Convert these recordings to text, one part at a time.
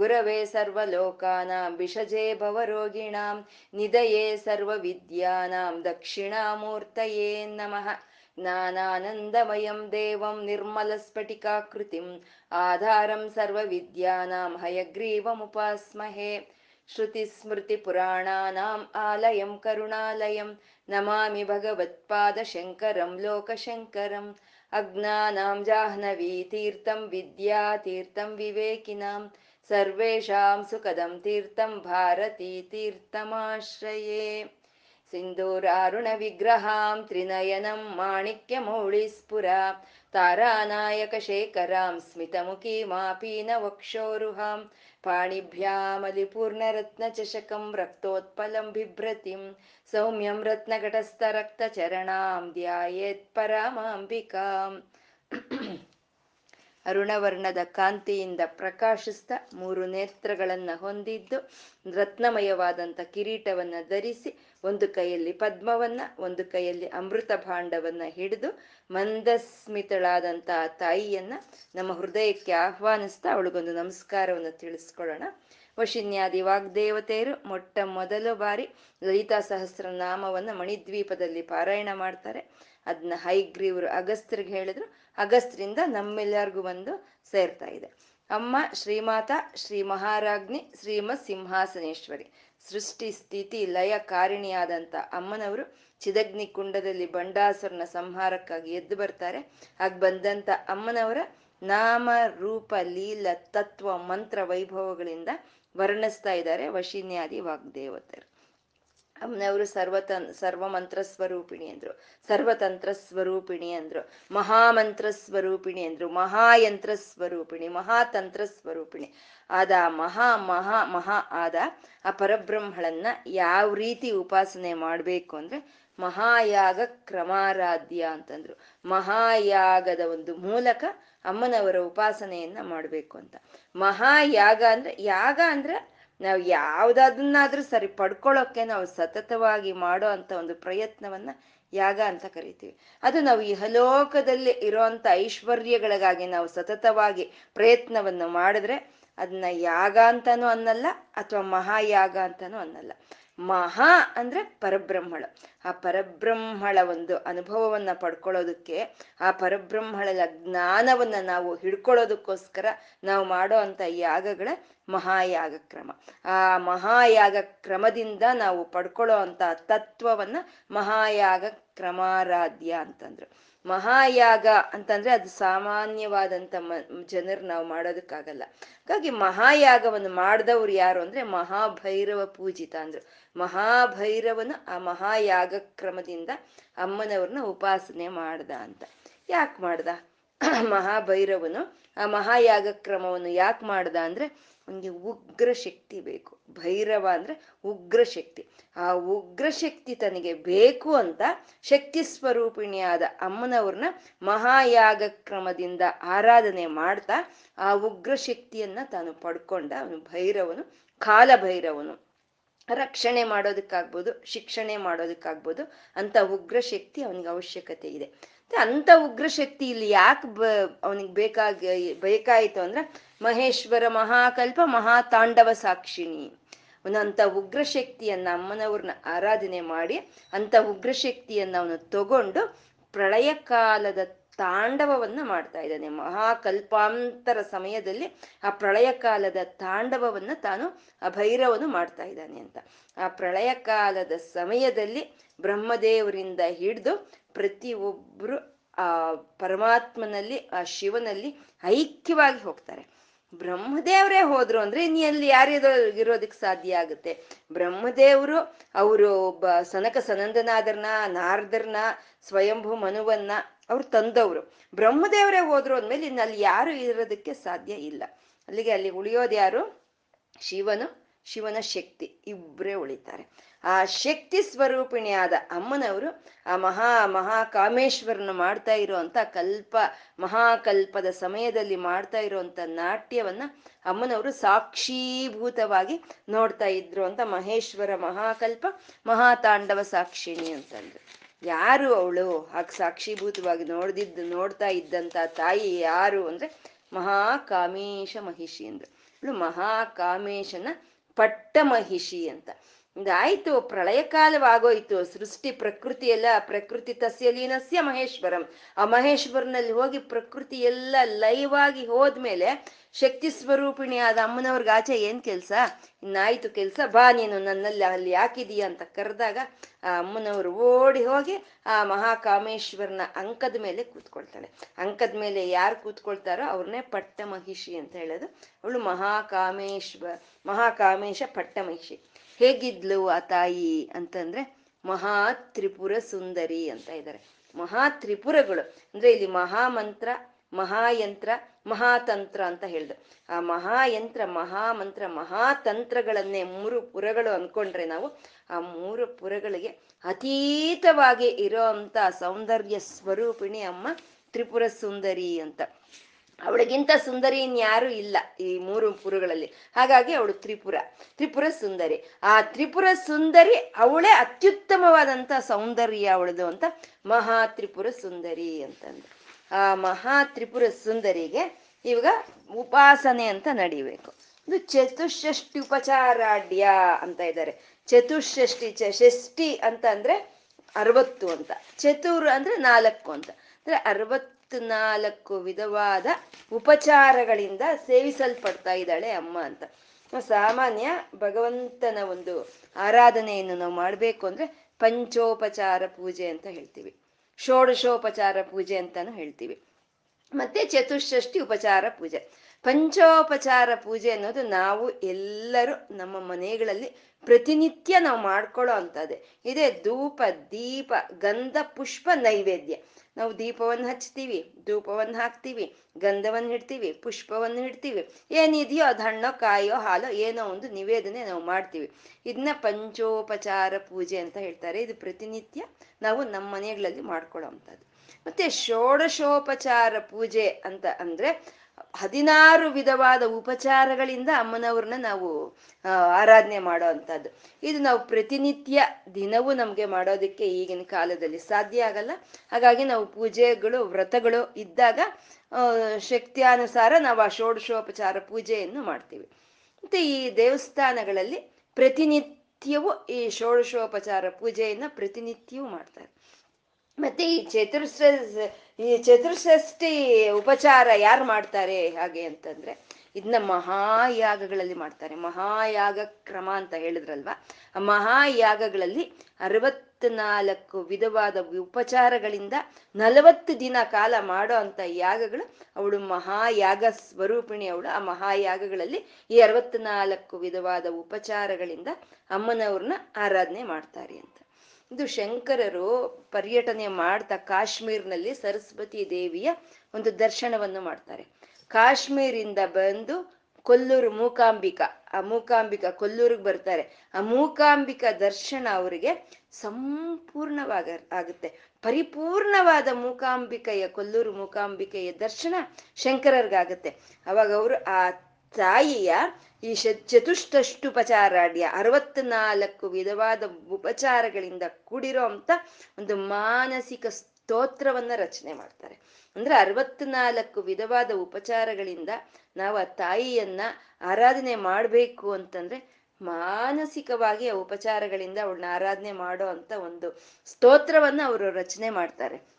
ಗುರವೇ ಸರ್ವಲೋಕಾನಾಂ ವಿಷಜೇ ಭವರೋಗಿಣಾಂ ನಿಧಯೇ ಸರ್ವವಿದ್ಯಾನಾಂ ದಕ್ಷಿಣಾಮೂರ್ತಯೇ ನಮಃ ज्ञानानन्दमयं देवं निर्मलस्फटिकाकृतिम् आधारं सर्वविद्यानां हयग्रीवमुपास्महे श्रुतिस्मृतिपुराणानाम् आलयं करुणालयं नमामि भगवत्पादशङ्करं लोकशङ्करम् अज्ञानां जाह्नवीतीर्थं विद्यातीर्थं विवेकिनां सर्वेषां सुखदं तीर्थं भारती तीर्थमाश्रये सिन्दूरारुणविग्रहां त्रिनयनं माणिक्यमौळिस्फुरा तारानायकशेखरां स्मितमुखीमापीनवक्षोरुहां पाणिभ्यामलिपूर्णरत्नचषकं रक्तोत्पलं बिभ्रतिं सौम्यं रत्नघटस्थरक्तचरणां ध्यायेत्परामाम्बिकाम् ಅರುಣವರ್ಣದ ಕಾಂತಿಯಿಂದ ಪ್ರಕಾಶಿಸ್ತಾ ಮೂರು ನೇತ್ರಗಳನ್ನ ಹೊಂದಿದ್ದು ರತ್ನಮಯವಾದಂಥ ಕಿರೀಟವನ್ನ ಧರಿಸಿ ಒಂದು ಕೈಯಲ್ಲಿ ಪದ್ಮವನ್ನ, ಒಂದು ಕೈಯಲ್ಲಿ ಅಮೃತ ಭಾಂಡವನ್ನ ಹಿಡಿದು ಮಂದಸ್ಮಿತಳಾದಂಥ ತಾಯಿಯನ್ನ ನಮ್ಮ ಹೃದಯಕ್ಕೆ ಆಹ್ವಾನಿಸ್ತಾ ಅವಳಿಗೊಂದು ನಮಸ್ಕಾರವನ್ನು ತಿಳಿಸ್ಕೊಳ್ಳೋಣ. ವಶಿನ್ಯಾದಿ ವಾಗ್ದೇವತೆಯರು ಮೊಟ್ಟ ಮೊದಲು ಬಾರಿ ಲಲಿತಾ ಸಹಸ್ರನಾಮವನ್ನ ಮಣಿದ್ವೀಪದಲ್ಲಿ ಪಾರಾಯಣ ಮಾಡ್ತಾರೆ. ಅದನ್ನ ಹೈಗ್ರೀವರು ಅಗಸ್ತ್ರಿಗೆ ಹೇಳಿದ್ರು. ಅಗಸ್ತ್ರಿಂದ ನಮ್ಮೆಲ್ಲರಿಗೂ ಬಂದು ಸೇರ್ತಾ ಇದೆ. ಅಮ್ಮ ಶ್ರೀಮಾತ, ಶ್ರೀ ಮಹಾರಾಜ್ಞಿ ಶ್ರೀಮತ್ ಸಿಂಹಾಸನೇಶ್ವರಿ. ಸೃಷ್ಟಿ, ಸ್ಥಿತಿ, ಲಯ ಕಾರಿಣಿಯಾದಂಥ ಅಮ್ಮನವರು ಚಿದಗ್ನಿ ಕುಂಡದಲ್ಲಿ ಬಂಡಾಸುರನ ಸಂಹಾರಕ್ಕಾಗಿ ಎದ್ದು ಬರ್ತಾರೆ. ಆಗ ಬಂದಂಥ ಅಮ್ಮನವರ ನಾಮ, ರೂಪ, ಲೀಲ, ತತ್ವ, ಮಂತ್ರ, ವೈಭವಗಳಿಂದ ವರ್ಣಿಸ್ತಾ ಇದ್ದಾರೆ ವಶಿನ್ಯಾದಿ ವಾಗ್ದೇವತರು. ಅಮ್ಮನವರು ಸರ್ವತನ್ ಸರ್ವಮಂತ್ರ ಸ್ವರೂಪಿಣಿ ಅಂದ್ರು. ಸರ್ವತಂತ್ರ ಸ್ವರೂಪಿಣಿ ಅಂದ್ರು. ಮಹಾಮಂತ್ರ ಸ್ವರೂಪಿಣಿ ಅಂದ್ರು. ಮಹಾಯಂತ್ರ ಸ್ವರೂಪಿಣಿ ಮಹಾತಂತ್ರ ಸ್ವರೂಪಿಣಿ ಆದ ಮಹಾ ಮಹಾ ಮಹಾ ಆದ ಆ ಪರಬ್ರಹ್ಮಳನ್ನ ಯಾವ ರೀತಿ ಉಪಾಸನೆ ಮಾಡಬೇಕು ಅಂದ್ರೆ ಮಹಾಯಾಗ ಕ್ರಮಾರಾಧ್ಯ ಅಂತಂದ್ರು. ಮಹಾಯಾಗದ ಒಂದು ಮೂಲಕ ಅಮ್ಮನವರ ಉಪಾಸನೆಯನ್ನ ಮಾಡಬೇಕು ಅಂತ. ಮಹಾಯಾಗ ಅಂದ್ರೆ, ಯಾಗ ಅಂದ್ರೆ ನಾವು ಯಾವ್ದನ್ನಾದ್ರೂ ಸರಿ ಪಡ್ಕೊಳ್ಳೋಕೆ ನಾವು ಸತತವಾಗಿ ಮಾಡೋ ಅಂತ ಒಂದು ಪ್ರಯತ್ನವನ್ನ ಯಾಗ ಅಂತ ಕರಿತೀವಿ. ಅದು ನಾವು ಇಹಲೋಕದಲ್ಲಿ ಇರುವಂತ ಐಶ್ವರ್ಯಗಳಿಗಾಗಿ ನಾವು ಸತತವಾಗಿ ಪ್ರಯತ್ನವನ್ನು ಮಾಡಿದ್ರೆ ಅದನ್ನ ಯಾಗ ಅಂತಾನೂ ಅನ್ನಲ್ಲ ಅಥವಾ ಮಹಾಯಾಗ ಅಂತಾನೂ ಅನ್ನಲ್ಲ. ಮಹಾ ಅಂದ್ರೆ ಪರಬ್ರಹ್ಮಳ. ಆ ಪರಬ್ರಹ್ಮಳ ಒಂದು ಅನುಭವವನ್ನ ಪಡ್ಕೊಳ್ಳೋದಕ್ಕೆ, ಆ ಪರಬ್ರಹ್ಮಳ ಜ್ಞಾನವನ್ನ ನಾವು ಹಿಡ್ಕೊಳ್ಳೋದಕ್ಕೋಸ್ಕರ ನಾವು ಮಾಡೋ ಅಂತ ಯಾಗಗಳ ಮಹಾಯಾಗ ಕ್ರಮ ಆ ಮಹಾಯಾಗ ಕ್ರಮದಿಂದ ನಾವು ಪಡ್ಕೊಳ್ಳೋ ಅಂತ ತತ್ವವನ್ನ ಮಹಾಯಾಗ ಕ್ರಮಾರಾಧ್ಯ ಅಂತಂದ್ರು. ಮಹಾಯಾಗ ಅಂತಂದ್ರೆ ಅದು ಸಾಮಾನ್ಯವಾದಂತ ಜನರು ನಾವು ಮಾಡೋದಕ್ಕಾಗಲ್ಲ. ಹಾಗಾಗಿ ಮಹಾಯಾಗವನ್ನು ಮಾಡಿದವ್ರು ಯಾರು ಅಂದ್ರೆ ಮಹಾಭೈರವ ಪೂಜಿತ ಅಂದ್ರು. ಮಹಾಭೈರವನು ಆ ಮಹಾಯಾಗ ಕ್ರಮದಿಂದ ಅಮ್ಮನವ್ರನ್ನ ಉಪಾಸನೆ ಮಾಡ್ದ ಅಂತ. ಯಾಕೆ ಮಾಡ್ದ? ಮಹಾಭೈರವನು ಆ ಮಹಾಯಾಗ ಕ್ರಮವನ್ನು ಯಾಕೆ ಮಾಡ್ದ ಅಂದ್ರೆ ಅವನಿಗೆ ಉಗ್ರ ಶಕ್ತಿ ಬೇಕು. ಭೈರವ ಅಂದ್ರೆ ಉಗ್ರ ಶಕ್ತಿ. ಆ ಉಗ್ರ ಶಕ್ತಿ ತನಗೆ ಬೇಕು ಅಂತ ಶಕ್ತಿ ಸ್ವರೂಪಿಣಿಯಾದ ಅಮ್ಮನವ್ರನ್ನ ಮಹಾಯಾಗ ಕ್ರಮದಿಂದ ಆರಾಧನೆ ಮಾಡ್ತಾ ಆ ಉಗ್ರ ಶಕ್ತಿಯನ್ನ ತಾನು ಪಡ್ಕೊಂಡ ಅವನು ಭೈರವನು, ಕಾಲ ಭೈರವನು. ರಕ್ಷಣೆ ಮಾಡೋದಕ್ಕಾಗ್ಬೋದು, ಶಿಕ್ಷಣೆ ಮಾಡೋದಕ್ಕಾಗ್ಬೋದು ಅಂತ ಉಗ್ರ ಶಕ್ತಿ ಅವನಿಗೆ ಅವಶ್ಯಕತೆ ಇದೆ. ಅಂತ ಉಗ್ರ ಶಕ್ತಿ ಇಲ್ಲಿ ಯಾಕೆ ಬ ಅವನಿಗೆ ಬೇಕಾಗಿ ಬೇಕಾಯಿತು ಅಂದ್ರೆ ಮಹೇಶ್ವರ ಮಹಾಕಲ್ಪ ಮಹಾತಾಂಡವ ಸಾಕ್ಷಿಣಿ. ಅವನಂತ ಉಗ್ರ ಶಕ್ತಿಯನ್ನ ಅಮ್ಮನವ್ರನ್ನ ಆರಾಧನೆ ಮಾಡಿ, ಅಂತ ಉಗ್ರ ಶಕ್ತಿಯನ್ನ ಅವನು ತಗೊಂಡು ಪ್ರಳಯ ಕಾಲದ ತಾಂಡವವನ್ನ ಮಾಡ್ತಾ ಇದ್ದಾನೆ. ಮಹಾಕಲ್ಪಾಂತರ ಸಮಯದಲ್ಲಿ ಆ ಪ್ರಳಯ ಕಾಲದ ತಾಂಡವವನ್ನ ತಾನು ಆ ಭೈರವನು ಮಾಡ್ತಾ ಇದ್ದಾನೆ ಅಂತ. ಆ ಪ್ರಳಯ ಕಾಲದ ಸಮಯದಲ್ಲಿ ಬ್ರಹ್ಮದೇವರಿಂದ ಹಿಡಿದು ಪ್ರತಿ ಒಬ್ರು ಆ ಪರಮಾತ್ಮನಲ್ಲಿ, ಆ ಶಿವನಲ್ಲಿ ಐಕ್ಯವಾಗಿ ಹೋಗ್ತಾರೆ. ಬ್ರಹ್ಮದೇವರೇ ಹೋದ್ರು ಅಂದ್ರೆ ಇನ್ನು ಅಲ್ಲಿ ಯಾರ್ಯಾರೋ ಇರೋದಕ್ಕೆ ಸಾಧ್ಯ ಆಗುತ್ತೆ. ಬ್ರಹ್ಮದೇವರು ಅವರು ಒಬ್ಬ ಸನಕ ಸನಂದನಾದರ್ನ ನಾರದರ್ನ ಸ್ವಯಂಭು ಮನುವನ್ನ ಅವ್ರು ತಂದವರು. ಬ್ರಹ್ಮದೇವರೇ ಹೋದ್ರು ಅಂದ್ಮೇಲೆ ಇನ್ನು ಅಲ್ಲಿ ಯಾರು ಇರೋದಕ್ಕೆ ಸಾಧ್ಯ ಇಲ್ಲ. ಅಲ್ಲಿಗೆ ಅಲ್ಲಿ ಉಳಿಯೋದು ಯಾರು? ಶಿವನು, ಶಿವನ ಶಕ್ತಿ. ಇಬ್ಬರೇ ಉಳಿತಾರೆ. ಆ ಶಕ್ತಿ ಸ್ವರೂಪಿಣಿಯಾದ ಅಮ್ಮನವರು ಆ ಮಹಾ ಮಹಾಕಾಮೇಶ್ವರನ ಮಾಡ್ತಾ ಇರುವಂತ ಕಲ್ಪ ಮಹಾಕಲ್ಪದ ಸಮಯದಲ್ಲಿ ಮಾಡ್ತಾ ಇರುವಂತ ನಾಟ್ಯವನ್ನ ಅಮ್ಮನವರು ಸಾಕ್ಷೀಭೂತವಾಗಿ ನೋಡ್ತಾ ಇದ್ರು ಅಂತ ಮಹೇಶ್ವರ ಮಹಾಕಲ್ಪ ಮಹಾತಾಂಡವ ಸಾಕ್ಷಿಣಿ ಅಂತಂದ್ರು. ಯಾರು ಅವಳು? ಹಾಗೆ ಸಾಕ್ಷೀಭೂತವಾಗಿ ನೋಡ್ದಿದ್ದು, ನೋಡ್ತಾ ಇದ್ದಂತ ತಾಯಿ ಯಾರು ಅಂದ್ರೆ ಮಹಾಕಾಮೇಶ ಮಹಿಷಿ ಅಂದ್ರು. ಅವಳು ಮಹಾಕಾಮೇಶನ ಪಟ್ಟ ಮಹಿಷಿ ಅಂತ. ಇದಾಯ್ತು, ಪ್ರಳಯ ಕಾಲವಾಗೋಯ್ತು. ಸೃಷ್ಟಿ ಪ್ರಕೃತಿ ಎಲ್ಲ ಪ್ರಕೃತಿ ತಸ್ಯ ಲೀನಸ್ಯ ಮಹೇಶ್ವರಂ. ಆ ಮಹೇಶ್ವರನಲ್ಲಿ ಹೋಗಿ ಪ್ರಕೃತಿ ಎಲ್ಲ ಲೈವ್ ಆಗಿ ಹೋದ್ಮೇಲೆ ಶಕ್ತಿ ಸ್ವರೂಪಿಣಿ ಆದ ಅಮ್ಮನವ್ರಿಗೆ ಆಚೆ ಏನ್ ಕೆಲ್ಸ? ಇನ್ನಾಯ್ತು ಕೆಲ್ಸ, ಬಾ ನೀನು ನನ್ನಲ್ಲಿ ಅಲ್ಲಿ ಯಾಕಿದೀಯ ಅಂತ ಕರೆದಾಗ ಆ ಅಮ್ಮನವರು ಓಡಿ ಹೋಗಿ ಆ ಮಹಾಕಾಮೇಶ್ವರನ ಅಂಕದ ಮೇಲೆ ಕೂತ್ಕೊಳ್ತಾಳೆ. ಅಂಕದ ಮೇಲೆ ಯಾರು ಕೂತ್ಕೊಳ್ತಾರೋ ಅವ್ರನ್ನೇ ಪಟ್ಟ ಮಹಿಷಿ ಅಂತ ಹೇಳೋದು. ಅವಳು ಮಹಾಕಾಮೇಶ್ವ, ಮಹಾಕಾಮೇಶ ಪಟ್ಟ ಮಹಿಷಿ ಹೇಗಿದ್ಲು ಆ ತಾಯಿ ಅಂತಂದ್ರೆ ಮಹಾ ತ್ರಿಪುರ ಸುಂದರಿ ಅಂತ ಇದ್ದಾರೆ. ಮಹಾ ತ್ರಿಪುರಗಳು ಅಂದ್ರೆ ಇಲ್ಲಿ ಮಹಾಮಂತ್ರ, ಮಹಾಯಂತ್ರ, ಮಹಾತಂತ್ರ ಅಂತ ಹೇಳ್ದು. ಆ ಮಹಾಯಂತ್ರ, ಮಹಾಮಂತ್ರ, ಮಹಾತಂತ್ರಗಳನ್ನೇ ಮೂರು ಪುರಗಳು ಅನ್ಕೊಂಡ್ರೆ ನಾವು ಆ ಮೂರು ಪುರಗಳಿಗೆ ಅತೀತವಾಗಿ ಇರೋ ಅಂತ ಸೌಂದರ್ಯ ಸ್ವರೂಪಿಣಿ ಅಮ್ಮ ತ್ರಿಪುರ ಸುಂದರಿ ಅಂತ. ಅವಳಿಗಿಂತ ಸುಂದರಿ ಇನ್ಯಾರು ಇಲ್ಲ ಈ ಮೂರು ಪುರುಗಳಲ್ಲಿ. ಹಾಗಾಗಿ ಅವಳು ತ್ರಿಪುರ. ತ್ರಿಪುರ ಸುಂದರಿ. ಆ ತ್ರಿಪುರ ಸುಂದರಿ ಅವಳೇ ಅತ್ಯುತ್ತಮವಾದಂತ ಸೌಂದರ್ಯ ಅವಳದು ಅಂತ ಮಹಾ ತ್ರಿಪುರ ಸುಂದರಿ ಅಂತಂದ್ರು ಆ ಮಹಾ ತ್ರಿಪುರ ಸುಂದರಿಗೆ ಇವಾಗ ಉಪಾಸನೆ ಅಂತ ನಡಿಬೇಕು. ಇದು ಚತುಷ್ಷಷ್ಟಿ ಉಪಚಾರಾಢ್ಯ ಅಂತ ಇದ್ದಾರೆ. ಚತುಷ್ಷಷ್ಟಿ ಷಷ್ಠಿ ಅಂತ ಅಂದ್ರೆ ಅರವತ್ತು ಅಂತ. ಚತುರ್ ಅಂದ್ರೆ ನಾಲ್ಕು ಅಂತ. ಅಂದ್ರೆ ಅರವತ್ನಾಲ್ಕು ವಿಧವಾದ ಉಪಚಾರಗಳಿಂದ ಸೇವಿಸಲ್ಪಡ್ತಾ ಇದ್ದಾಳೆ ಅಮ್ಮ ಅಂತ. ಸಾಮಾನ್ಯ ಭಗವಂತನ ಒಂದು ಆರಾಧನೆಯನ್ನು ನಾವು ಮಾಡಬೇಕು ಅಂದ್ರೆ ಪಂಚೋಪಚಾರ ಪೂಜೆ ಅಂತ ಹೇಳ್ತೀವಿ. ಷೋಡಶೋಪಚಾರ ಪೂಜೆ ಅಂತಾನು ಹೇಳ್ತೀವಿ. ಮತ್ತೆ ಚತುಷ್ಷಷ್ಟಿ ಉಪಚಾರ ಪೂಜೆ. ಪಂಚೋಪಚಾರ ಪೂಜೆ ಅನ್ನೋದು ನಾವು ಎಲ್ಲರೂ ನಮ್ಮ ಮನೆಗಳಲ್ಲಿ ಪ್ರತಿನಿತ್ಯ ನಾವು ಮಾಡ್ಕೊಳ್ಳೋ ಅಂತದೆ ಇದೇ ಧೂಪ, ದೀಪ, ಗಂಧ, ಪುಷ್ಪ, ನೈವೇದ್ಯ. ನಾವು ದೀಪವನ್ನು ಹಚ್ತೀವಿ ಧೂಪವನ್ನು ಹಾಕ್ತೀವಿ, ಗಂಧವನ್ನು ಇಡ್ತೀವಿ, ಪುಷ್ಪವನ್ನು ಇಡ್ತೀವಿ, ಏನಿದೆಯೋ ಅದು ಹಣ್ಣೋ, ಕಾಯೋ, ಹಾಲೋ, ಏನೋ ಒಂದು ನಿವೇದನೆ ನಾವು ಮಾಡ್ತೀವಿ. ಇದನ್ನ ಪಂಚೋಪಚಾರ ಪೂಜೆ ಅಂತ ಹೇಳ್ತಾರೆ. ಇದು ಪ್ರತಿನಿತ್ಯ ನಾವು ನಮ್ಮ ಮನೆಗಳಲ್ಲಿ ಮಾಡ್ಕೊಳ್ಳೋ ಅಂಥದ್ದು. ಮತ್ತೆ ಷೋಡಶೋಪಚಾರ ಪೂಜೆ ಅಂತ ಅಂದ್ರೆ ಹದಿನಾರು ವಿಧವಾದ ಉಪಚಾರಗಳಿಂದ ಅಮ್ಮನವ್ರನ್ನ ನಾವು ಆರಾಧನೆ ಮಾಡೋ ಅಂಥದ್ದು. ಇದು ನಾವು ಪ್ರತಿನಿತ್ಯ ದಿನವೂ ನಮಗೆ ಮಾಡೋದಕ್ಕೆ ಈಗಿನ ಕಾಲದಲ್ಲಿ ಸಾಧ್ಯ ಆಗಲ್ಲ. ಹಾಗಾಗಿ ನಾವು ಪೂಜೆಗಳು, ವ್ರತಗಳು ಇದ್ದಾಗ ಶಕ್ತಿಯಾನುಸಾರ ನಾವು ಆ ಷೋಡಶೋಪಚಾರ ಪೂಜೆಯನ್ನು ಮಾಡ್ತೀವಿ. ಮತ್ತೆ ಈ ದೇವಸ್ಥಾನಗಳಲ್ಲಿ ಪ್ರತಿನಿತ್ಯವೂ ಈ ಷೋಡಶೋಪಚಾರ ಪೂಜೆಯನ್ನು ಪ್ರತಿನಿತ್ಯವೂ ಮಾಡ್ತಾರೆ. ಮತ್ತೆ ಈ ಚತುರ್ಷ ಈ ಚತುರ್ಷಷ್ಠಿ ಉಪಚಾರ ಯಾರು ಮಾಡ್ತಾರೆ ಹಾಗೆ ಅಂತಂದ್ರೆ ಇದನ್ನ ಮಹಾಯಾಗಗಳಲ್ಲಿ ಮಾಡ್ತಾರೆ. ಮಹಾಯಾಗ ಕ್ರಮ ಅಂತ ಹೇಳಿದ್ರಲ್ವಾ? ಆ ಮಹಾಯಾಗಗಳಲ್ಲಿ ಅರವತ್ನಾಲ್ಕು ವಿಧವಾದ ಉಪಚಾರಗಳಿಂದ ನಲವತ್ತು ದಿನ ಕಾಲ ಮಾಡೋ ಅಂತ ಯಾಗಗಳು, ಅವಳು ಮಹಾಯಾಗ ಸ್ವರೂಪಿಣಿ ಅವಳು. ಆ ಮಹಾಯಾಗಗಳಲ್ಲಿ ಈ ಅರವತ್ನಾಲ್ಕು ವಿಧವಾದ ಉಪಚಾರಗಳಿಂದ ಅಮ್ಮನವ್ರನ್ನ ಆರಾಧನೆ ಮಾಡ್ತಾರೆ ಅಂತ. ಇದು ಶಂಕರರು ಪರ್ಯಟನೆ ಮಾಡ್ತಾ ಕಾಶ್ಮೀರ್ನಲ್ಲಿ ಸರಸ್ವತಿ ದೇವಿಯ ಒಂದು ದರ್ಶನವನ್ನು ಮಾಡ್ತಾರೆ. ಕಾಶ್ಮೀರಿಂದ ಬಂದು ಕೊಲ್ಲೂರು ಮೂಕಾಂಬಿಕಾ, ಆ ಮೂಕಾಂಬಿಕಾ ಕೊಲ್ಲೂರಿಗೆ ಬರ್ತಾರೆ. ಆ ಮೂಕಾಂಬಿಕಾ ದರ್ಶನ ಅವರಿಗೆ ಸಂಪೂರ್ಣವಾಗ ಆಗುತ್ತೆ. ಪರಿಪೂರ್ಣವಾದ ಮೂಕಾಂಬಿಕೆಯ, ಕೊಲ್ಲೂರು ಮೂಕಾಂಬಿಕೆಯ ದರ್ಶನ ಶಂಕರರ್ಗಾಗುತ್ತೆ. ಅವಾಗ ಅವರು ಆ ತಾಯಿಯ ಈ ಶ ಚತುಷ್ಟಷ್ಟುಪಚಾರಾಢ್ಯ ಅರವತ್ನಾಲ್ಕು ವಿಧವಾದ ಉಪಚಾರಗಳಿಂದ ಕೂಡಿರೋ ಅಂತ ಒಂದು ಮಾನಸಿಕ ಸ್ತೋತ್ರವನ್ನ ರಚನೆ ಮಾಡ್ತಾರೆ. ಅಂದ್ರೆ ಅರವತ್ನಾಲ್ಕು ವಿಧವಾದ ಉಪಚಾರಗಳಿಂದ ನಾವು ಆ ತಾಯಿಯನ್ನ ಆರಾಧನೆ ಮಾಡಬೇಕು ಅಂತಂದ್ರೆ ಮಾನಸಿಕವಾಗಿ ಆ ಉಪಚಾರಗಳಿಂದ ಅವಳನ್ನ ಆರಾಧನೆ ಮಾಡೋ ಅಂತ ಒಂದು ಸ್ತೋತ್ರವನ್ನ ಅವರು ರಚನೆ ಮಾಡ್ತಾರೆ.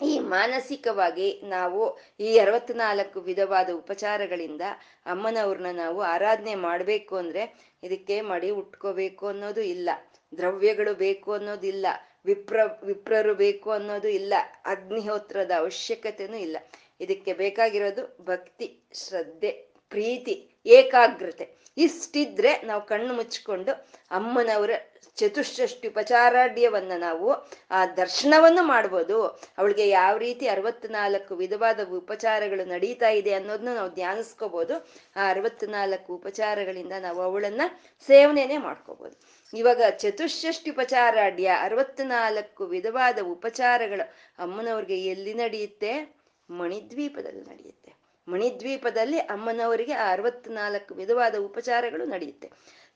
ಈ ಮಾನಸಿಕವಾಗಿ ನಾವು ಈ ಅರವತ್ನಾಲ್ಕು ವಿಧವಾದ ಉಪಚಾರಗಳಿಂದ ಅಮ್ಮನವ್ರನ್ನ ನಾವು ಆರಾಧನೆ ಮಾಡಬೇಕು ಅಂದ್ರೆ ಇದಕ್ಕೆ ಮಡಿ ಉಟ್ಕೋಬೇಕು ಅನ್ನೋದು ಇಲ್ಲ. ದ್ರವ್ಯಗಳು ಬೇಕು ಅನ್ನೋದಿಲ್ಲ. ವಿಪ್ರ, ವಿಪ್ರರು ಬೇಕು ಅನ್ನೋದು ಇಲ್ಲ. ಅಗ್ನಿಹೋತ್ರದ ಅವಶ್ಯಕತೆನೂ ಇಲ್ಲ. ಇದಕ್ಕೆ ಬೇಕಾಗಿರೋದು ಭಕ್ತಿ, ಶ್ರದ್ಧೆ, ಪ್ರೀತಿ, ಏಕಾಗ್ರತೆ. ಇಷ್ಟಿದ್ರೆ ನಾವು ಕಣ್ಣು ಮುಚ್ಕೊಂಡು ಅಮ್ಮನವರ ಚತುಷ್ಷಷ್ಟಿ ಉಪಚಾರಾಢ್ಯವನ್ನು ನಾವು, ಆ ದರ್ಶನವನ್ನು ಮಾಡ್ಬೋದು. ಅವಳಿಗೆ ಯಾವ ರೀತಿ ಅರವತ್ನಾಲ್ಕು ವಿಧವಾದ ಉಪಚಾರಗಳು ನಡೀತಾ ಇದೆ ಅನ್ನೋದನ್ನ ನಾವು ಧ್ಯಾನಿಸ್ಕೋಬಹುದು ಆ ಅರವತ್ನಾಲ್ಕು ಉಪಚಾರಗಳಿಂದ ನಾವು ಅವಳನ್ನ ಸೇವನೆನೆ ಮಾಡ್ಕೋಬಹುದು ಇವಾಗ ಚತುಷ್ಷಷ್ಟಿ ಉಪಚಾರಾಢ್ಯ ಅರವತ್ನಾಲ್ಕು ವಿಧವಾದ ಉಪಚಾರಗಳು ಅಮ್ಮನವ್ರಿಗೆ ಎಲ್ಲಿ ನಡೆಯುತ್ತೆ? ಮಣಿದ್ವೀಪದಲ್ಲಿ ನಡೆಯುತ್ತೆ. ಮಣಿದ್ವೀಪದಲ್ಲಿ ಅಮ್ಮನವರಿಗೆ ಆ ಅರವತ್ನಾಲ್ಕು ವಿಧವಾದ ಉಪಚಾರಗಳು ನಡೆಯುತ್ತೆ.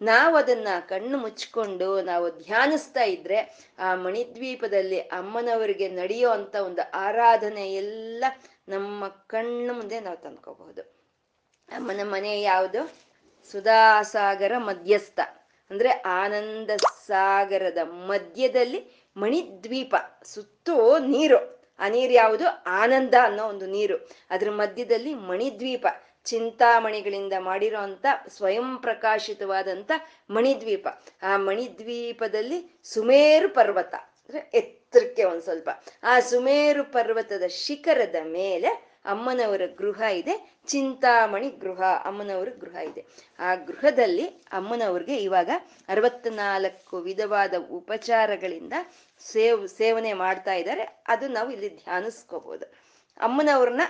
ನಾವು ಅದನ್ನ ಕಣ್ಣು ಮುಚ್ಕೊಂಡು ನಾವು ಧ್ಯಾನಿಸ್ತಾ ಇದ್ರೆ ಆ ಮಣಿದ್ವೀಪದಲ್ಲಿ ಅಮ್ಮನವರಿಗೆ ನಡೆಯೋ ಅಂತ ಒಂದು ಆರಾಧನೆ ಎಲ್ಲ ನಮ್ಮ ಕಣ್ಣು ಮುಂದೆ ನಾವು ತಂದ್ಕೋಬಹುದು. ಅಮ್ಮನ ಮನೆ ಯಾವುದು? ಸುಧಾಸಾಗರ ಮಧ್ಯಸ್ಥ. ಅಂದ್ರೆ ಆನಂದ ಸಾಗರದ ಮಧ್ಯದಲ್ಲಿ ಮಣಿದ್ವೀಪ, ಸುತ್ತೂ ನೀರು. ಆ ನೀರು ಯಾವುದು? ಆನಂದ ಅನ್ನೋ ಒಂದು ನೀರು. ಅದ್ರ ಮಧ್ಯದಲ್ಲಿ ಮಣಿದ್ವೀಪ. ಚಿಂತಾಮಣಿಗಳಿಂದ ಮಾಡಿರೋ ಅಂತ ಸ್ವಯಂ ಪ್ರಕಾಶಿತವಾದಂತ ಮಣಿದ್ವೀಪ. ಆ ಮಣಿದ್ವೀಪದಲ್ಲಿ ಸುಮೇರು ಪರ್ವತ, ಅಂದ್ರೆ ಎತ್ತರಕ್ಕೆ ಒಂದ್ ಸ್ವಲ್ಪ. ಆ ಸುಮೇರು ಪರ್ವತದ ಶಿಖರದ ಮೇಲೆ ಅಮ್ಮನವರ ಗೃಹ ಇದೆ, ಚಿಂತಾಮಣಿ ಗೃಹ, ಅಮ್ಮನವರ ಗೃಹ ಇದೆ. ಆ ಗೃಹದಲ್ಲಿ ಅಮ್ಮನವ್ರಿಗೆ ಇವಾಗ ಅರವತ್ನಾಲ್ಕು ವಿಧವಾದ ಉಪಚಾರಗಳಿಂದ ಸೇವ್, ಸೇವನೆ ಮಾಡ್ತಾ ಇದ್ದಾರೆ. ಅದು ನಾವು ಇಲ್ಲಿ ಧ್ಯಾನಿಸ್ಕೋಬಹುದು ಅಮ್ಮನವ್ರನ್ನ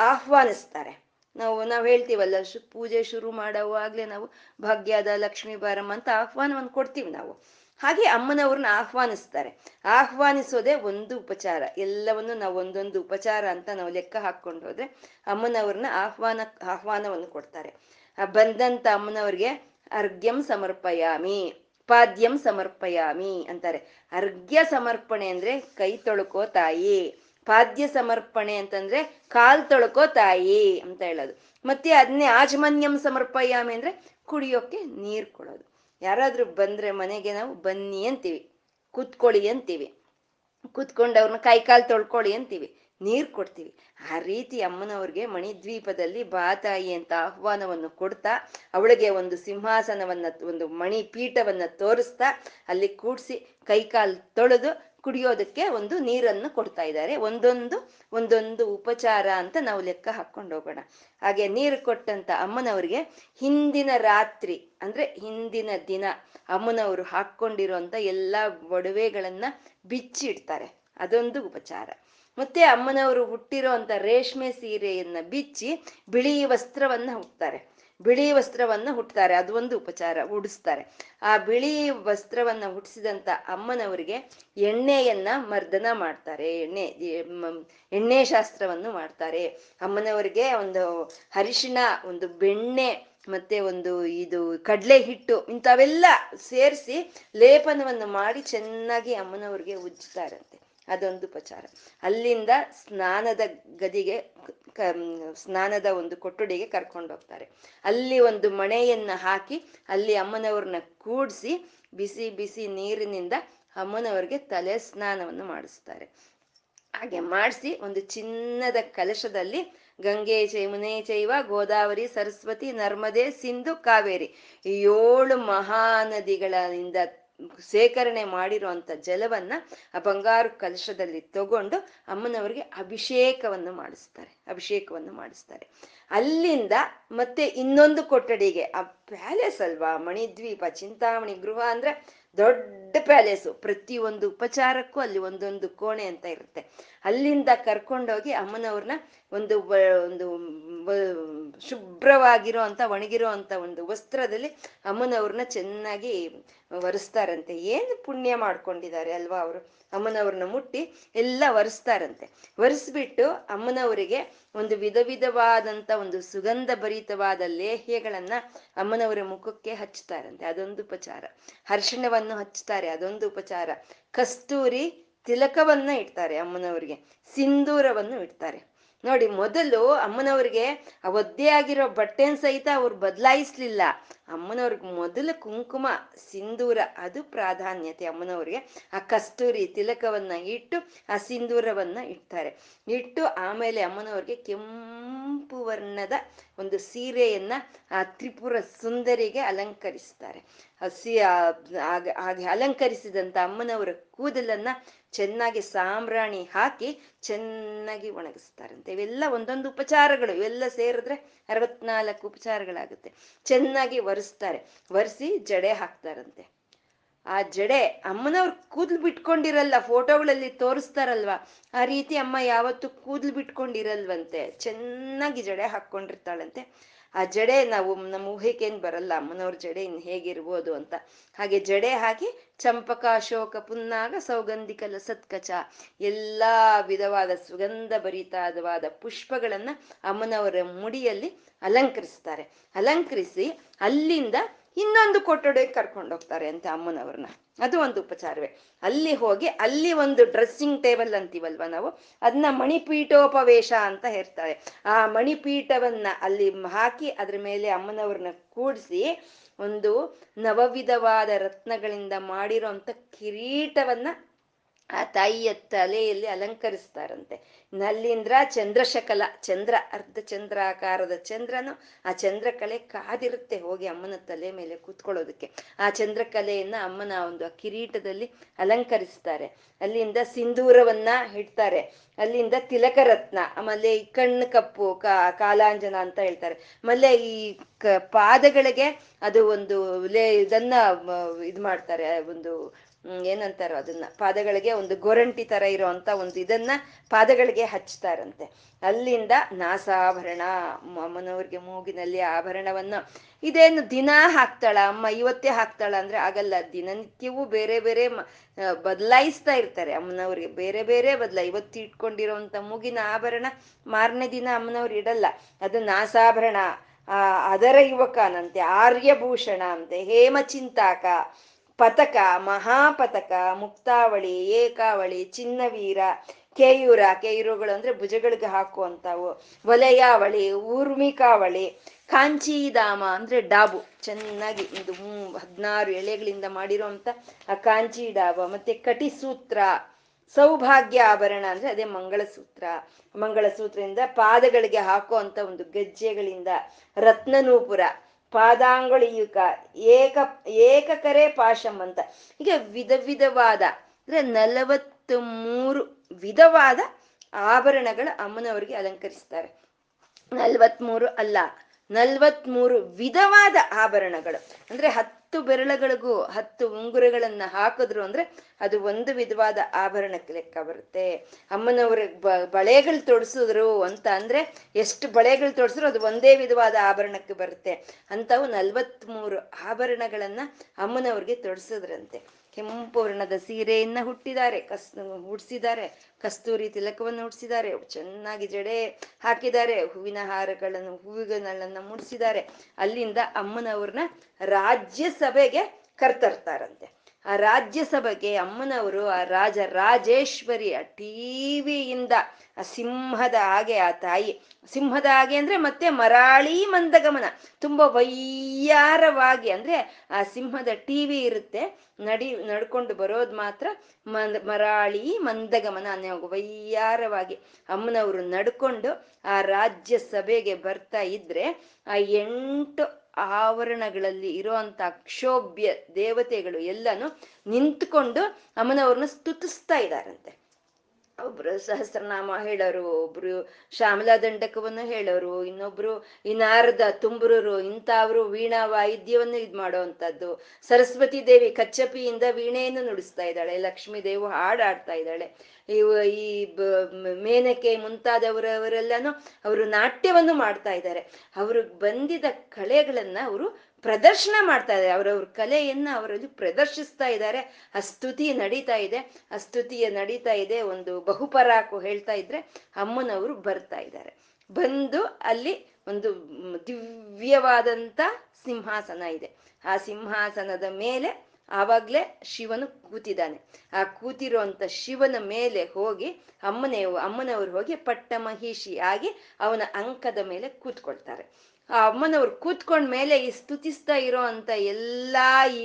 ಆಹ್ವಾನಿಸ್ತಾರೆ. ನಾವು ನಾವು ಹೇಳ್ತೀವಲ್ಲ ಪೂಜೆ ಶುರು ಮಾಡೋವಾಗ್ಲೇ ನಾವು ಭಾಗ್ಯದ ಲಕ್ಷ್ಮೀ ಬಾರಮ್ಮ ಅಂತ ಆಹ್ವಾನವನ್ನು ಕೊಡ್ತೀವಿ ನಾವು. ಹಾಗೆ ಅಮ್ಮನವ್ರನ್ನ ಆಹ್ವಾನಿಸ್ತಾರೆ. ಆಹ್ವಾನಿಸೋದೇ ಒಂದು ಉಪಚಾರ. ಎಲ್ಲವನ್ನು ನಾವು ಒಂದೊಂದು ಉಪಚಾರ ಅಂತ ನಾವು ಲೆಕ್ಕ ಹಾಕೊಂಡು ಹೋದ್ರೆ ಅಮ್ಮನವ್ರನ್ನ ಆಹ್ವಾನ, ಆಹ್ವಾನವನ್ನು ಕೊಡ್ತಾರೆ. ಬಂದಂತ ಅಮ್ಮನವ್ರಿಗೆ ಅರ್ಘ್ಯಂ ಸಮರ್ಪಯಾಮಿ, ಪಾದ್ಯಂ ಸಮರ್ಪಯಾಮಿ ಅಂತಾರೆ. ಅರ್ಘ್ಯ ಸಮರ್ಪಣೆ ಅಂದ್ರೆ ಕೈ ತೊಳ್ಕೋ ತಾಯಿ. ಪಾದ್ಯ ಸಮರ್ಪಣೆ ಅಂತಂದ್ರೆ ಕಾಲ್ ತೊಳ್ಕೋ ತಾಯಿ ಅಂತ ಹೇಳೋದು. ಮತ್ತೆ ಅದನ್ನೇ ಆಜಮನ್ಯಂ ಸಮರ್ಪಯಾಮಿ ಅಂದ್ರೆ ಕುಡಿಯೋಕೆ ನೀರ್ ಕೊಡೋದು. ಯಾರಾದ್ರೂ ಬಂದ್ರೆ ಮನೆಗೆ ನಾವು ಬನ್ನಿ ಅಂತೀವಿ, ಕುತ್ಕೊಳ್ಳಿ ಅಂತೀವಿ. ಕೂತ್ಕೊಂಡವ್ರನ್ನ ಕೈ ಕಾಲು ತೊಳ್ಕೊಳ್ಳಿ ಅಂತೀವಿ, ನೀರ್ ಕೊಡ್ತೀವಿ. ಆ ರೀತಿ ಅಮ್ಮನವ್ರಿಗೆ ಮಣಿದ್ವೀಪದಲ್ಲಿ ಬಾತಾಯಿ ಅಂತ ಆಹ್ವಾನವನ್ನು ಕೊಡ್ತಾ, ಅವಳಿಗೆ ಒಂದು ಸಿಂಹಾಸನವನ್ನ, ಒಂದು ಮಣಿ ಪೀಠವನ್ನ ತೋರಿಸ್ತಾ, ಅಲ್ಲಿ ಕೂಡ್ಸಿ ಕೈಕಾಲು ತೊಳೆದು ಕುಡಿಯೋದಕ್ಕೆ ಒಂದು ನೀರನ್ನು ಕೊಡ್ತಾ ಇದ್ದಾರೆ. ಒಂದೊಂದು ಒಂದೊಂದು ಉಪಚಾರ ಅಂತ ನಾವು ಲೆಕ್ಕ ಹಾಕೊಂಡು ಹೋಗೋಣ. ಹಾಗೆ ನೀರು ಕೊಟ್ಟಂತ ಅಮ್ಮನವ್ರಿಗೆ ಹಿಂದಿನ ರಾತ್ರಿ, ಅಂದ್ರೆ ಹಿಂದಿನ ದಿನ ಅಮ್ಮನವರು ಹಾಕೊಂಡಿರುವಂತ ಎಲ್ಲಾ ಒಡವೆಗಳನ್ನ ಬಿಚ್ಚಿಡ್ತಾರೆ. ಅದೊಂದು ಉಪಚಾರ. ಮತ್ತೆ ಅಮ್ಮನವರು ಹುಟ್ಟಿರೋ ಅಂತ ರೇಷ್ಮೆ ಸೀರೆಯನ್ನ ಬಿಚ್ಚಿ ಬಿಳಿ ವಸ್ತ್ರವನ್ನ ಹುಟ್ತಾರೆ ಬಿಳಿ ವಸ್ತ್ರವನ್ನ ಹುಟ್ತಾರೆ. ಅದು ಒಂದು ಉಪಚಾರ, ಉಡಿಸ್ತಾರೆ. ಆ ಬಿಳಿ ವಸ್ತ್ರವನ್ನ ಹುಟ್ಟಿಸಿದಂತ ಅಮ್ಮನವರಿಗೆ ಎಣ್ಣೆಯನ್ನ ಮರ್ದನ ಮಾಡ್ತಾರೆ. ಎಣ್ಣೆ ಎಣ್ಣೆ ಶಾಸ್ತ್ರವನ್ನು ಮಾಡ್ತಾರೆ. ಅಮ್ಮನವರಿಗೆ ಒಂದು ಅರಿಶಿಣ, ಒಂದು ಬೆಣ್ಣೆ, ಮತ್ತೆ ಒಂದು ಇದು ಕಡಲೆ ಹಿಟ್ಟು ಇಂಥವೆಲ್ಲ ಸೇರಿಸಿ ಲೇಪನವನ್ನು ಮಾಡಿ ಚೆನ್ನಾಗಿ ಅಮ್ಮನವ್ರಿಗೆ ಉಜ್ಜುತ್ತಾರಂತೆ. ಅದೊಂದು ಉಪಚಾರ. ಅಲ್ಲಿಂದ ಸ್ನಾನದ ಗದಿಗೆ ಸ್ನಾನದ ಒಂದು ಕೊಠಡಿಗೆ ಕರ್ಕೊಂಡು ಹೋಗ್ತಾರೆ. ಅಲ್ಲಿ ಒಂದು ಮಣೆಯನ್ನ ಹಾಕಿ, ಅಲ್ಲಿ ಅಮ್ಮನವ್ರನ್ನ ಕೂಡಿಸಿ, ಬಿಸಿ ಬಿಸಿ ನೀರಿನಿಂದ ಅಮ್ಮನವ್ರಿಗೆ ತಲೆ ಸ್ನಾನವನ್ನು ಮಾಡಿಸ್ತಾರೆ. ಹಾಗೆ ಮಾಡಿಸಿ ಒಂದು ಚಿನ್ನದ ಕಲಶದಲ್ಲಿ ಗಂಗೆ ಚೈಮುನೆ ಚೈವ, ಗೋದಾವರಿ, ಸರಸ್ವತಿ, ನರ್ಮದೆ, ಸಿಂಧು, ಕಾವೇರಿ ಏಳು ಮಹಾನದಿಗಳಿಂದ ಸೇಕರಣೆ ಮಾಡಿರುವಂತ ಜಲವನ್ನ ಆ ಬಂಗಾರು ಕಲಶದಲ್ಲಿ ತಗೊಂಡು ಅಮ್ಮನವರಿಗೆ ಅಭಿಷೇಕವನ್ನು ಮಾಡಿಸ್ತಾರೆ ಅಭಿಷೇಕವನ್ನು ಮಾಡಿಸ್ತಾರೆ. ಅಲ್ಲಿಂದ ಮತ್ತೆ ಇನ್ನೊಂದು ಕೊಠಡಿಗೆ, ಆ ಪ್ಯಾಲೇಸ್ ಅಲ್ವಾ? ಮಣಿದ್ವೀಪ, ಚಿಂತಾಮಣಿ ಗೃಹ ಅಂದ್ರೆ ದೊಡ್ಡ ಪ್ಯಾಲೇಸು. ಪ್ರತಿ ಒಂದು ಉಪಚಾರಕ್ಕೂ ಅಲ್ಲಿ ಒಂದೊಂದು ಕೋಣೆ ಅಂತ ಇರುತ್ತೆ. ಅಲ್ಲಿಂದ ಕರ್ಕೊಂಡೋಗಿ ಅಮ್ಮನವ್ರನ್ನ ಒಂದು ಒಂದು ಶುಭ್ರವಾಗಿರೋ ಅಂತ ಒಣಗಿರೋ ಅಂತ ಒಂದು ವಸ್ತ್ರದಲ್ಲಿ ಅಮ್ಮನವ್ರನ್ನ ಚೆನ್ನಾಗಿ ಒರೆಸ್ತಾರಂತೆ ಏನು ಪುಣ್ಯ ಮಾಡ್ಕೊಂಡಿದ್ದಾರೆ ಅಲ್ವಾ ಅವರು? ಅಮ್ಮನವ್ರನ್ನ ಮುಟ್ಟಿ ಎಲ್ಲ ಒರೆಸ್ತಾರಂತೆ ಒರೆಸ್ಬಿಟ್ಟು ಅಮ್ಮನವರಿಗೆ ಒಂದು ವಿಧ ವಿಧವಾದಂತ ಒಂದು ಸುಗಂಧ ಭರಿತವಾದ ಲೇಹ್ಯಗಳನ್ನ ಅಮ್ಮನವರ ಮುಖಕ್ಕೆ ಹಚ್ತಾರಂತೆ. ಅದೊಂದು ಉಪಚಾರ. ಹರ್ಷಣವನ್ನು ಹಚ್ತಾರೆ. ಅದೊಂದು ಉಪಚಾರ. ಕಸ್ತೂರಿ ತಿಲಕವನ್ನ ಇಡ್ತಾರೆ ಅಮ್ಮನವರಿಗೆ ಸಿಂಧೂರವನ್ನು ಇಡ್ತಾರೆ. ನೋಡಿ, ಮೊದಲು ಅಮ್ಮನವ್ರಿಗೆ ಆ ಒದ್ದೆ ಆಗಿರೋ ಬಟ್ಟೆನ ಸಹಿತ ಅವ್ರು ಬದಲಾಯಿಸ್ಲಿಲ್ಲ. ಅಮ್ಮನವ್ರಿಗೆ ಮೊದಲು ಕುಂಕುಮ ಸಿಂಧೂರ ಅದು ಪ್ರಾಧಾನ್ಯತೆ ಅಮ್ಮನವ್ರಿಗೆ. ಆ ಕಸ್ತೂರಿ ತಿಲಕವನ್ನ ಇಟ್ಟು, ಆ ಸಿಂಧೂರವನ್ನ ಇಡ್ತಾರೆ. ಇಟ್ಟು ಆಮೇಲೆ ಅಮ್ಮನವ್ರಿಗೆ ಕೆಂಪು ವರ್ಣದ ಒಂದು ಸೀರೆಯನ್ನ ಆ ತ್ರಿಪುರ ಸುಂದರಿಗೆ ಅಲಂಕರಿಸ್ತಾರೆ. ಹಸಿ ಹಾಗೆ ಅಲಂಕರಿಸಿದಂತ ಅಮ್ಮನವರ ಕೂದಲನ್ನ ಚೆನ್ನಾಗಿ ಸಾಂಬ್ರಾಣಿ ಹಾಕಿ ಚೆನ್ನಾಗಿ ಒಣಗಿಸ್ತಾರಂತೆ. ಇವೆಲ್ಲ ಒಂದೊಂದು ಉಪಚಾರಗಳು. ಇವೆಲ್ಲ ಸೇರಿದ್ರೆ ಅರವತ್ನಾಲ್ಕು ಉಪಚಾರಗಳಾಗುತ್ತೆ. ಚೆನ್ನಾಗಿ ಒರೆಸ್ತಾರೆ. ಒರೆಸಿ ಜಡೆ ಹಾಕ್ತಾರಂತೆ. ಆ ಜಡೆ ಅಮ್ಮನವ್ರು ಕೂದಲು ಬಿಟ್ಕೊಂಡಿರಲ್ಲ, ಫೋಟೋಗಳಲ್ಲಿ ತೋರಿಸ್ತಾರಲ್ವಾ? ಆ ರೀತಿ ಅಮ್ಮ ಯಾವತ್ತು ಕೂದಲು ಬಿಟ್ಕೊಂಡಿರಲ್ವಂತೆ. ಚೆನ್ನಾಗಿ ಜಡೆ ಹಾಕ್ಕೊಂಡಿರ್ತಾಳಂತೆ. ಆ ಜಡೆ ನಾವು ನಮ್ಮ ಊಹೆಗೇನು ಬರಲ್ಲ, ಅಮ್ಮನವ್ರ ಜಡೆ ಇನ್ ಹೇಗಿರ್ಬೋದು ಅಂತ. ಹಾಗೆ ಜಡೆ ಹಾಕಿ ಚಂಪಕ ಅಶೋಕ ಪುನ್ನಾಗ ಸೌಗಂಧಿಕ ಲಸತ್ಕಚ ಎಲ್ಲಾ ವಿಧವಾದ ಸುಗಂಧ ಭರಿತಾದವಾದ ಪುಷ್ಪಗಳನ್ನ ಅಮ್ಮನವರ ಮುಡಿಯಲ್ಲಿ ಅಲಂಕರಿಸ್ತಾರೆ. ಅಲಂಕರಿಸಿ ಅಲ್ಲಿಂದ ಇನ್ನೊಂದು ಕೊಠಡಿಗೆ ಕರ್ಕೊಂಡು ಹೋಗ್ತಾರೆ ಅಂತ ಅಮ್ಮನವ್ರನ್ನ. ಅದು ಒಂದು ಉಪಚಾರವೇ. ಅಲ್ಲಿ ಹೋಗಿ, ಅಲ್ಲಿ ಒಂದು ಡ್ರೆಸ್ಸಿಂಗ್ ಟೇಬಲ್ ಅಂತೀವಲ್ವ ನಾವು? ಅದನ್ನ ಮಣಿಪೀಠೋಪವೇಶ ಅಂತ ಹೇಳ್ತಾರೆ. ಆ ಮಣಿಪೀಠವನ್ನ ಅಲ್ಲಿ ಹಾಕಿ ಅದ್ರ ಮೇಲೆ ಅಮ್ಮನವ್ರನ್ನ ಕೂಡಿಸಿ ಒಂದು ನವವಿಧವಾದ ರತ್ನಗಳಿಂದ ಮಾಡಿರೋಂಥ ಕಿರೀಟವನ್ನ ಆ ತಾಯಿಯ ತಲೆಯಲ್ಲಿ ಅಲಂಕರಿಸ್ತಾರಂತೆ. ನಲ್ಲಿಂದ್ರ ಚಂದ್ರಶಕಲ, ಚಂದ್ರ, ಅರ್ಧ ಚಂದ್ರಾಕಾರದ ಚಂದ್ರನು ಆ ಚಂದ್ರಕಲೆ ಕಾದಿರುತ್ತೆ ಹೋಗಿ ಅಮ್ಮನ ತಲೆ ಮೇಲೆ ಕೂತ್ಕೊಳ್ಳೋದಕ್ಕೆ. ಆ ಚಂದ್ರಕಲೆಯನ್ನ ಅಮ್ಮನ ಒಂದು ಕಿರೀಟದಲ್ಲಿ ಅಲಂಕರಿಸ್ತಾರೆ. ಅಲ್ಲಿಂದ ಸಿಂಧೂರವನ್ನ ಇಡ್ತಾರೆ. ಅಲ್ಲಿಂದ ತಿಲಕರತ್ನ, ಆಮೇಲೆ ಈ ಕಣ್ಣು ಕಪ್ಪು ಕಾಲಾಂಜನ ಅಂತ ಹೇಳ್ತಾರೆ. ಆಮೇಲೆ ಈ ಕ, ಪಾದಗಳಿಗೆ ಅದು ಒಂದು ಲೇ, ಇದನ್ನ ಇದು ಮಾಡ್ತಾರೆ, ಒಂದು ಏನಂತಾರೋ ಅದನ್ನ. ಪಾದಗಳಿಗೆ ಒಂದು ಗೊರಂಟಿ ತರ ಇರೋಂತ ಒಂದು ಇದನ್ನ ಪಾದಗಳಿಗೆ ಹಚ್ತಾರಂತೆ. ಅಲ್ಲಿಂದ ನಾಸಾಭರಣ. ಅಮ್ಮನವ್ರಿಗೆ ಮೂಗಿನಲ್ಲಿ ಆಭರಣವನ್ನ. ಇದೇನು ದಿನ ಹಾಕ್ತಾಳ? ಅಮ್ಮ, ಇವತ್ತೇ ಹಾಕ್ತಾಳ ಅಂದ್ರೆ ಆಗಲ್ಲ. ದಿನನಿತ್ಯವೂ ಬೇರೆ ಬೇರೆ ಬದಲಾಯಿಸ್ತಾ ಇರ್ತಾರೆ ಅಮ್ಮನವ್ರಿಗೆ. ಬೇರೆ ಬೇರೆ ಬದಲ, ಇವತ್ತು ಇಟ್ಕೊಂಡಿರೋಂಥ ಮೂಗಿನ ಆಭರಣ ಮಾರನೇ ದಿನ ಅಮ್ಮನವ್ರು ಇಡಲ್ಲ. ಅದು ನಾಸಾಭರಣ. ಆ, ಅದರ ಯುವಕನಂತೆ, ಆರ್ಯಭೂಷಣ ಅಂತೆ, ಹೇಮಚಿಂತಾಕ, ಪತಕ, ಮಹಾಪತಕ, ಮುಕ್ತಾವಳಿ, ಏಕಾವಳಿ, ಚಿನ್ನವೀರ ಕೇಯೂರ, ಕೇಯೂರುಗಳು ಅಂದ್ರೆ ಭುಜಗಳಿಗೆ ಹಾಕುವಂಥವು. ವಲಯಾವಳಿ ಊರ್ಮಿಕಾವಳಿ ಕಾಂಚೀಧಾಮ ಅಂದ್ರೆ ಡಾಬು. ಚೆನ್ನಾಗಿ ಒಂದು ಹದಿನಾರು ಎಳೆಗಳಿಂದ ಮಾಡಿರುವಂತ ಆ ಕಾಂಚಿ ಡಾಬ ಮತ್ತೆ ಕಟಿಸೂತ್ರ, ಸೌಭಾಗ್ಯ ಆಭರಣ ಅಂದ್ರೆ ಅದೇ ಮಂಗಳಸೂತ್ರ. ಮಂಗಳಸೂತ್ರದಿಂದ ಪಾದಗಳಿಗೆ ಹಾಕುವಂತ ಒಂದು ಗೆಜ್ಜೆಗಳಿಂದ ರತ್ನನೂಪುರ, ಪಾದಾಂಗುಳಿಯುಕ, ಏಕ, ಏಕಕರೆ ಪಾಶಂ ಅಂತ. ಹೀಗೆ ವಿಧ ವಿಧವಾದ ಅಂದ್ರೆ ನಲವತ್ತು ಮೂರು ವಿಧವಾದ ಆಭರಣಗಳು ಅಮ್ಮನವರಿಗೆ ಅಲಂಕರಿಸ್ತಾರೆ. ನಲ್ವತ್ಮೂರು ಅಲ್ಲ, ನಲ್ವತ್ಮೂರು ವಿಧವಾದ ಆಭರಣಗಳು. ಅಂದ್ರೆ ಹತ್ತು ಬೆರಳುಗಳಿಗೂ ಹತ್ತು ಉಂಗುರಗಳನ್ನ ಹಾಕಿದ್ರು ಅಂದ್ರೆ ಅದು ಒಂದು ವಿಧವಾದ ಆಭರಣಕ್ಕೆ ಲೆಕ್ಕ ಬರುತ್ತೆ. ಅಮ್ಮನವ್ರ ಬಳೆಗಳು ತೊಡಸಿದ್ರು ಅಂತ ಅಂದ್ರೆ ಎಷ್ಟು ಬಳೆಗಳು ತೊಡಸಿದ್ರು ಅದು ಒಂದೇ ವಿಧವಾದ ಆಭರಣಕ್ಕೆ ಬರುತ್ತೆ. ಅಂತವು ನಲ್ವತ್ಮೂರು ಆಭರಣಗಳನ್ನ ಅಮ್ಮನವ್ರಿಗೆ ತೊಡಸಿದ್ರಂತೆ. ಕೆಂಪು ವರ್ಣದ ಸೀರೆಯನ್ನ ಹುಟ್ಟಿದ್ದಾರೆ. ಕಸ್ ಹುಡ್ಸಿದ್ದಾರೆ ಕಸ್ತೂರಿ ತಿಲಕವನ್ನು ಹುಡ್ಸಿದ್ದಾರೆ ಚೆನ್ನಾಗಿ ಜಡೆ ಹಾಕಿದ್ದಾರೆ. ಹೂವಿನ ಹಾರಗಳನ್ನು ಹೂವಿಗಳನ್ನ ಮುಡಿಸಿದ್ದಾರೆ. ಅಲ್ಲಿಂದ ಅಮ್ಮನವ್ರನ್ನ ರಾಜ್ಯಸಭೆಗೆ ಕರ್ತರ್ತಾರಂತೆ. ಆ ರಾಜ್ಯಸಭೆಗೆ ಅಮ್ಮನವರು, ಆ ರಾಜ ರಾಜೇಶ್ವರಿ ಆ ಟಿವಿಯಿಂದ, ಆ ಸಿಂಹದ ಹಾಗೆ, ಆ ತಾಯಿ ಸಿಂಹದ ಹಾಗೆ ಅಂದ್ರೆ ಮತ್ತೆ ಮರಾಳಿ ಮಂದಗಮನ, ತುಂಬಾ ವೈಯಾರವಾಗಿ ಅಂದ್ರೆ ಆ ಸಿಂಹದ ಟಿವಿ ಇರುತ್ತೆ. ನಡಿ, ನಡ್ಕೊಂಡು ಬರೋದು ಮಾತ್ರ ಮರಾಳಿ ಮಂದಗಮನ ಅನ್ನೋ ವೈಯಾರವಾಗಿ ಅಮ್ಮನವರು ನಡ್ಕೊಂಡು ಆ ರಾಜ್ಯಸಭೆಗೆ ಬರ್ತಾ ಇದ್ರೆ, ಆ ಎಂಟು ಆವರಣಗಳಲ್ಲಿ ಇರುವಂತ ಕ್ಷೋಭ್ಯ ದೇವತೆಗಳು ಎಲ್ಲಾನು ನಿಂತ್ಕೊಂಡು ಅಮ್ಮನವ್ರನ್ನ ಸ್ತುತಿಸ್ತಾ ಇದ್ದಾರಂತೆ. ಒಬ್ರು ಸಹಸ್ರನಾಮ ಹೇಳೋರು, ಒಬ್ರು ಶ್ಯಾಮಲಾ ದಂಡಕವನ್ನು ಹೇಳೋರು, ಇನ್ನೊಬ್ರು ಇನಾರದ ತುಂಬ್ರರು, ಇಂಥವ್ರು ವೀಣಾ ವಾಯಿದ್ಯವನ್ನು ಇದ್ ಮಾಡುವಂಥದ್ದು. ಸರಸ್ವತಿ ದೇವಿ ಕಚ್ಚಪಿಯಿಂದ ವೀಣೆಯನ್ನು ನುಡಿಸ್ತಾ ಇದ್ದಾಳೆ, ಲಕ್ಷ್ಮೀ ದೇವಿ ಹಾಡಾಡ್ತಾ ಇದ್ದಾಳೆ. ಇವು ಈ ಮೇನಕೆ ಮುಂತಾದವರವರೆಲ್ಲಾನು ಅವರು ನಾಟ್ಯವನ್ನು ಮಾಡ್ತಾ ಇದ್ದಾರೆ. ಅವ್ರಿಗೆ ಬಂದಿದ ಕಲೆಗಳನ್ನ ಅವರು ಪ್ರದರ್ಶನ ಮಾಡ್ತಾ ಇದ್ದಾರೆ. ಅವರವ್ರ ಕಲೆಯನ್ನ ಅವರಲ್ಲಿ ಪ್ರದರ್ಶಿಸ್ತಾ ಇದ್ದಾರೆ. ಆ ಸ್ತುತಿ ನಡೀತಾ ಇದೆ. ಆ ಸ್ತುತಿಯ ನಡೀತಾ ಇದೆ ಒಂದು ಬಹುಪರಾಕು ಹೇಳ್ತಾ ಇದ್ರೆ ಅಮ್ಮನವರು ಬರ್ತಾ ಇದ್ದಾರೆ. ಬಂದು ಅಲ್ಲಿ ಒಂದು ದಿವ್ಯವಾದಂತ ಸಿಂಹಾಸನ ಇದೆ. ಆ ಸಿಂಹಾಸನದ ಮೇಲೆ ಆವಾಗ್ಲೇ ಶಿವನು ಕೂತಿದ್ದಾನೆ. ಆ ಕೂತಿರುವಂತ ಶಿವನ ಮೇಲೆ ಹೋಗಿ ಅಮ್ಮನೇ ಅಮ್ಮನವರು ಹೋಗಿ ಪಟ್ಟ ಮಹಿಷಿ ಆಗಿ ಅವನ ಅಂಕದ ಮೇಲೆ ಕೂತ್ಕೊಳ್ತಾರೆ. ಆ, ಅಮ್ಮನವ್ರು ಕೂತ್ಕೊಂಡ ಮೇಲೆ ಈ ಸ್ತುತಿಸ್ತಾ ಇರೋ ಅಂತ ಎಲ್ಲಾ ಈ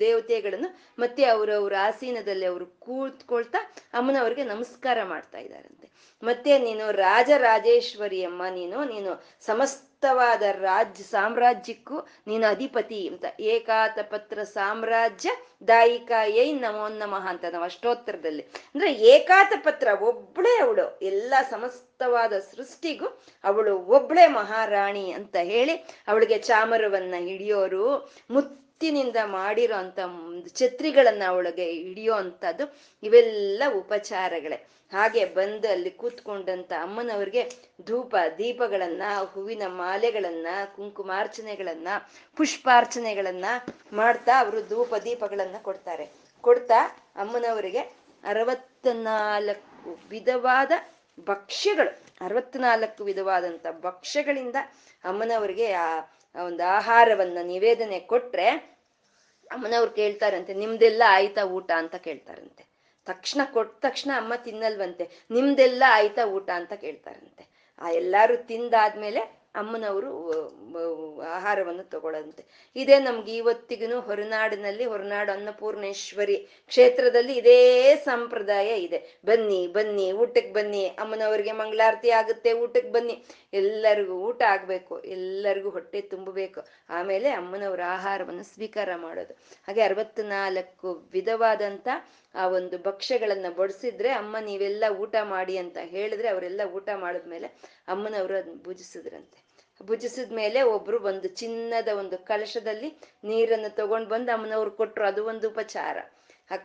ದೇವತೆಗಳನ್ನು ಮತ್ತೆ ಅವರವ್ರ ಆಸೀನದಲ್ಲಿ ಅವರು ಕೂತ್ಕೊಳ್ತಾ ಅಮ್ಮನವ್ರಿಗೆ ನಮಸ್ಕಾರ ಮಾಡ್ತಾ ಇದ್ದಾರಂತೆ. ಮತ್ತೆ ನೀನು ರಾಜರಾಜೇಶ್ವರಿ ಅಮ್ಮ ನೀನು ನೀನು ಸಮಸ್ತ ಸಮಸ್ತವಾದ ರಾಜ್ಯ ಸಾಮ್ರಾಜ್ಯಕ್ಕೂ ನೀನು ಅಧಿಪತಿ ಅಂತ. ಏಕಾತ ಪತ್ರ ಸಾಮ್ರಾಜ್ಯ ದಾಯಿಕಾಯೈ ನಮೋ ನಮಃ ಅಂತ ನಾವು ಅಷ್ಟೋತ್ತರದಲ್ಲಿ. ಅಂದ್ರೆ ಏಕಾತ ಪತ್ರ ಒಬ್ಳೆ ಅವಳು. ಎಲ್ಲ ಸಮಸ್ತವಾದ ಸೃಷ್ಟಿಗೂ ಅವಳು ಒಬ್ಳೆ ಮಹಾರಾಣಿ ಅಂತ ಹೇಳಿ ಅವಳಿಗೆ ಚಾಮರವನ್ನ ಹಿಡಿಯೋರು ಮುತ್ತಿನಿಂದ ಮಾಡಿರೋ ಅಂತ ಛತ್ರಿಗಳನ್ನ ಅವಳಿಗೆ ಹಿಡಿಯೋ ಅಂತದ್ದು ಇವೆಲ್ಲ ಉಪಚಾರಗಳೇ. ಹಾಗೆ ಬಂದು ಅಲ್ಲಿ ಕೂತ್ಕೊಂಡಂತ ಅಮ್ಮನವ್ರಿಗೆ ಧೂಪ, ದೀಪಗಳನ್ನ, ಹೂವಿನ ಮಾಲೆಗಳನ್ನ, ಕುಂಕುಮಾರ್ಚನೆಗಳನ್ನ, ಪುಷ್ಪಾರ್ಚನೆಗಳನ್ನ ಮಾಡ್ತಾ ಅವರು ಧೂಪ, ದೀಪಗಳನ್ನ ಕೊಡ್ತಾರೆ. ಕೊಡ್ತಾ ಅಮ್ಮನವರಿಗೆ ಅರವತ್ನಾಲ್ಕು ವಿಧವಾದ ಭಕ್ಷ್ಯಗಳು. ಅರವತ್ನಾಲ್ಕು ವಿಧವಾದಂತ ಭಕ್ಷ್ಯಗಳಿಂದ ಅಮ್ಮನವರಿಗೆ ಆ ಒಂದು ಆಹಾರವನ್ನ ನಿವೇದನೆ ಕೊಟ್ರೆ ಅಮ್ಮನವ್ರು ಕೇಳ್ತಾರಂತೆ, ನಿಮ್ದೆಲ್ಲ ಆಯ್ತಾ ಊಟ? ಅಂತ ಕೇಳ್ತಾರಂತೆ. ತಕ್ಷಣ ಕೊಟ್ಟ ತಕ್ಷಣ ಅಮ್ಮ ತಿನ್ನಲ್ವಂತೆ, ನಿಮ್ದೆಲ್ಲ ಆಯ್ತಾ ಊಟ? ಅಂತ ಕೇಳ್ತಾರಂತೆ. ಆ ಎಲ್ಲಾರು ತಿಂದಾದ್ಮೇಲೆ ಅಮ್ಮನವರು ಆಹಾರವನ್ನು ತಗೊಳ್ಳಂತೆ ಇದೇ ನಮ್ಗೆ ಇವತ್ತಿಗೂ ಹೊರನಾಡಿನಲ್ಲಿ, ಹೊರನಾಡು ಅನ್ನಪೂರ್ಣೇಶ್ವರಿ ಕ್ಷೇತ್ರದಲ್ಲಿ ಇದೇ ಸಂಪ್ರದಾಯ ಇದೆ. ಬನ್ನಿ ಬನ್ನಿ, ಊಟಕ್ಕೆ ಬನ್ನಿ. ಅಮ್ಮನವರಿಗೆ ಮಂಗಳಾರತಿ ಆಗುತ್ತೆ, ಊಟಕ್ಕೆ ಬನ್ನಿ. ಎಲ್ಲರಿಗೂ ಊಟ ಆಗ್ಬೇಕು, ಎಲ್ಲರಿಗೂ ಹೊಟ್ಟೆ ತುಂಬಬೇಕು. ಆಮೇಲೆ ಅಮ್ಮನವರ ಆಹಾರವನ್ನು ಸ್ವೀಕಾರ ಮಾಡೋದು. ಹಾಗೆ ಅರವತ್ನಾಲ್ಕು ವಿಧವಾದಂತ ಆ ಒಂದು ಭಕ್ಷ್ಯಗಳನ್ನ ಬಡಿಸಿದ್ರೆ ಅಮ್ಮ ನೀವೆಲ್ಲ ಊಟ ಮಾಡಿ ಅಂತ ಹೇಳಿದ್ರೆ ಅವರೆಲ್ಲ ಊಟ ಮಾಡಿದ್ಮೇಲೆ ಅಮ್ಮನವರು ಅದನ್ನ ಭುಜಿಸಿದ್ರಂತೆ. ಭುಜಿಸಿದ ಮೇಲೆ ಒಬ್ರು ಒಂದು ಚಿನ್ನದ ಒಂದು ಕಲಶದಲ್ಲಿ ನೀರನ್ನು ತಗೊಂಡ್ ಬಂದು ಅಮ್ಮನವ್ರು ಕೊಟ್ರು. ಅದು ಒಂದು ಉಪಚಾರ.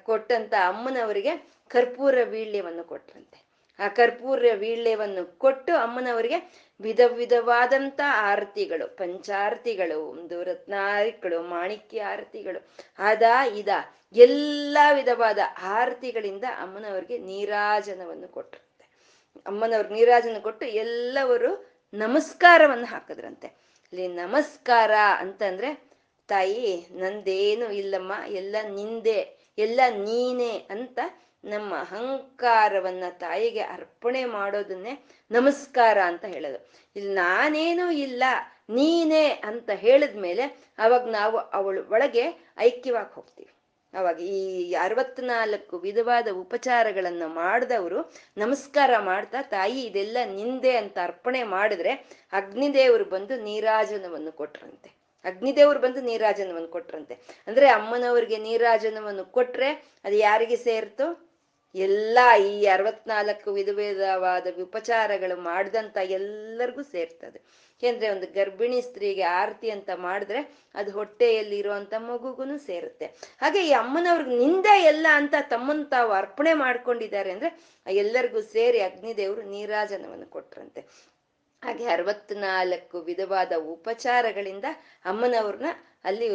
ಕೊಟ್ಟಂತ ಅಮ್ಮನವರಿಗೆ ಕರ್ಪೂರ ವೀಳ್ಯವನ್ನು ಕೊಟ್ರಂತೆ. ಆ ಕರ್ಪೂರ ವೀಳ್ಯವನ್ನು ಕೊಟ್ಟು ಅಮ್ಮನವರಿಗೆ ವಿಧ ವಿಧವಾದಂತ ಆರತಿಗಳು, ಪಂಚಾರತಿಗಳು, ಒಂದು ರತ್ನಾರಿಗಳು, ಮಾಣಿಕ್ಯ ಆರತಿಗಳು. ಅದ ಇದ ಎಲ್ಲ ವಿಧವಾದ ಆರತಿಗಳಿಂದ ಅಮ್ಮನವ್ರಿಗೆ ನೀರಾಜನವನ್ನು ಕೊಟ್ಟಿರುತ್ತೆ ಅಮ್ಮನವ್ರಿಗೆ ನೀರಾಜನ ಕೊಟ್ಟು ಎಲ್ಲವರು ನಮಸ್ಕಾರವನ್ನು ಹಾಕಿದ್ರಂತೆ. ಇಲ್ಲಿ ನಮಸ್ಕಾರ ಅಂತಂದ್ರೆ, ತಾಯಿ ನಂದೇನು ಇಲ್ಲಮ್ಮ, ಎಲ್ಲ ನಿಂದೆ, ಎಲ್ಲ ನೀನೆ ಅಂತ ನಮ್ಮ ಅಹಂಕಾರವನ್ನ ತಾಯಿಗೆ ಅರ್ಪಣೆ ಮಾಡೋದನ್ನೇ ನಮಸ್ಕಾರ ಅಂತ ಹೇಳೋದು. ಇಲ್ಲಿ ನಾನೇನೂ ಇಲ್ಲ, ನೀನೇ ಅಂತ ಹೇಳಿದ್ಮೇಲೆ ಅವಾಗ ನಾವು ಅವಳು ಒಳಗೆ ಐಕ್ಯವಾಗಿ ಹೋಗ್ತೀವಿ. ಅವಾಗ ಈ ಅರವತ್ನಾಲ್ಕು ವಿಧವಾದ ಉಪಚಾರಗಳನ್ನ ಮಾಡಿದವರು ನಮಸ್ಕಾರ ಮಾಡ್ತಾ, ತಾಯಿ, ಇದೆಲ್ಲ ನಿಂದೆ ಅಂತ ಅರ್ಪಣೆ ಮಾಡಿದ್ರೆ ಅಗ್ನಿದೇವರು ಬಂದು ನೀರಾಜನವನ್ನು ಕೊಟ್ರಂತೆ. ಅಗ್ನಿದೇವರು ಬಂದು ನೀರಾಜನವನ್ನು ಕೊಟ್ರಂತೆ. ಅಂದ್ರೆ ಅಮ್ಮನವ್ರಿಗೆ ನೀರಾಜನವನ್ನು ಕೊಟ್ರೆ ಅದು ಯಾರಿಗೆ ಸೇರ್ತು? ಎಲ್ಲ ಈ ಅರವತ್ನಾಲ್ಕು ವಿಧ ವಿಧವಾದ ಉಪಚಾರಗಳು ಮಾಡಿದಂತ ಎಲ್ಲರಿಗೂ ಸೇರ್ತದೆ. ಏಕೆಂದ್ರೆ ಒಂದು ಗರ್ಭಿಣಿ ಸ್ತ್ರೀಗೆ ಆರತಿ ಅಂತ ಮಾಡಿದ್ರೆ ಅದು ಹೊಟ್ಟೆಯಲ್ಲಿ ಇರುವಂತ ಮಗುಗೂ ಸೇರುತ್ತೆ. ಹಾಗೆ ಈ ಅಮ್ಮನವ್ರಿಗೆ ನಿಂದೆ ಎಲ್ಲ ಅಂತ ತಮ್ಮನ್ನು ತಾವು ಅರ್ಪಣೆ ಮಾಡ್ಕೊಂಡಿದ್ದಾರೆ ಅಂದ್ರೆ ಎಲ್ಲರಿಗೂ ಸೇರಿ ಅಗ್ನಿದೇವರು ನೀರಾಜನವನ್ನು ಕೊಟ್ರಂತೆ. ಹಾಗೆ ಅರವತ್ನಾಲ್ಕು ವಿಧವಾದ ಉಪಚಾರಗಳಿಂದ ಅಮ್ಮನವ್ರನ್ನ ಅಲ್ಲಿ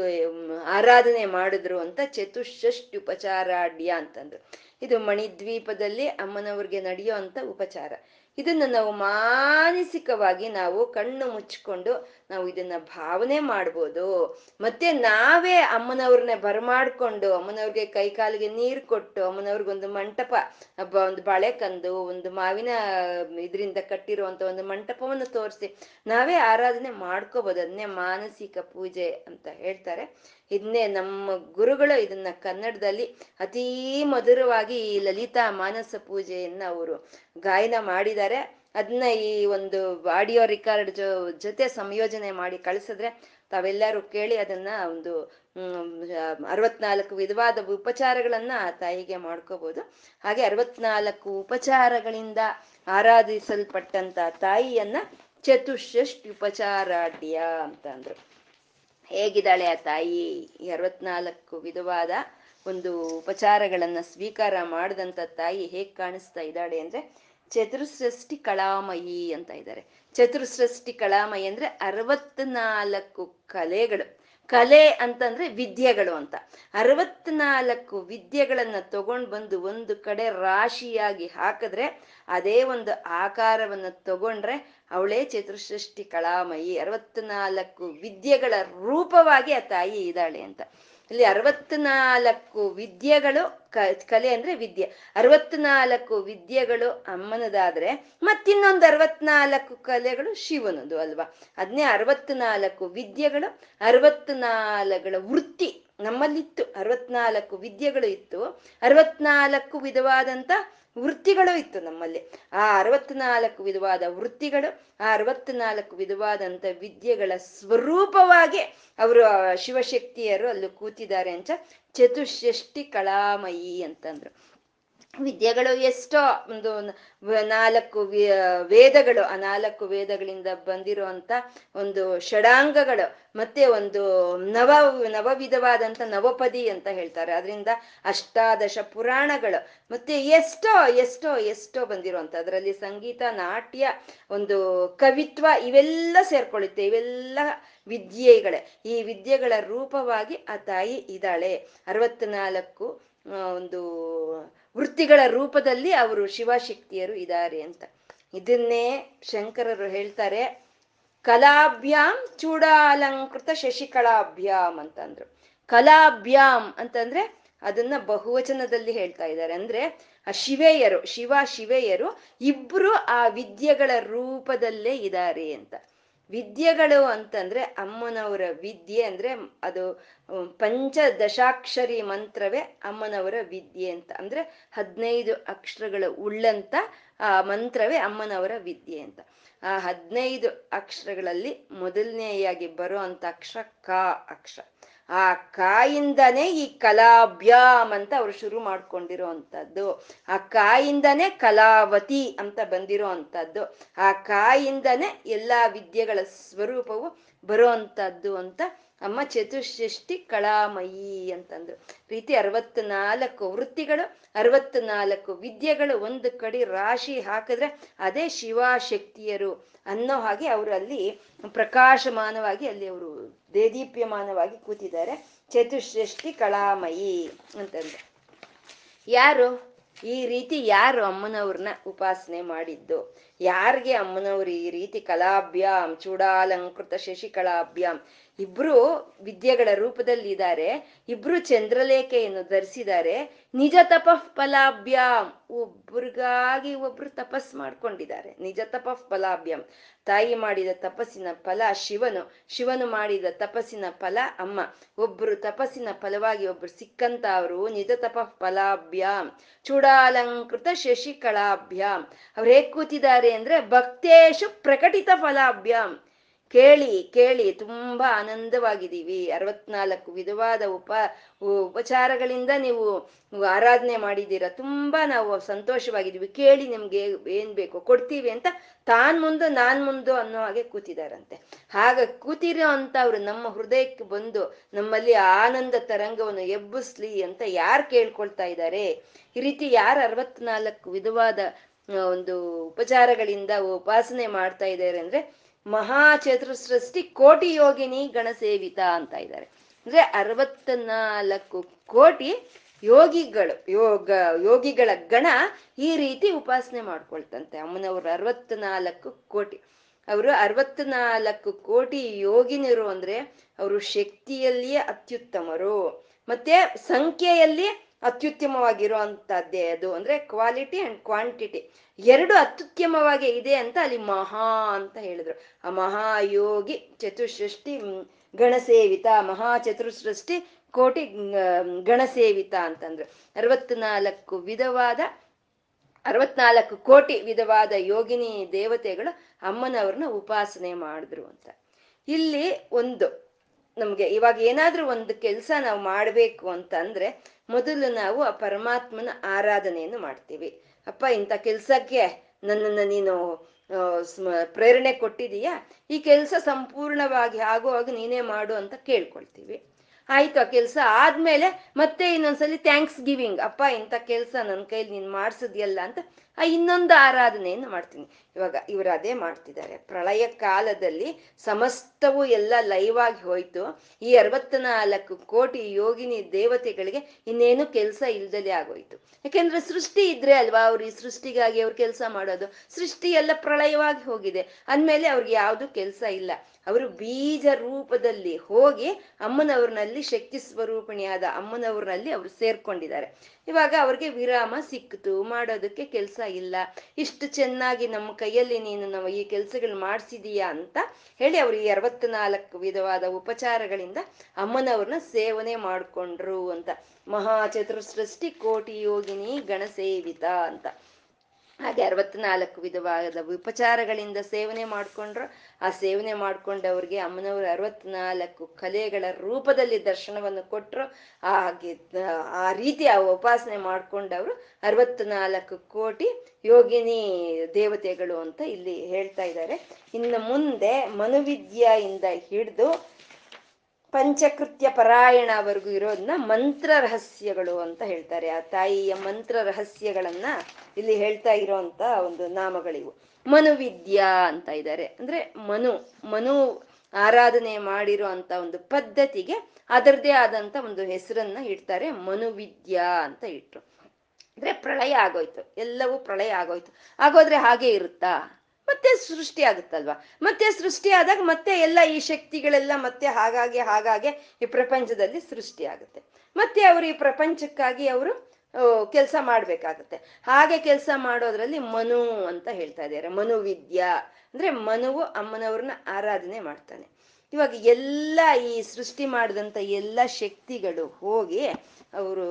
ಆರಾಧನೆ ಮಾಡಿದ್ರು ಅಂತ ಚತುಷ್ಷಷ್ಟಿ ಉಪಚಾರಾಢ್ಯ ಅಂತಂದ್ರು. ಇದು ಮಣಿದ್ವೀಪದಲ್ಲಿ ಅಮ್ಮನವ್ರಿಗೆ ನಡೆಯೋ ಅಂತ ಉಪಚಾರ. ಇದನ್ನ ನಾವು ಮಾನಸಿಕವಾಗಿ ನಾವು ಕಣ್ಣು ಮುಚ್ಕೊಂಡು ನಾವು ಇದನ್ನ ಭಾವನೆ ಮಾಡ್ಬೋದು. ಮತ್ತೆ ನಾವೇ ಅಮ್ಮನವ್ರನ್ನ ಬರಮಾಡ್ಕೊಂಡು ಅಮ್ಮನವ್ರಿಗೆ ಕೈ ಕಾಲಿಗೆ ನೀರು ಕೊಟ್ಟು ಅಮ್ಮನವ್ರಿಗೊಂದು ಮಂಟಪ ಹಬ್ಬ ಒಂದು ಬಾಳೆಕಂದು ಒಂದು ಮಾವಿನ ಇದರಿಂದ ಕಟ್ಟಿರುವಂತ ಒಂದು ಮಂಟಪವನ್ನು ತೋರಿಸಿ ನಾವೇ ಆರಾಧನೆ ಮಾಡ್ಕೋಬಹುದು ಅದನ್ನೇ ಮಾನಸಿಕ ಪೂಜೆ ಅಂತ ಹೇಳ್ತಾರೆ. ಇದನ್ನೇ ನಮ್ಮ ಗುರುಗಳು ಇದನ್ನ ಕನ್ನಡದಲ್ಲಿ ಅತೀ ಮಧುರವಾಗಿ ಈ ಲಲಿತಾ ಮಾನಸ ಪೂಜೆಯನ್ನ ಅವರು ಗಾಯನ ಮಾಡಿದ್ದಾರೆ. ಅದನ್ನ ಈ ಒಂದು ಆಡಿಯೋ ರೆಕಾರ್ಡ್ ಜೊತೆ ಸಂಯೋಜನೆ ಮಾಡಿ ಕಳಿಸಿದ್ರೆ ತಾವೆಲ್ಲರೂ ಕೇಳಿ ಅದನ್ನ ಒಂದು ಅರವತ್ನಾಲ್ಕು ವಿಧವಾದ ಉಪಚಾರಗಳನ್ನ ಆ ತಾಯಿಗೆ ಮಾಡ್ಕೋಬಹುದು ಹಾಗೆ ಅರವತ್ನಾಲ್ಕು ಉಪಚಾರಗಳಿಂದ ಆರಾಧಿಸಲ್ಪಟ್ಟಂತ ತಾಯಿಯನ್ನ ಚತುಷ್ಷಷ್ಟಿ ಉಪಚಾರಾಢ್ಯ ಅಂತ ಅಂದ್ರು. ಹೇಗಿದ್ದಾಳೆ ಆ ತಾಯಿ? ಅರವತ್ನಾಲ್ಕು ವಿಧವಾದ ಒಂದು ಉಪಚಾರಗಳನ್ನ ಸ್ವೀಕಾರ ಮಾಡಿದಂತ ತಾಯಿ ಹೇಗೆ ಕಾಣಿಸ್ತಾ ಇದ್ದಾಳೆ ಅಂದ್ರೆ, ಚತುರ್ಸೃಷ್ಟಿ ಕಳಾಮಯಿ ಅಂತ ಇದ್ದಾರೆ. ಚತುರ್ಸೃಷ್ಟಿ ಕಳಾಮಯಿ ಅಂದ್ರೆ ಅರವತ್ನಾಲ್ಕು ಕಲೆಗಳು. ಕಲೆ ಅಂತಂದ್ರೆ ವಿದ್ಯೆಗಳು ಅಂತ. ಅರವತ್ನಾಲ್ಕು ವಿದ್ಯೆಗಳನ್ನ ತಗೊಂಡ್ ಬಂದು ಒಂದು ಕಡೆ ರಾಶಿಯಾಗಿ ಹಾಕಿದ್ರೆ, ಅದೇ ಒಂದು ಆಕಾರವನ್ನ ತಗೊಂಡ್ರೆ ಅವಳೇ ಚತುರ್ಸೃಷ್ಟಿ ಕಳಾಮಯಿ ಅರವತ್ನಾಲ್ಕು ವಿದ್ಯೆಗಳ ರೂಪವಾಗಿ ಆ ತಾಯಿ ಇದ್ದಾಳೆ ಅಂತ. ಇಲ್ಲಿ ಅರವತ್ನಾಲ್ಕು ವಿದ್ಯೆಗಳು ಕಲೆ ಅಂದ್ರೆ ವಿದ್ಯೆ. ಅರವತ್ನಾಲ್ಕು ವಿದ್ಯೆಗಳು ಅಮ್ಮನದಾದ್ರೆ, ಮತ್ತಿನ್ನೊಂದು ಅರವತ್ನಾಲ್ಕು ಕಲೆಗಳು ಶಿವನದು ಅಲ್ವಾ? ಅದನ್ನೇ ಅರವತ್ನಾಲ್ಕು ವಿದ್ಯೆಗಳು ಅರವತ್ನಾಲ್ಕುಗಳ ವೃತ್ತಿ ನಮ್ಮಲ್ಲಿತ್ತು. ಅರವತ್ನಾಲ್ಕು ವಿದ್ಯೆಗಳು ಇತ್ತು. ಅರವತ್ನಾಲ್ಕು ವಿಧವಾದಂತ ವೃತ್ತಿಗಳು ಇತ್ತು ನಮ್ಮಲ್ಲಿ. ಆ ಅರವತ್ನಾಲ್ಕು ವಿಧವಾದ ವೃತ್ತಿಗಳು, ಆ ಅರವತ್ನಾಲ್ಕು ವಿಧವಾದಂತ ವಿದ್ಯೆಗಳ ಸ್ವರೂಪವಾಗಿ ಅವರು ಶಿವಶಕ್ತಿಯರು ಅಲ್ಲಿ ಕೂತಿದ್ದಾರೆ ಅಂತ ಚತುಷ್ಷಷ್ಟಿ ಕಳಾಮಯಿ ಅಂತಂದ್ರು. ವಿದ್ಯೆಗಳು ಎಷ್ಟೋ ಒಂದು ನಾಲ್ಕು ವೇದಗಳು, ಆ ನಾಲ್ಕು ವೇದಗಳಿಂದ ಬಂದಿರುವಂತ ಒಂದು ಷಡಾಂಗಗಳು, ಮತ್ತೆ ಒಂದು ನವ ನವ ವಿಧವಾದಂತ ನವಪದಿ ಅಂತ ಹೇಳ್ತಾರೆ. ಅದರಿಂದ ಅಷ್ಟಾದಶ ಪುರಾಣಗಳು, ಮತ್ತೆ ಎಷ್ಟೋ ಎಷ್ಟೋ ಎಷ್ಟೋ ಬಂದಿರುವಂತ, ಅದರಲ್ಲಿ ಸಂಗೀತ, ನಾಟ್ಯ, ಒಂದು ಕವಿತ್ವ ಇವೆಲ್ಲ ಸೇರ್ಕೊಳ್ಳುತ್ತೆ. ಇವೆಲ್ಲ ವಿದ್ಯೆಗಳೇ. ಈ ವಿದ್ಯೆಗಳ ರೂಪವಾಗಿ ಆ ತಾಯಿ ಇದ್ದಾಳೆ. ಅರವತ್ನಾಲ್ಕು ಒಂದು ವೃತ್ತಿಗಳ ರೂಪದಲ್ಲಿ ಅವರು ಶಿವಶಕ್ತಿಯರು ಇದ್ದಾರೆ ಅಂತ. ಇದನ್ನೇ ಶಂಕರರು ಹೇಳ್ತಾರೆ ಕಲಾಭ್ಯಾಮ್ ಚೂಡಾಲಂಕೃತ ಶಶಿಕಲಾಭ್ಯಾಮ್ ಅಂತಂದ್ರು. ಕಲಾಭ್ಯಾಮ್ ಅಂತಂದ್ರೆ ಅದನ್ನ ಬಹುವಚನದಲ್ಲಿ ಹೇಳ್ತಾ ಇದ್ದಾರೆ. ಅಂದ್ರೆ ಆ ಶಿವೆಯರು, ಶಿವ ಶಿವೆಯರು ಇಬ್ರು ಆ ವಿದ್ಯೆಗಳ ರೂಪದಲ್ಲೇ ಇದ್ದಾರೆ ಅಂತ. ವಿದ್ಯೆಗಳು ಅಂತಂದ್ರೆ ಅಮ್ಮನವರ ವಿದ್ಯೆ ಅಂದ್ರೆ ಅದು ಪಂಚದಶಾಕ್ಷರಿ ಮಂತ್ರವೇ ಅಮ್ಮನವರ ವಿದ್ಯೆ ಅಂತ. ಅಂದ್ರೆ ಹದಿನೈದು ಅಕ್ಷರಗಳು ಉಳ್ಳಂತ, ಆ, ಮಂತ್ರವೇ ಅಮ್ಮನವರ ವಿದ್ಯೆ ಅಂತ. ಆ ಹದಿನೈದು ಅಕ್ಷರಗಳಲ್ಲಿ ಮೊದಲನೆಯಾಗಿ ಬರೋ ಅಂತ ಅಕ್ಷರ ಕ ಅಕ್ಷರ. ಆ ಕಾಯಿಂದನೇ ಈ ಕಲಾಭ್ಯಾಮ್ ಅಂತ ಅವ್ರು ಶುರು ಮಾಡ್ಕೊಂಡಿರೋ ಅಂಥದ್ದು ಆ ಕಾಯಿಂದನೇ ಕಲಾವತಿ ಅಂತ ಬಂದಿರೋ ಅಂಥದ್ದು ಆ ಕಾಯಿಂದನೇ ಎಲ್ಲ ವಿದ್ಯೆಗಳ ಸ್ವರೂಪವು ಬರೋ ಅಂಥದ್ದು ಅಂತ ಅಮ್ಮ ಚತುಷ್ಷಷ್ಟಿ ಕಳಾಮಯಿ ಅಂತಂದ್ರು. ರೀತಿ ಅರವತ್ನಾಲ್ಕು ವೃತ್ತಿಗಳು, ಅರವತ್ನಾಲ್ಕು ವಿದ್ಯೆಗಳು ಒಂದು ಕಡೆ ರಾಶಿ ಹಾಕಿದ್ರೆ ಅದೇ ಶಿವಶಕ್ತಿಯರು ಅನ್ನೋ ಹಾಗೆ ಅವರು ಅಲ್ಲಿ ಪ್ರಕಾಶಮಾನವಾಗಿ ಅಲ್ಲಿ ಅವರು ದೇದೀಪ್ಯಮಾನವಾಗಿ ಕೂತಿದ್ದಾರೆ. ಚತುಶ್ರೇಷ್ಠಿ ಕಳಾಮಯಿ ಅಂತಂದ್ರೆ. ಯಾರು? ಈ ರೀತಿ ಯಾರು ಅಮ್ಮನವ್ರನ್ನ ಉಪಾಸನೆ ಮಾಡಿದ್ದು? ಯಾರಿಗೆ ಅಮ್ಮನವ್ರು ಈ ರೀತಿ ಕಲಾಭ್ಯಾಮ್ ಚೂಡಾಲಂಕೃತ ಶಶಿಕಲಾಭ್ಯಾಮ್ ಇಬ್ರು ವಿದ್ಯೆಗಳ ರೂಪದಲ್ಲಿ ಇದ್ದಾರೆ ಇಬ್ರು ಚಂದ್ರಲೇಖೆಯನ್ನು ಧರಿಸಿದ್ದಾರೆ. ನಿಜ ತಪಃ ಫಲಾಭ್ಯಾಮ್ ಒಬ್ರಿಗಾಗಿ ಒಬ್ರು ತಪಸ್ ಮಾಡ್ಕೊಂಡಿದ್ದಾರೆ. ನಿಜ ತಪಃ ಫಲಾಭ್ಯಂ ತಾಯಿ ಮಾಡಿದ ತಪಸ್ಸಿನ ಫಲ ಶಿವನು. ಶಿವನು ಮಾಡಿದ ತಪಸ್ಸಿನ ಫಲ ಅಮ್ಮ. ಒಬ್ರು ತಪಸ್ಸಿನ ಫಲವಾಗಿ ಒಬ್ರು ಸಿಕ್ಕಂತ ಅವರು ನಿಜ ತಪಃ ಫಲಾಭ್ಯಾಮ್ ಚೂಡಾಲಂಕೃತ ಶಶಿಕಲಾಭ್ಯಾಮ್ ಅವ್ರು ಹೇಗ್ ಕೂತಿದ್ದಾರೆ ಅಂದ್ರೆ ಭಕ್ತೇಶು ಪ್ರಕಟಿತ ಫಲಾಭ್ಯಾಮ್ ಕೇಳಿ ಕೇಳಿ ತುಂಬಾ ಆನಂದವಾಗಿದ್ದೀವಿ. ಅರವತ್ನಾಲ್ಕು ವಿಧವಾದ ಉಪ ಉಪಚಾರಗಳಿಂದ ನೀವು ಆರಾಧನೆ ಮಾಡಿದ್ದೀರ. ತುಂಬಾ ನಾವು ಸಂತೋಷವಾಗಿದ್ದೀವಿ. ಕೇಳಿ ನಿಮ್ಗೆ ಏನ್ ಬೇಕೋ ಕೊಡ್ತೀವಿ ಅಂತ ತಾನ್ ಮುಂದೆ, ನಾನ್ ಮುಂದೆ ಅನ್ನೋ ಹಾಗೆ ಕೂತಿದಾರಂತೆ ಹಾಗ ಕೂತಿರೋ ಅಂತ ಅವ್ರು ನಮ್ಮ ಹೃದಯಕ್ಕೆ ಬಂದು ನಮ್ಮಲ್ಲಿ ಆನಂದ ತರಂಗವನ್ನು ಎಬ್ಬಿಸ್ಲಿ ಅಂತ ಯಾರು ಕೇಳ್ಕೊಳ್ತಾ ಇದ್ದಾರೆ? ಈ ರೀತಿ ಯಾರು ಅರವತ್ನಾಲ್ಕು ವಿಧವಾದ ಒಂದು ಉಪಚಾರಗಳಿಂದ ಉಪಾಸನೆ ಮಾಡ್ತಾ ಇದ್ದಾರೆ ಅಂದ್ರೆ ಮಹಾ ಚತುಸೃಷ್ಟಿ ಕೋಟಿ ಯೋಗಿನಿ ಗಣಸೇವಿತ ಅಂತ ಇದ್ದಾರೆ. ಅಂದ್ರೆ ಅರವತ್ನಾಲ್ಕು ಕೋಟಿ ಯೋಗಿಗಳು, ಯೋಗ, ಯೋಗಿಗಳ ಗಣ ಈ ರೀತಿ ಉಪಾಸನೆ ಮಾಡ್ಕೊಳ್ತಂತೆ. ಅಮ್ಮನವ್ರು ಅರವತ್ನಾಲ್ಕು ಕೋಟಿ. ಅವರು ಅರವತ್ನಾಲ್ಕು ಕೋಟಿ ಯೋಗಿನಿರು ಅಂದ್ರೆ ಅವರು ಶಕ್ತಿಯಲ್ಲಿಯೇ ಅತ್ಯುತ್ತಮರು. ಮತ್ತೆ ಸಂಖ್ಯೆಯಲ್ಲಿ ಅತ್ಯುತ್ತಮವಾಗಿರೋ ಅಂತದ್ದೇ ಅದು. ಅಂದ್ರೆ ಕ್ವಾಲಿಟಿ ಅಂಡ್ ಕ್ವಾಂಟಿಟಿ ಎರಡು ಅತ್ಯುತ್ತಮವಾಗಿ ಇದೆ ಅಂತ ಅಲ್ಲಿ ಮಹಾ ಅಂತ ಹೇಳಿದ್ರು. ಆ ಮಹಾಯೋಗಿ ಚತುಸೃಷ್ಟಿ ಗಣಸೇವಿತ, ಮಹಾ ಚತುಸೃಷ್ಟಿ ಕೋಟಿ ಗಣಸೇವಿತ ಅಂತಂದ್ರು. ಅರವತ್ನಾಲ್ಕು ವಿಧವಾದ, ಅರವತ್ನಾಲ್ಕು ಕೋಟಿ ವಿಧವಾದ ಯೋಗಿನಿ ದೇವತೆಗಳು ಅಮ್ಮನವ್ರನ್ನ ಉಪಾಸನೆ ಮಾಡಿದ್ರು ಅಂತ. ಇಲ್ಲಿ ಒಂದು, ನಮ್ಗೆ ಇವಾಗ ಏನಾದ್ರೂ ಒಂದು ಕೆಲಸ ನಾವು ಮಾಡಬೇಕು ಅಂತ ಅಂದ್ರೆ ಮೊದಲು ನಾವು ಆ ಪರಮಾತ್ಮನ ಆರಾಧನೆಯನ್ನು ಮಾಡ್ತೀವಿ. ಅಪ್ಪ, ಇಂಥ ಕೆಲ್ಸಕ್ಕೆ ನನ್ನನ್ನು ನೀನು ಪ್ರೇರಣೆ ಕೊಟ್ಟಿದೀಯಾ ಈ ಕೆಲಸ ಸಂಪೂರ್ಣವಾಗಿ ಆಗುವಾಗ ನೀನೇ ಮಾಡು ಅಂತ ಕೇಳ್ಕೊಳ್ತೀವಿ. ಆಯ್ತು ಆ ಕೆಲಸ ಆದ್ಮೇಲೆ ಮತ್ತೆ ಇನ್ನೊಂದ್ಸಲಿ ಥ್ಯಾಂಕ್ಸ್ ಗಿವಿಂಗ್ ಅಪ್ಪ, ಇಂಥ ಕೆಲಸ ನನ್ನ ಕೈಲಿ ನೀನ್ ಮಾಡ್ಸಿದ್ಯಲ್ಲ ಅಂತ ಆ ಇನ್ನೊಂದು ಆರಾಧನೆಯನ್ನು ಮಾಡ್ತೀನಿ. ಇವಾಗ ಇವರು ಅದೇ ಮಾಡ್ತಿದ್ದಾರೆ. ಪ್ರಳಯ ಕಾಲದಲ್ಲಿ ಸಮಸ್ತವು ಎಲ್ಲ ಲೈವ್ ಆಗಿ ಹೋಯ್ತು. ಈ ಅರವತ್ನಾಲ್ಕು ಕೋಟಿ ಯೋಗಿನಿ ದೇವತೆಗಳಿಗೆ ಇನ್ನೇನು ಕೆಲಸ ಇಲ್ದಲೇ ಆಗೋಯ್ತು. ಯಾಕೆಂದ್ರೆ ಸೃಷ್ಟಿ ಇದ್ರೆ ಅಲ್ವಾ ಅವ್ರು ಈ ಸೃಷ್ಟಿಗಾಗಿ ಅವ್ರು ಕೆಲಸ ಮಾಡೋದು? ಸೃಷ್ಟಿ ಎಲ್ಲ ಪ್ರಳಯವಾಗಿ ಹೋಗಿದೆ. ಅಂದ್ಮೇಲೆ ಅವ್ರಿಗೆ ಯಾವುದು ಕೆಲಸ ಇಲ್ಲ. ಅವರು ಬೀಜ ರೂಪದಲ್ಲಿ ಹೋಗಿ ಅಮ್ಮನವ್ರನಲ್ಲಿ ಶಕ್ತಿ ಸ್ವರೂಪಿಣಿಯಾದ ಅಮ್ಮನವ್ರನಲ್ಲಿ ಅವರು ಸೇರ್ಕೊಂಡಿದ್ದಾರೆ. ಇವಾಗ ಅವ್ರಿಗೆ ವಿರಾಮ ಸಿಕ್ತು ಮಾಡೋದಕ್ಕೆ ಕೆಲಸ ಇಲ್ಲ. ಇಷ್ಟು ಚೆನ್ನಾಗಿ ನಮ್ಮ ಕೈಯಲ್ಲಿ ನೀನು ನಾವು ಈ ಕೆಲಸಗಳು ಮಾಡಿಸಿದೀಯಾ ಅಂತ ಹೇಳಿ ಅವರು ಈ ಅರವತ್ನಾಲ್ಕು ವಿಧವಾದ ಉಪಚಾರಗಳಿಂದ ಅಮ್ಮನವ್ರನ್ನ ಸೇವನೆ ಮಾಡಿಕೊಂಡ್ರು ಅಂತ. ಮಹಾ ಚತುರ್ಸೃಷ್ಟಿ ಕೋಟಿ ಯೋಗಿನಿ ಗಣಸೇವಿತ ಅಂತ. ಹಾಗೆ ಅರವತ್ನಾಲ್ಕು ವಿಧವಾದ ಉಪಚಾರಗಳಿಂದ ಸೇವನೆ ಮಾಡ್ಕೊಂಡ್ರು. ಆ ಸೇವನೆ ಮಾಡ್ಕೊಂಡವ್ರಿಗೆ ಅಮ್ಮನವರು ಅರವತ್ನಾಲ್ಕು ಕಲೆಗಳ ರೂಪದಲ್ಲಿ ದರ್ಶನವನ್ನು ಕೊಟ್ಟರು ಹಾಗೆ ಆ ರೀತಿ ಆ ಉಪಾಸನೆ ಮಾಡ್ಕೊಂಡವರು ಅರವತ್ನಾಲ್ಕು ಕೋಟಿ ಯೋಗಿನಿ ದೇವತೆಗಳು ಅಂತ ಇಲ್ಲಿ ಹೇಳ್ತಾ ಇದ್ದಾರೆ. ಇನ್ನು ಮುಂದೆ ಮನುವಿದ್ಯೆಯಿಂದ ಹಿಡಿದು ಪಂಚಕೃತ್ಯ ಪರಾಯಣವರೆಗೂ ಇರೋದನ್ನ ಮಂತ್ರ ರಹಸ್ಯಗಳು ಅಂತ ಹೇಳ್ತಾರೆ. ಆ ತಾಯಿಯ ಮಂತ್ರ ರಹಸ್ಯಗಳನ್ನ ಇಲ್ಲಿ ಹೇಳ್ತಾ ಇರೋಂತ ಒಂದು ನಾಮಗಳಿವು. ಮನುವಿದ್ಯಾ ಅಂತ ಇದ್ದಾರೆ. ಅಂದ್ರೆ ಮನು ಮನು ಆರಾಧನೆ ಮಾಡಿರೋ ಅಂತ ಒಂದು ಪದ್ಧತಿಗೆ ಅದರದೇ ಆದಂತ ಒಂದು ಹೆಸರನ್ನ ಇಡ್ತಾರೆ, ಮನುವಿದ್ಯಾ ಅಂತ ಇಟ್ರು. ಅಂದ್ರೆ ಪ್ರಳಯ ಆಗೋಯ್ತು, ಎಲ್ಲವೂ ಪ್ರಳಯ ಆಗೋಯ್ತು. ಆಗೋದ್ರೆ ಹಾಗೆ ಇರುತ್ತಾ? ಮತ್ತೆ ಸೃಷ್ಟಿ ಆಗುತ್ತಲ್ವಾ? ಮತ್ತೆ ಸೃಷ್ಟಿ ಆದಾಗ ಮತ್ತೆ ಎಲ್ಲ ಈ ಶಕ್ತಿಗಳೆಲ್ಲ ಮತ್ತೆ ಹಾಗಾಗಿ ಹಾಗಾಗಿ ಈ ಪ್ರಪಂಚದಲ್ಲಿ ಸೃಷ್ಟಿ ಆಗುತ್ತೆ. ಮತ್ತೆ ಅವರು ಈ ಪ್ರಪಂಚಕ್ಕಾಗಿ ಅವರು ಕೆಲಸ ಮಾಡ್ಬೇಕಾಗತ್ತೆ. ಹಾಗೆ ಕೆಲಸ ಮಾಡೋದ್ರಲ್ಲಿ ಮನು ಅಂತ ಹೇಳ್ತಾ ಇದ್ದಾರೆ. ಮನುವಿದ್ಯಾ. ಅಂದ್ರೆ ಮನುವು ಅಮ್ಮನವ್ರನ್ನ ಆರಾಧನೆ ಮಾಡ್ತಾನೆ. ಇವಾಗ ಎಲ್ಲ ಈ ಸೃಷ್ಟಿ ಮಾಡಿದಂಥ ಎಲ್ಲ ಶಕ್ತಿಗಳು ಹೋಗಿ ಅವರು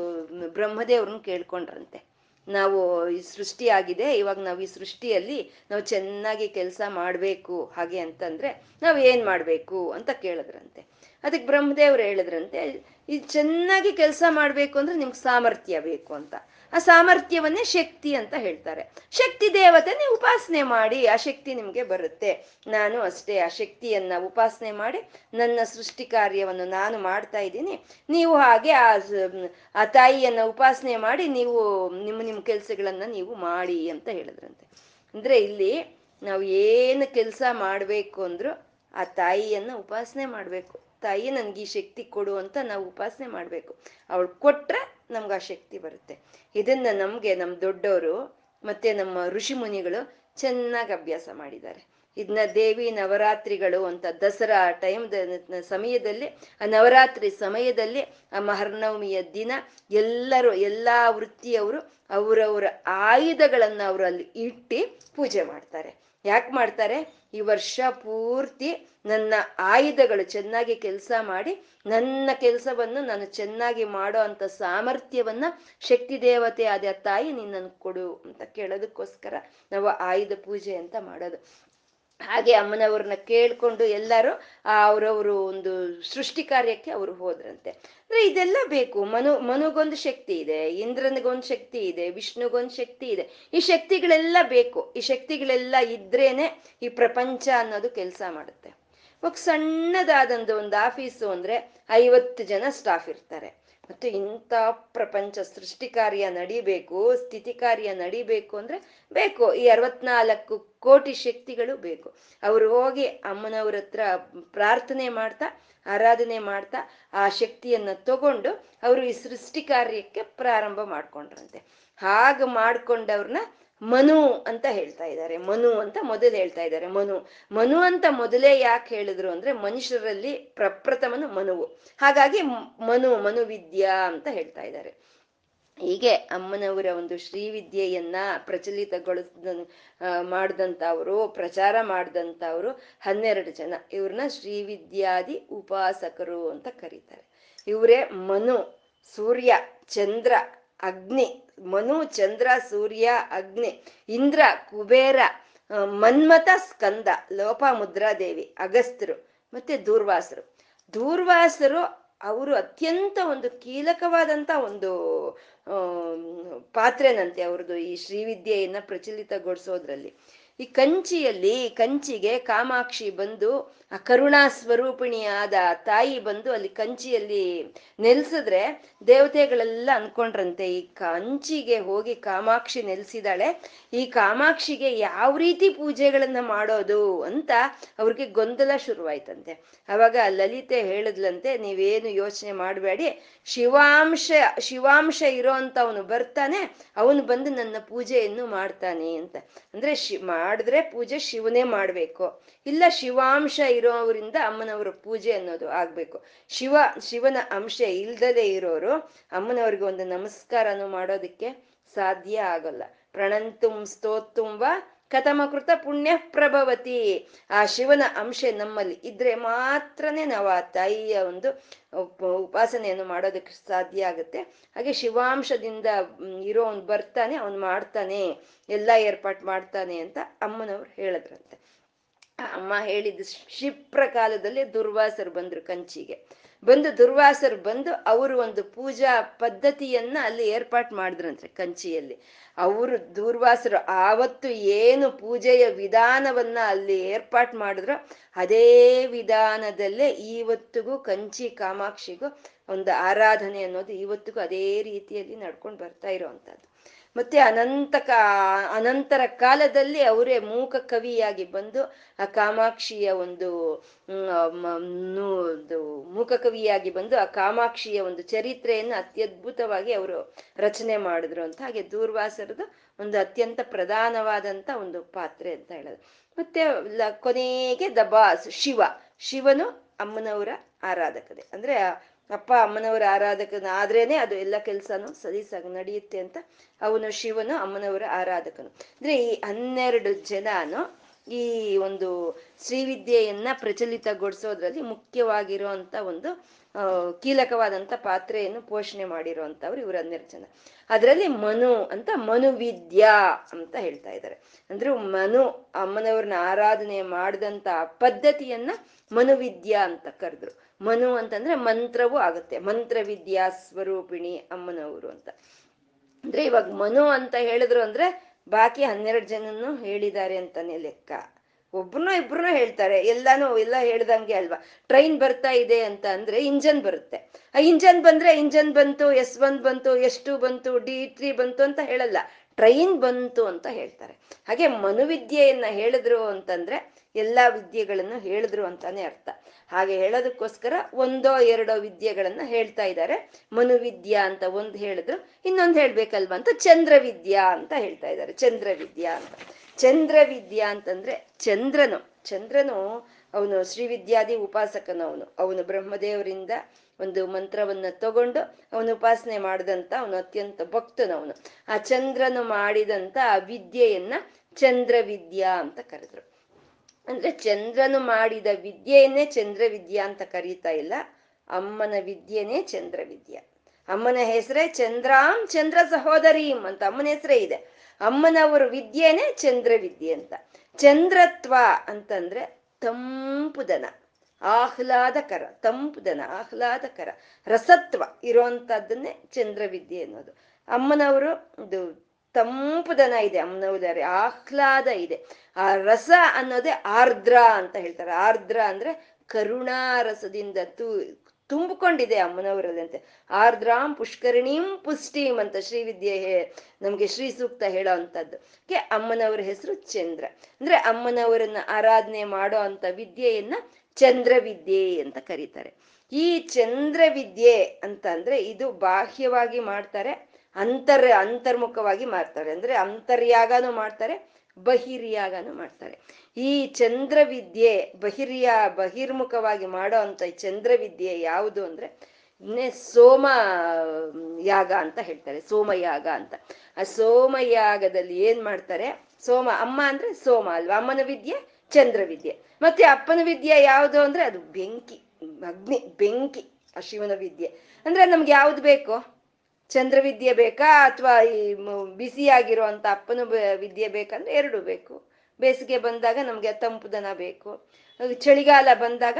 ಬ್ರಹ್ಮದೇವ್ರನ್ನ ಕೇಳ್ಕೊಂಡ್ರಂತೆ. ನಾವು ಈ ಸೃಷ್ಟಿ ಆಗಿದೆ, ಇವಾಗ ನಾವು ಈ ಸೃಷ್ಟಿಯಲ್ಲಿ ನಾವು ಚೆನ್ನಾಗಿ ಕೆಲಸ ಮಾಡಬೇಕು. ಹಾಗೆ ಅಂತಂದ್ರೆ ನಾವು ಏನ್ ಮಾಡಬೇಕು ಅಂತ ಕೇಳಿದ್ರಂತೆ. ಅದಕ್ಕೆ ಬ್ರಹ್ಮದೇವ್ರು ಹೇಳಿದ್ರಂತೆ ಇದು ಚೆನ್ನಾಗಿ ಕೆಲಸ ಮಾಡಬೇಕು ಅಂದ್ರೆ ನಿಮ್ಗೆ ಸಾಮರ್ಥ್ಯ ಬೇಕು ಅಂತ. ಆ ಸಾಮರ್ಥ್ಯವನ್ನೇ ಶಕ್ತಿ ಅಂತ ಹೇಳ್ತಾರೆ. ಶಕ್ತಿ ದೇವತೆ, ನೀವು ಉಪಾಸನೆ ಮಾಡಿ, ಆ ಶಕ್ತಿ ನಿಮ್ಗೆ ಬರುತ್ತೆ. ನಾನು ಅಷ್ಟೇ ಆ ಶಕ್ತಿಯನ್ನ ಉಪಾಸನೆ ಮಾಡಿ, ನನ್ನ ಸೃಷ್ಟಿ ಕಾರ್ಯವನ್ನು ನಾನು ಮಾಡ್ತಾ ಇದ್ದೀನಿ. ನೀವು ಹಾಗೆ ಆ ಆ ತಾಯಿಯನ್ನ ಉಪಾಸನೆ ಮಾಡಿ, ನೀವು, ನಿಮ್ಮ ನಿಮ್ಮ ಕೆಲಸಗಳನ್ನ ನೀವು ಮಾಡಿ ಅಂತ ಹೇಳಿದ್ರಂತೆ. ಅಂದ್ರೆ ಇಲ್ಲಿ ನಾವು ಏನು ಕೆಲಸ ಮಾಡಬೇಕು ಅಂದ್ರು ಆ ತಾಯಿಯನ್ನ ಉಪಾಸನೆ ಮಾಡಬೇಕು. ತಾಯಿ ನನ್ಗೆ ಈ ಶಕ್ತಿ ಕೊಡು ಅಂತ ನಾವು ಉಪಾಸನೆ ಮಾಡ್ಬೇಕು. ಅವಳು ಕೊಟ್ರೆ ನಮ್ಗೆ ಆ ಶಕ್ತಿ ಬರುತ್ತೆ. ಇದನ್ನ ನಮ್ಗೆ ನಮ್ಮ ದೊಡ್ಡವರು ಮತ್ತೆ ನಮ್ಮ ಋಷಿ ಮುನಿಗಳು ಚೆನ್ನಾಗಿ ಅಭ್ಯಾಸ ಮಾಡಿದ್ದಾರೆ. ಇದನ್ನ ದೇವಿ ನವರಾತ್ರಿಗಳು ಅಂತ ದಸರಾ ಟೈಮ್ ಸಮಯದಲ್ಲಿ, ಆ ನವರಾತ್ರಿ ಸಮಯದಲ್ಲಿ, ಆ ಮಹರ್ನವಮಿಯ ದಿನ ಎಲ್ಲರೂ, ಎಲ್ಲಾ ವೃತ್ತಿಯವರು ಅವರವರ ಆಯುಧಗಳನ್ನ ಅವರು ಅಲ್ಲಿ ಇಟ್ಟು ಪೂಜೆ ಮಾಡ್ತಾರೆ. ಯಾಕೆ ಮಾಡ್ತಾರೆ? ಈ ವರ್ಷ ಪೂರ್ತಿ ನನ್ನ ಆಯುಧಗಳು ಚೆನ್ನಾಗಿ ಕೆಲಸ ಮಾಡಿ ನನ್ನ ಕೆಲಸವನ್ನು ನಾನು ಚೆನ್ನಾಗಿ ಮಾಡೋ ಅಂತ ಸಾಮರ್ಥ್ಯವನ್ನ ಶಕ್ತಿ ದೇವತೆ ಆದ ತಾಯಿ ನಿನ್ನನ್ನು ಕೊಡು ಅಂತ ಕೇಳೋದಕ್ಕೋಸ್ಕರ ನಾವು ಆಯುಧ ಪೂಜೆ ಅಂತ ಮಾಡೋದು. ಹಾಗೆ ಅಮ್ಮನವ್ರನ್ನ ಕೇಳ್ಕೊಂಡು ಎಲ್ಲರೂ ಅವರವರು ಒಂದು ಸೃಷ್ಟಿ ಕಾರ್ಯಕ್ಕೆ ಅವರು ಹೋದ್ರಂತೆ. ಅಂದ್ರೆ ಇದೆಲ್ಲ ಬೇಕು. ಮನು, ಮನುಗೊಂದು ಶಕ್ತಿ ಇದೆ, ಇಂದ್ರನಿಗೊಂದು ಶಕ್ತಿ ಇದೆ, ವಿಷ್ಣುಗೊಂದು ಶಕ್ತಿ ಇದೆ. ಈ ಶಕ್ತಿಗಳೆಲ್ಲ ಬೇಕು. ಈ ಶಕ್ತಿಗಳೆಲ್ಲ ಇದ್ರೇನೆ ಈ ಪ್ರಪಂಚ ಅನ್ನೋದು ಕೆಲಸ ಮಾಡುತ್ತೆ. ಇವಾಗ ಸಣ್ಣದಾದಂದು ಒಂದು ಆಫೀಸು ಅಂದ್ರೆ ಐವತ್ತು ಜನ ಸ್ಟಾಫ್ ಇರ್ತಾರೆ. ಮತ್ತೆ ಇಂಥ ಪ್ರಪಂಚ ಸೃಷ್ಟಿ ಕಾರ್ಯ ನಡಿಬೇಕು, ಸ್ಥಿತಿ ಕಾರ್ಯ ನಡಿಬೇಕು ಅಂದ್ರೆ ಬೇಕು. ಈ ಅರವತ್ನಾಲ್ಕು ಕೋಟಿ ಶಕ್ತಿಗಳು ಬೇಕು. ಅವರು ಹೋಗಿ ಅಮ್ಮನವ್ರ ಹತ್ರ ಪ್ರಾರ್ಥನೆ ಮಾಡ್ತಾ, ಆರಾಧನೆ ಮಾಡ್ತಾ ಆ ಶಕ್ತಿಯನ್ನ ತಗೊಂಡು ಅವರು ಈ ಸೃಷ್ಟಿ ಕಾರ್ಯಕ್ಕೆ ಪ್ರಾರಂಭ ಮಾಡ್ಕೊಂಡ್ರಂತೆ. ಹಾಗೆ ಮಾಡ್ಕೊಂಡವ್ರನ್ನ ಮನು ಅಂತ ಹೇಳ್ತಾ ಇದ್ದಾರೆ. ಮನು ಅಂತ ಮೊದಲು ಹೇಳ್ತಾ ಇದ್ದಾರೆ. ಮನು. ಮನು ಅಂತ ಮೊದಲೇ ಯಾಕೆ ಹೇಳಿದ್ರು ಅಂದ್ರೆ ಮನುಷ್ಯರಲ್ಲಿ ಪ್ರಪ್ರಥಮನು ಮನುವು. ಹಾಗಾಗಿ ಮನು, ಮನುವಿದ್ಯಾ ಅಂತ ಹೇಳ್ತಾ ಇದ್ದಾರೆ. ಹೀಗೆ ಅಮ್ಮನವರ ಒಂದು ಶ್ರೀವಿದ್ಯೆಯನ್ನ ಪ್ರಚಲಿತಗೊಳಿಸ್ ಮಾಡಿದಂಥವ್ರು, ಪ್ರಚಾರ ಮಾಡಿದಂಥವ್ರು ಹನ್ನೆರಡು ಜನ. ಇವ್ರನ್ನ ಶ್ರೀವಿದ್ಯಾದಿ ಉಪಾಸಕರು ಅಂತ ಕರೀತಾರೆ. ಇವರೇ ಮನು, ಸೂರ್ಯ, ಚಂದ್ರ, ಅಗ್ನಿ ಮನು, ಚಂದ್ರ, ಸೂರ್ಯ, ಅಗ್ನಿ, ಇಂದ್ರ, ಕುಬೇರ ಮನ್ಮಥ, ಸ್ಕಂದ ಲೋಪಮುದ್ರಾದೇವಿ ಅಗಸ್ತ್ರು ಮತ್ತೆ ದೂರ್ವಾಸರು. ದೂರ್ವಾಸರು ಅವರು ಅತ್ಯಂತ ಒಂದು ಕೀಲಕವಾದಂತ ಒಂದು ಪಾತ್ರೆನಂತೆ ಅವ್ರದ್ದು ಈ ಶ್ರೀವಿದ್ಯೆಯನ್ನ ಪ್ರಚಲಿತಗೊಳಿಸೋದ್ರಲ್ಲಿ. ಈ ಕಂಚಿಯಲ್ಲಿ, ಕಂಚಿಗೆ ಕಾಮಾಕ್ಷಿ ಬಂದು ಕರುಣಾ ಸ್ವರೂಪಿಣಿಯಾದ ತಾಯಿ ಬಂದು ಅಲ್ಲಿ ಕಂಚಿಯಲ್ಲಿ ನೆಲೆಸಿದ್ರೆ ದೇವತೆಗಳೆಲ್ಲ ಅನ್ಕೊಂಡ್ರಂತೆ, ಈ ಕಂಚಿಗೆ ಹೋಗಿ ಕಾಮಾಕ್ಷಿ ನೆಲೆಸಿದಾಳೆ, ಈ ಕಾಮಾಕ್ಷಿಗೆ ಯಾವ ರೀತಿ ಪೂಜೆಗಳನ್ನ ಮಾಡೋದು? ಅಂತ ಅವ್ರಿಗೆ ಗೊಂದಲ ಶುರುವಾಯ್ತಂತೆ. ಅವಾಗ ಲಲಿತೆ ಹೇಳಿದ್ಲಂತೆ, ನೀವೇನು ಯೋಚನೆ ಮಾಡಬೇಡಿ, ಶಿವಾಂಶ ಶಿವಾಂಶ ಇರೋ ಅವನು ಬರ್ತಾನೆ, ಅವನು ಬಂದು ನನ್ನ ಪೂಜೆಯನ್ನು ಮಾಡ್ತಾನೆ ಅಂತ. ಅಂದ್ರೆ ಶಿ, ಮಾಡಿದ್ರೆ ಪೂಜೆ ಶಿವನೇ ಮಾಡ್ಬೇಕು. ಇಲ್ಲ ಶಿವಾಂಶ ಇರೋವರಿಂದ ಅಮ್ಮನವರ ಪೂಜೆ ಅನ್ನೋದು ಆಗ್ಬೇಕು. ಶಿವ, ಶಿವನ ಅಂಶ ಇಲ್ದಲೇ ಇರೋರು ಅಮ್ಮನವ್ರಿಗೆ ಒಂದು ನಮಸ್ಕಾರನು ಮಾಡೋದಕ್ಕೆ ಸಾಧ್ಯ ಆಗಲ್ಲ. ಪ್ರಣಂತುಂ ಸ್ತೋತ್ತುಂಬ ಕಥಮಕೃತ ಪುಣ್ಯ ಪ್ರಭವತಿ. ಆ ಶಿವನ ಅಂಶ ನಮ್ಮಲ್ಲಿ ಇದ್ರೆ ಮಾತ್ರನೇ ನಾವು ಆ ತಾಯಿಯ ಒಂದು ಉಪಾಸನೆಯನ್ನು ಮಾಡೋದಕ್ಕೆ ಸಾಧ್ಯ ಆಗುತ್ತೆ. ಹಾಗೆ ಶಿವಾಂಶದಿಂದ ಇರೋ ಬರ್ತಾನೆ, ಅವ್ನು ಮಾಡ್ತಾನೆ, ಎಲ್ಲ ಏರ್ಪಾಟ್ ಮಾಡ್ತಾನೆ ಅಂತ ಅಮ್ಮನವ್ರು ಹೇಳಿದ್ರಂತೆ. ಅಮ್ಮ ಹೇಳಿದ್ದು ಕ್ಷಿಪ್ರ ಕಾಲದಲ್ಲಿ ದುರ್ವಾಸರು ಬಂದ್ರು ಕಂಚಿಗೆ. ಬಂದು ದುರ್ವಾಸರು ಬಂದು ಅವರು ಒಂದು ಪೂಜಾ ಪದ್ಧತಿಯನ್ನ ಅಲ್ಲಿ ಏರ್ಪಾಟ್ ಮಾಡಿದ್ರಂತೆ ಕಂಚಿಯಲ್ಲಿ. ಅವರು ದುರ್ವಾಸರು ಆವತ್ತು ಏನು ಪೂಜೆಯ ವಿಧಾನವನ್ನ ಅಲ್ಲಿ ಏರ್ಪಾಟ್ ಮಾಡಿದ್ರು ಅದೇ ವಿಧಾನದಲ್ಲೇ ಇವತ್ತಿಗೂ ಕಂಚಿ ಕಾಮಾಕ್ಷಿಗೂ ಒಂದು ಆರಾಧನೆ ಅನ್ನೋದು ಇವತ್ತಿಗೂ ಅದೇ ರೀತಿಯಲ್ಲಿ ನಡ್ಕೊಂಡು ಬರ್ತಾ ಇರೋವಂಥದ್ದು. ಮತ್ತೆ ಅನಂತ ಅನಂತರ ಕಾಲದಲ್ಲಿ ಅವರೇ ಮೂಕ ಕವಿಯಾಗಿ ಬಂದು ಆ ಕಾಮಾಕ್ಷಿಯ ಒಂದು ಮೂಕ ಕವಿಯಾಗಿ ಬಂದು ಆ ಕಾಮಾಕ್ಷಿಯ ಒಂದು ಚರಿತ್ರೆಯನ್ನು ಅತ್ಯದ್ಭುತವಾಗಿ ಅವರು ರಚನೆ ಮಾಡಿದ್ರು ಅಂತ ಹಾಗೆ ದೂರ್ವಾಸರದು ಒಂದು ಅತ್ಯಂತ ಪ್ರಧಾನವಾದಂತ ಒಂದು ಪಾತ್ರೆ ಅಂತ ಹೇಳೋದು. ಮತ್ತೆ ಕೊನೆಗೆ ದಬಾಸ್ ಶಿವ. ಶಿವನು ಅಮ್ಮನವರ ಆರಾಧಕತೆ ಅಂದ್ರೆ ಅಪ್ಪ ಅಮ್ಮನವರ ಆರಾಧಕನ ಆದ್ರೇನೆ ಅದು ಎಲ್ಲ ಕೆಲ್ಸನೂ ಸಲೀಸಾಗಿ ನಡೆಯುತ್ತೆ ಅಂತ ಅವನು ಶಿವನು ಅಮ್ಮನವರ ಆರಾಧಕನು. ಅಂದ್ರೆ ಈ ಹನ್ನೆರಡು ಜನನು ಈ ಒಂದು ಶ್ರೀವಿದ್ಯೆಯನ್ನ ಪ್ರಚಲಿತಗೊಳಿಸೋದ್ರಲ್ಲಿ ಮುಖ್ಯವಾಗಿರುವಂತ ಒಂದು ಕೀಲಕವಾದಂತ ಪಾತ್ರೆಯನ್ನು ಪೋಷಣೆ ಮಾಡಿರುವಂತವ್ರು ಇವ್ರ ಹನ್ನೆರಡು ಜನ ಅದರಲ್ಲಿ ಮನು ಅಂತ ಮನುವಿದ್ಯಾ ಅಂತ ಹೇಳ್ತಾ ಇದ್ದಾರೆ ಅಂದ್ರೆ ಮನು ಅಮ್ಮನವ್ರನ್ನ ಆರಾಧನೆ ಮಾಡಿದಂತ ಪದ್ಧತಿಯನ್ನ ಮನುವಿದ್ಯಾ ಅಂತ ಕರೆದ್ರು. ಮನು ಅಂತಂದ್ರೆ ಮಂತ್ರವೂ ಆಗುತ್ತೆ. ಮಂತ್ರವಿದ್ಯಾ ಸ್ವರೂಪಿಣಿ ಅಮ್ಮನವರು ಅಂತ. ಅಂದ್ರೆ ಇವಾಗ ಮನು ಅಂತ ಹೇಳಿದ್ರು ಅಂದ್ರೆ ಬಾಕಿ ಹನ್ನೆರಡು ಜನನು ಹೇಳಿದ್ದಾರೆ ಅಂತಾನೆ ಲೆಕ್ಕ. ಒಬ್ರನ್ನೋ ಇಬ್ರು ಹೇಳ್ತಾರೆ. ಎಲ್ಲಾನು ಎಲ್ಲ ಹೇಳ್ದಂಗೆ ಅಲ್ವಾ? ಟ್ರೈನ್ ಬರ್ತಾ ಇದೆ ಅಂತ ಅಂದ್ರೆ ಇಂಜನ್ ಬರುತ್ತೆ. ಆ ಇಂಜನ್ ಬಂದ್ರೆ ಇಂಜನ್ ಬಂತು, ಎಸ್ ಒನ್ ಬಂತು, ಎಸ್ ಟು ಬಂತು, ಡಿ ತ್ರೀ ಬಂತು ಅಂತ ಹೇಳಲ್ಲ. ಟ್ರೈನ್ ಬಂತು ಅಂತ ಹೇಳ್ತಾರೆ. ಹಾಗೆ ಮನುವಿದ್ಯೆಯನ್ನ ಹೇಳಿದ್ರು ಅಂತಂದ್ರೆ ಎಲ್ಲಾ ವಿದ್ಯೆಗಳನ್ನು ಹೇಳಿದ್ರು ಅಂತಾನೆ ಅರ್ಥ. ಹಾಗೆ ಹೇಳೋದಕ್ಕೋಸ್ಕರ ಒಂದೋ ಎರಡೋ ವಿದ್ಯೆಗಳನ್ನ ಹೇಳ್ತಾ ಇದ್ದಾರೆ ಮನುವಿದ್ಯಾ ಅಂತ ಒಂದು ಹೇಳಿದ್ರು, ಇನ್ನೊಂದು ಹೇಳ್ಬೇಕಲ್ವಾ ಅಂತ ಚಂದ್ರವಿದ್ಯಾ ಅಂತ ಹೇಳ್ತಾ ಇದ್ದಾರೆ ಚಂದ್ರವಿದ್ಯಾ ಅಂತ. ಚಂದ್ರವಿದ್ಯಾ ಅಂತಂದ್ರೆ ಚಂದ್ರನು. ಚಂದ್ರನು ಅವನು ಶ್ರೀವಿದ್ಯಾದಿ ಉಪಾಸಕನು ಅವನು. ಅವನು ಬ್ರಹ್ಮದೇವರಿಂದ ಒಂದು ಮಂತ್ರವನ್ನ ತಗೊಂಡು ಅವನು ಉಪಾಸನೆ ಮಾಡಿದಂತ ಅವನು ಅತ್ಯಂತ ಭಕ್ತನವನು ಆ ಚಂದ್ರನು ಮಾಡಿದಂತ ಆ ವಿದ್ಯೆಯನ್ನ ಚಂದ್ರವಿದ್ಯಾ ಅಂತ ಕರೆದ್ರು. ಅಂದ್ರೆ ಚಂದ್ರನು ಮಾಡಿದ ವಿದ್ಯೆಯನ್ನೇ ಚಂದ್ರವಿದ್ಯಾ ಅಂತ ಕರೀತಾ ಇಲ್ಲ. ಅಮ್ಮನ ವಿದ್ಯೆನೇ ಚಂದ್ರವಿದ್ಯಾ ಅಮ್ಮನ ಹೆಸರೇ ಚಂದ್ರಾಂ ಚಂದ್ರ ಸಹೋದರೀಂ ಅಂತ ಅಮ್ಮನ ಹೆಸರೇ ಇದೆ. ಅಮ್ಮನವರ ವಿದ್ಯೆನೇ ಚಂದ್ರವಿದ್ಯೆ ಅಂತ. ಚಂದ್ರತ್ವ ಅಂತಂದ್ರೆ ತಂಪುದನ ಆಹ್ಲಾದಕರ ತಂಪುದನ ಆಹ್ಲಾದಕರ, ರಸತ್ವ ಇರುವಂತಹದ್ದನ್ನೇ ಚಂದ್ರವಿದ್ಯೆ ಅನ್ನೋದು. ಅಮ್ಮನವರು ಇದು ತಂಪುದನ ಇದೆ ಅಮ್ಮನವರ ಆಹ್ಲಾದ ಇದೆ. ಆ ರಸ ಅನ್ನೋದೇ ಆರ್ದ್ರ ಅಂತ ಹೇಳ್ತಾರೆ. ಆರ್ದ್ರ ಅಂದ್ರೆ ಕರುಣಾ ರಸದಿಂದ ತು, ತುಂಬಿಕೊಂಡಿದೆ ಅಂತೆ ಆರ್ದ್ರಾಂ ಪುಷ್ಕರಣೀಂ ಪುಷ್ಟೀಂ ಅಂತ ಶ್ರೀವಿದ್ಯೆ ನಮ್ಗೆ ಶ್ರೀ ಸೂಕ್ತ ಹೇಳೋ ಅಂತದ್ದು ಕೆ, ಅಮ್ಮನವರ ಹೆಸರು ಚಂದ್ರ. ಅಂದ್ರೆ ಅಮ್ಮನವರನ್ನ ಆರಾಧನೆ ಮಾಡೋ ಅಂತ ವಿದ್ಯೆಯನ್ನ ಚಂದ್ರ ವಿದ್ಯೆ ಅಂತ ಕರೀತಾರೆ. ಈ ಚಂದ್ರ ವಿದ್ಯೆ ಅಂತ ಇದು ಬಾಹ್ಯವಾಗಿ ಮಾಡ್ತಾರೆ ಅಂತರ್ ಅಂತರ್ಮುಖವಾಗಿ ಮಾಡ್ತಾರೆ. ಅಂದ್ರೆ ಅಂತರ್ಯಾಗನು ಮಾಡ್ತಾರೆ, ಬಹಿರ್ಯಾಗನು ಮಾಡ್ತಾರೆ. ಈ ಚಂದ್ರವಿದ್ಯೆ ಬಹಿರ್ಯ, ಬಹಿರ್ಮುಖವಾಗಿ ಮಾಡೋ ಅಂತ ಚಂದ್ರವಿದ್ಯೆ ಯಾವುದು ಅಂದ್ರೆ ಇನ್ನೇ ಸೋಮ ಯಾಗ ಅಂತ ಹೇಳ್ತಾರೆ, ಸೋಮಯಾಗ ಅಂತ. ಆ ಸೋಮಯಾಗದಲ್ಲಿ ಏನ್ ಮಾಡ್ತಾರೆ, ಸೋಮ, ಅಮ್ಮ ಅಂದ್ರೆ ಸೋಮ ಅಲ್ವಾ? ಅಮ್ಮನ ವಿದ್ಯೆ ಚಂದ್ರವಿದ್ಯೆ. ಮತ್ತೆ ಅಪ್ಪನ ವಿದ್ಯೆ ಯಾವುದು ಅಂದ್ರೆ, ಅದು ಬೆಂಕಿ, ಅಗ್ನಿ, ಬೆಂಕಿ, ಆ ಶಿವನ ವಿದ್ಯೆ. ಅಂದ್ರೆ ನಮ್ಗೆ ಯಾವ್ದು ಬೇಕು? ಚಂದ್ರವಿದ್ಯೆ ಬೇಕಾ ಅಥವಾ ಈ ಬಿಸಿಯಾಗಿರುವಂತ ಅಪ್ಪನ ವಿದ್ಯೆ ಬೇಕಂದ್ರೆ ಎರಡು ಬೇಕು. ಬೇಸಿಗೆ ಬಂದಾಗ ನಮ್ಗೆ ತಂಪುದನ ಬೇಕು. ಚಳಿಗಾಲ ಬಂದಾಗ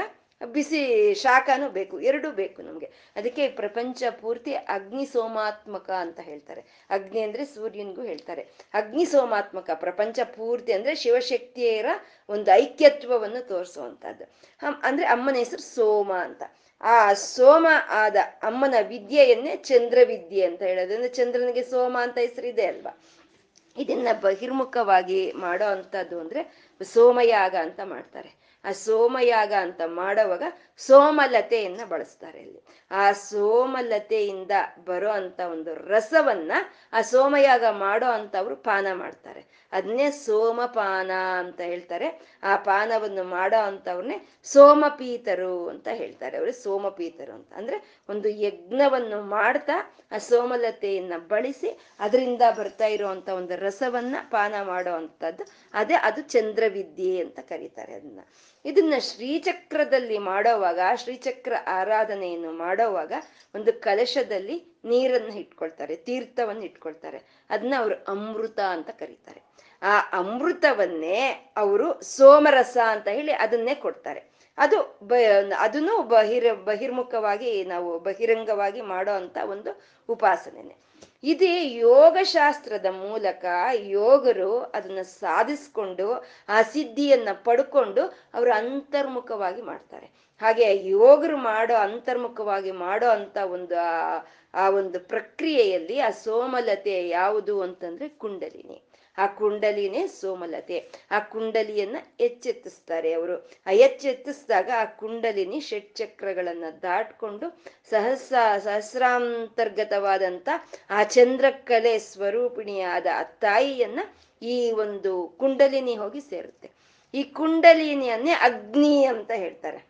ಬಿಸಿ ಶಾಖನೂ ಬೇಕು, ಎರಡೂ ಬೇಕು ನಮ್ಗೆ. ಅದಕ್ಕೆ ಪ್ರಪಂಚ ಪೂರ್ತಿ ಅಗ್ನಿ ಸೋಮಾತ್ಮಕ ಅಂತ ಹೇಳ್ತಾರೆ. ಅಗ್ನಿ ಅಂದ್ರೆ ಸೂರ್ಯನ್ಗೂ ಹೇಳ್ತಾರೆ. ಅಗ್ನಿ ಸೋಮಾತ್ಮಕ ಪ್ರಪಂಚ ಪೂರ್ತಿ ಅಂದ್ರೆ ಶಿವಶಕ್ತಿಯರ ಒಂದು ಐಕ್ಯತ್ವವನ್ನು ತೋರಿಸುವಂತಹದ್ದು ಅಂದ್ರೆ ಅಮ್ಮನ ಹೆಸರು ಸೋಮ ಅಂತ. ಆ ಸೋಮ ಆದ ಅಮ್ಮನ ವಿದ್ಯೆಯನ್ನೇ ಚಂದ್ರ ವಿದ್ಯೆ ಅಂತ ಹೇಳೋದು. ಅಂದ್ರೆ ಚಂದ್ರನಿಗೆ ಸೋಮ ಅಂತ ಹೆಸರಿದೆ ಅಲ್ವಾ? ಇದನ್ನ ಬಹಿರ್ಮುಖವಾಗಿ ಮಾಡೋ ಅಂತದ್ದು ಅಂದ್ರೆ ಸೋಮಯಾಗ ಅಂತ ಮಾಡ್ತಾರೆ. ಆ ಸೋಮಯಾಗ ಅಂತ ಮಾಡುವಾಗ ಸೋಮಲತೆಯನ್ನ ಬಳಸ್ತಾರೆ ಇಲ್ಲಿ ಆ ಸೋಮಲತೆಯಿಂದ ಬರೋ ಅಂತ ಒಂದು ರಸವನ್ನ ಆ ಸೋಮಯಾಗ ಮಾಡೋ ಅಂತವ್ರು ಪಾನ ಮಾಡ್ತಾರೆ. ಅದನ್ನೇ ಸೋಮಪಾನ ಅಂತ ಹೇಳ್ತಾರೆ. ಆ ಪಾನವನ್ನು ಮಾಡೋ ಅಂತವ್ರನ್ನೇ ಸೋಮಪೀತರು ಅಂತ ಹೇಳ್ತಾರೆ ಅವರು, ಸೋಮಪೀತರು ಅಂತ. ಅಂದ್ರೆ ಒಂದು ಯಜ್ಞವನ್ನು ಮಾಡ್ತಾ ಆ ಸೋಮಲತೆಯನ್ನ ಬಳಸಿ ಅದರಿಂದ ಬರ್ತಾ ಇರುವಂತ ಒಂದು ರಸವನ್ನ ಪಾನ ಮಾಡೋ ಅಂಥದ್ದು ಅದೇ ಅದು ಚಂದ್ರವಿದ್ಯೆ ಅಂತ ಕರೀತಾರೆ ಅದನ್ನ ಇದನ್ನ ಶ್ರೀಚಕ್ರದಲ್ಲಿ ಮಾಡೋವಾಗ, ಶ್ರೀಚಕ್ರ ಆರಾಧನೆಯನ್ನು ಮಾಡೋವಾಗ ಒಂದು ಕಲಶದಲ್ಲಿ ನೀರನ್ನು ಇಟ್ಕೊಳ್ತಾರೆ, ತೀರ್ಥವನ್ನು ಇಟ್ಕೊಳ್ತಾರೆ. ಅದನ್ನ ಅವರು ಅಮೃತ ಅಂತ ಕರೀತಾರೆ. ಆ ಅಮೃತವನ್ನೇ ಅವರು ಸೋಮರಸ ಅಂತ ಹೇಳಿ ಅದನ್ನೇ ಕೊಡ್ತಾರೆ. ಅದು ಬ, ಅದನ್ನು ಬಹಿರ್, ಬಹಿರ್ಮುಖವಾಗಿ ನಾವು ಬಹಿರಂಗವಾಗಿ ಮಾಡೋ ಅಂತ ಒಂದು ಉಪಾಸನೆ ಇದೇ ಯೋಗಶಾಸ್ತ್ರದ ಮೂಲಕ ಯೋಗರು ಅದನ್ನ ಸಾಧಿಸ್ಕೊಂಡು, ಆ ಸಿದ್ಧಿಯನ್ನ ಪಡ್ಕೊಂಡು ಅವರು ಅಂತರ್ಮುಖವಾಗಿ ಮಾಡ್ತಾರೆ. ಹಾಗೆ ಯೋಗರು ಮಾಡೋ ಅಂತರ್ಮುಖವಾಗಿ ಮಾಡೋ ಅಂತ ಒಂದು, ಆ ಒಂದು ಪ್ರಕ್ರಿಯೆಯಲ್ಲಿ ಆ ಸೋಮಲತೆ ಯಾವುದು ಅಂತಂದ್ರೆ ಕುಂಡಲಿನಿ. ಆ ಕುಂಡಲಿನೇ ಸೋಮಲತೆ. ಆ ಕುಂಡಲಿಯನ್ನ ಎಚ್ಚೆತ್ತಿಸ್ತಾರೆ ಅವರು. ಆ ಎಚ್ಚೆತ್ತಿಸಿದಾಗ ಆ ಕುಂಡಲಿನಿ ಷಟ್ಚಕ್ರಗಳನ್ನ ದಾಟ್ಕೊಂಡು ಸಹಸ್ರ, ಸಹಸ್ರಾಂತರ್ಗತವಾದಂತ ಆ ಚಂದ್ರಕಲೆ ಸ್ವರೂಪಿಣಿಯಾದ ಆ ತಾಯಿಯನ್ನ ಈ ಒಂದು ಕುಂಡಲಿನಿ ಹೋಗಿ ಸೇರುತ್ತೆ. ಈ ಕುಂಡಲಿನಿಯನ್ನೇ ಅಗ್ನಿ ಅಂತ ಹೇಳ್ತಾರೆ.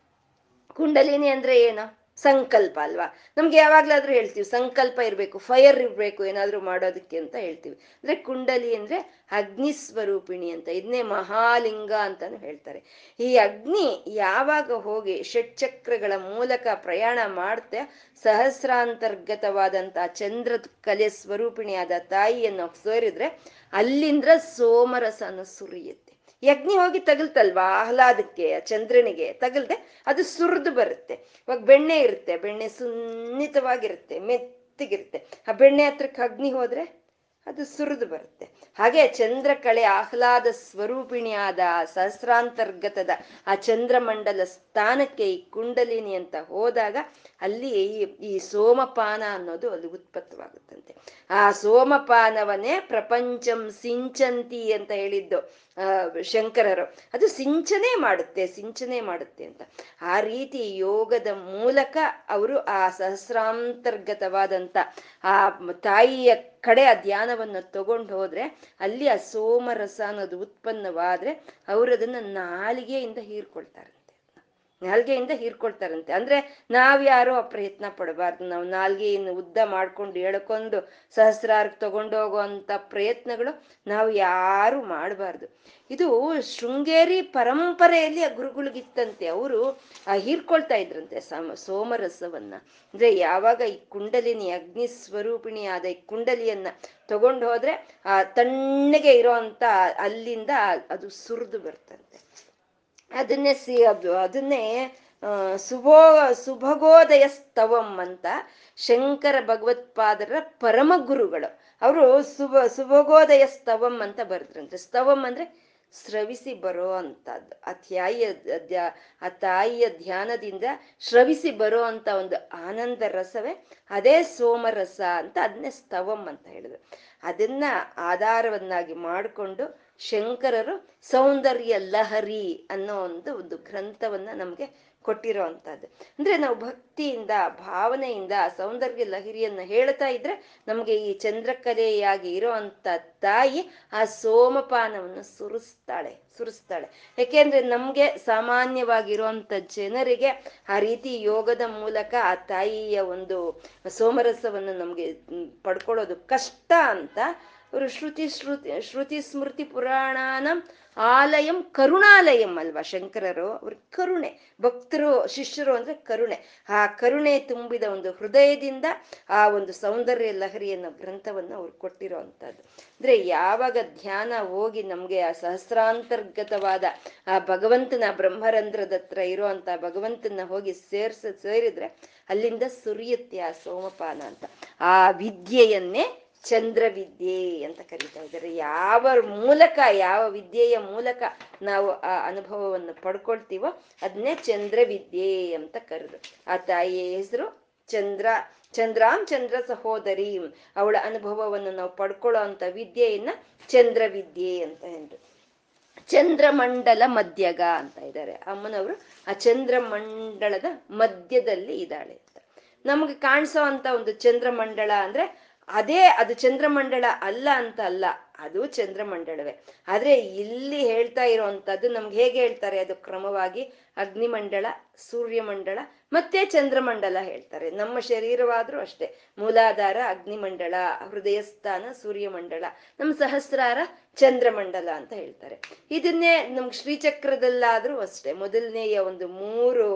ಕುಂಡಲಿನಿ ಅಂದ್ರೆ ಏನು? ಸಂಕಲ್ಪ ಅಲ್ವಾ? ನಮ್ಗೆ ಯಾವಾಗ್ಲಾದ್ರೂ ಹೇಳ್ತೀವಿ, ಸಂಕಲ್ಪ ಇರಬೇಕು, ಫೈರ್ ಇರಬೇಕು ಏನಾದ್ರೂ ಮಾಡೋದಕ್ಕೆ ಅಂತ ಹೇಳ್ತೀವಿ. ಅಂದ್ರೆ ಕುಂಡಲಿ ಅಂದ್ರೆ ಅಗ್ನಿ ಸ್ವರೂಪಿಣಿ ಅಂತ ಇದನ್ನೇ ಮಹಾಲಿಂಗ ಅಂತಾನು ಹೇಳ್ತಾರೆ. ಈ ಅಗ್ನಿ ಯಾವಾಗ ಹೋಗಿ ಷಟ್ಚಕ್ರಗಳ ಮೂಲಕ ಪ್ರಯಾಣ ಮಾಡ್ತೆ, ಸಹಸ್ರಾಂತರ್ಗತವಾದಂತ ಚಂದ್ರ ಕಲೆ ಸ್ವರೂಪಿಣಿಯಾದ ತಾಯಿಯನ್ನು ಸೇರಿದ್ರೆ ಅಲ್ಲಿಂದ್ರ ಸೋಮರಸನ ಸುರಿಯುತ್ತೆ. ಯಜ್ಞಿ ಹೋಗಿ ತಗಲ್ತಲ್ವಾ ಆಹ್ಲಾದಕ್ಕೆ, ಚಂದ್ರನಿಗೆ? ತಗಲ್ದೆ ಅದು ಸುರಿದು ಬರುತ್ತೆ. ಇವಾಗ ಬೆಣ್ಣೆ ಇರುತ್ತೆ, ಬೆಣ್ಣೆ ಸುನ್ನಿತವಾಗಿರುತ್ತೆ, ಮೆತ್ತಗಿರುತ್ತೆ. ಆ ಬೆಣ್ಣೆ ಹತ್ರಕ್ಕೆ ಅಗ್ನಿ ಹೋದ್ರೆ? ಅದು ಸುರಿದು ಬರುತ್ತೆ. ಹಾಗೆ ಚಂದ್ರ ಕಳೆ ಆಹ್ಲಾದ ಸ್ವರೂಪಿಣಿಯಾದ ಸಹಸ್ರಾಂತರ್ಗತದ ಆ ಚಂದ್ರಮಂಡಲ ಸ್ಥಾನಕ್ಕೆ ಈ ಕುಂಡಲಿನಿ ಅಂತ ಹೋದಾಗ ಅಲ್ಲಿ ಈ ಸೋಮಪಾನ ಅನ್ನೋದು ಅಲ್ಲಿ ಉತ್ಪತ್ತವಾಗುತ್ತಂತೆ. ಆ ಸೋಮಪಾನವನ್ನೇ ಪ್ರಪಂಚಂ ಸಿಂಚಂತಿ ಅಂತ ಹೇಳಿದ್ದು ಶಂಕರರು. ಅದು ಸಿಂಚನೆ ಮಾಡುತ್ತೆ ಸಿಂಚನೆ ಮಾಡುತ್ತೆ ಅಂತ. ಆ ರೀತಿ ಯೋಗದ ಮೂಲಕ ಅವರು ಆ ಸಹಸ್ರಾಂತರ್ಗತವಾದಂತ ಆ ತಾಯಿಯ ಕಡೆ ಆ ಧ್ಯಾನವನ್ನು ತಗೊಂಡು ಹೋದ್ರೆ ಅಲ್ಲಿ ಆ ಸೋಮರಸ ಅನ್ನೋದು ಉತ್ಪನ್ನವಾದ್ರೆ ಅವರು ಅದನ್ನ ನಾಲಿಗೆಯಿಂದ ಹೀರ್ಕೊಳ್ತಾರೆ. ನಾಲ್ಗೆಯಿಂದ ಹೀರ್ಕೊಳ್ತಾರಂತೆ. ಅಂದ್ರೆ ನಾವ್ಯಾರು ಆ ಪ್ರಯತ್ನ ಪಡಬಾರ್ದು. ನಾವು ನಾಲ್ಗೆಯನ್ನು ಉದ್ದ ಮಾಡ್ಕೊಂಡು ಎಳ್ಕೊಂಡು ಸಹಸ್ರಾರ್ಕ್ ತಗೊಂಡು ಹೋಗುವಂತ ಪ್ರಯತ್ನಗಳು ನಾವು ಯಾರು ಮಾಡಬಾರ್ದು. ಇದು ಶೃಂಗೇರಿ ಪರಂಪರೆಯಲ್ಲಿ ಆ ಗುರುಗಳಿಗಿತ್ತಂತೆ ಅವರು ಆ ಹೀರ್ಕೊಳ್ತಾ ಇದ್ರಂತೆ ಸಮ, ಸೋಮರಸವನ್ನ. ಅಂದ್ರೆ ಯಾವಾಗ ಈ ಕುಂಡಲಿನಿ ಅಗ್ನಿ ಸ್ವರೂಪಿಣಿ ಆದ ಈ ಕುಂಡಲಿಯನ್ನ ತಗೊಂಡು ಹೋದ್ರೆ ಆ ತಣ್ಣಗೆ ಇರೋ ಅಲ್ಲಿಂದ ಅದು ಸುರಿದು ಬರ್ತಂತೆ. ಅದನ್ನೇ ಸಿ, ಅದು ಅದನ್ನೇ ಸುಭೋ ಸುಭಗೋದಯ ಸ್ತವಂ ಅಂತ ಶಂಕರ ಭಗವತ್ಪಾದರ ಪರಮ ಗುರುಗಳು. ಅವರು ಸುಭ ಸುಭಗೋದಯ ಸ್ತವಂ ಅಂತ ಬರೆದ್ರಂತೆ. ಸ್ತವಂ ಅಂದ್ರೆ ಸ್ರವಿಸಿ ಬರೋ ಅಂತದ್ದು. ಆ ತಾಯಿಯ ಆ ತಾಯಿಯ ಧ್ಯಾನದಿಂದ ಶ್ರವಿಸಿ ಬರೋ ಅಂತ ಒಂದು ಆನಂದ ರಸವೇ. ಅದೇ ಸೋಮರಸ ಅಂತ ಅದನ್ನೇ ಸ್ತವಂ ಅಂತ ಹೇಳಿದ್ರು. ಅದನ್ನ ಆಧಾರವನ್ನಾಗಿ ಮಾಡಿಕೊಂಡು ಶಂಕರರು ಸೌಂದರ್ಯ ಲಹರಿ ಅನ್ನೋ ಒಂದು ಒಂದು ಗ್ರಂಥವನ್ನ ನಮ್ಗೆ ಕೊಟ್ಟಿರೋ ಅಂತದ್ದು ಅಂದ್ರೆ ನಾವು ಭಕ್ತಿಯಿಂದ, ಭಾವನೆಯಿಂದ ಸೌಂದರ್ಯ ಲಹರಿಯನ್ನ ಹೇಳ್ತಾ ಇದ್ರೆ ನಮ್ಗೆ ಈ ಚಂದ್ರಕಲೆಯಾಗಿ ಇರೋ ತಾಯಿ ಆ ಸೋಮಪಾನವನ್ನು ಸುರಿಸ್ತಾಳೆ ಸುರಿಸ್ತಾಳೆ. ಯಾಕೆಂದ್ರೆ ನಮ್ಗೆ ಸಾಮಾನ್ಯವಾಗಿರುವಂತ ಜನರಿಗೆ ಆ ರೀತಿ ಯೋಗದ ಮೂಲಕ ಆ ತಾಯಿಯ ಒಂದು ಸೋಮರಸವನ್ನು ನಮ್ಗೆ ಪಡ್ಕೊಳ್ಳೋದು ಕಷ್ಟ ಅಂತ ಅವರು ಶ್ರುತಿ ಶ್ರುತಿ ಶ್ರುತಿ ಸ್ಮೃತಿ ಪುರಾಣಾನ ಆಲಯಂ ಕರುಣಾಲಯಂ ಅಲ್ವಾ ಶಂಕರರು ಅವ್ರ ಕರುಣೆ ಭಕ್ತರು ಶಿಷ್ಯರು ಅಂದ್ರೆ ಕರುಣೆ ಆ ಕರುಣೆ ತುಂಬಿದ ಒಂದು ಹೃದಯದಿಂದ ಆ ಒಂದು ಸೌಂದರ್ಯ ಲಹರಿಯನ್ನು ಗ್ರಂಥವನ್ನು ಅವ್ರು ಕೊಟ್ಟಿರೋ ಅಂದ್ರೆ ಯಾವಾಗ ಧ್ಯಾನ ಹೋಗಿ ನಮ್ಗೆ ಆ ಸಹಸ್ರಾಂತರ್ಗತವಾದ ಆ ಭಗವಂತನ ಬ್ರಹ್ಮರಂಧ್ರದ ಹತ್ರ ಇರುವಂತ ಭಗವಂತನ ಹೋಗಿ ಸೇರ್ಸ, ಸೇರಿದ್ರೆ ಅಲ್ಲಿಂದ ಸುರಿಯುತ್ತೆ ಆ ಸೋಮಪಾನ ಅಂತ. ಆ ವಿದ್ಯೆಯನ್ನೇ ಚಂದ್ರವಿದ್ಯೆ ಅಂತ ಕರೀತಾ ಇದ್ದಾರೆ. ಯಾವ ಮೂಲಕ, ಯಾವ ವಿದ್ಯೆಯ ಮೂಲಕ ನಾವು ಆ ಅನುಭವವನ್ನು ಪಡ್ಕೊಳ್ತೀವೋ ಅದನ್ನೇ ಚಂದ್ರವಿದ್ಯೆ ಅಂತ ಕರೆದು. ಆ ತಾಯಿಯ ಹೆಸರು ಚಂದ್ರ, ಚಂದ್ರಾಂ ಚಂದ್ರ ಸಹೋದರಿ. ಅವಳ ಅನುಭವವನ್ನು ನಾವು ಪಡ್ಕೊಳ್ಳೋ ಅಂತ ವಿದ್ಯೆಯನ್ನ ಚಂದ್ರವಿದ್ಯೆ ಅಂತ ಹೇಳಿದ್ರು ಚಂದ್ರಮಂಡಲ ಮಧ್ಯಗ ಅಂತ ಇದ್ದಾರೆ. ಅಮ್ಮನವರು ಆ ಚಂದ್ರಮಂಡಲದ ಮಧ್ಯದಲ್ಲಿ ಇದ್ದಾಳೆ ಅಂತ. ನಮ್ಗೆ ಕಾಣಿಸೋ ಅಂತ ಒಂದು ಚಂದ್ರಮಂಡಲ ಅಂದ್ರೆ ಅದೇ ಅದು ಚಂದ್ರಮಂಡಳ ಅಲ್ಲ ಅಂತ ಅಲ್ಲ, ಅದು ಚಂದ್ರಮಂಡಳವೇ ಆದ್ರೆ ಇಲ್ಲಿ ಹೇಳ್ತಾ ಇರೋವಂಥದ್ದು ನಮ್ಗೆ ಹೇಗೆ ಹೇಳ್ತಾರೆ, ಅದು ಕ್ರಮವಾಗಿ ಅಗ್ನಿಮಂಡಳ ಸೂರ್ಯಮಂಡಳ ಮತ್ತೆ ಚಂದ್ರಮಂಡಲ ಹೇಳ್ತಾರೆ. ನಮ್ಮ ಶರೀರವಾದ್ರೂ ಅಷ್ಟೇ. ಮೂಲಾಧಾರ ಅಗ್ನಿಮಂಡಳ ಹೃದಯ ಸ್ಥಾನ ಸೂರ್ಯಮಂಡಳ ನಮ್ಮ ಸಹಸ್ರಾರ ಚಂದ್ರಮಂಡಲ ಅಂತ ಹೇಳ್ತಾರೆ. ಇದನ್ನೇ ನಮ್ಗೆ ಶ್ರೀಚಕ್ರದಲ್ಲಾದ್ರೂ ಅಷ್ಟೇ. ಮೊದಲನೆಯ ಒಂದು ಮೂರು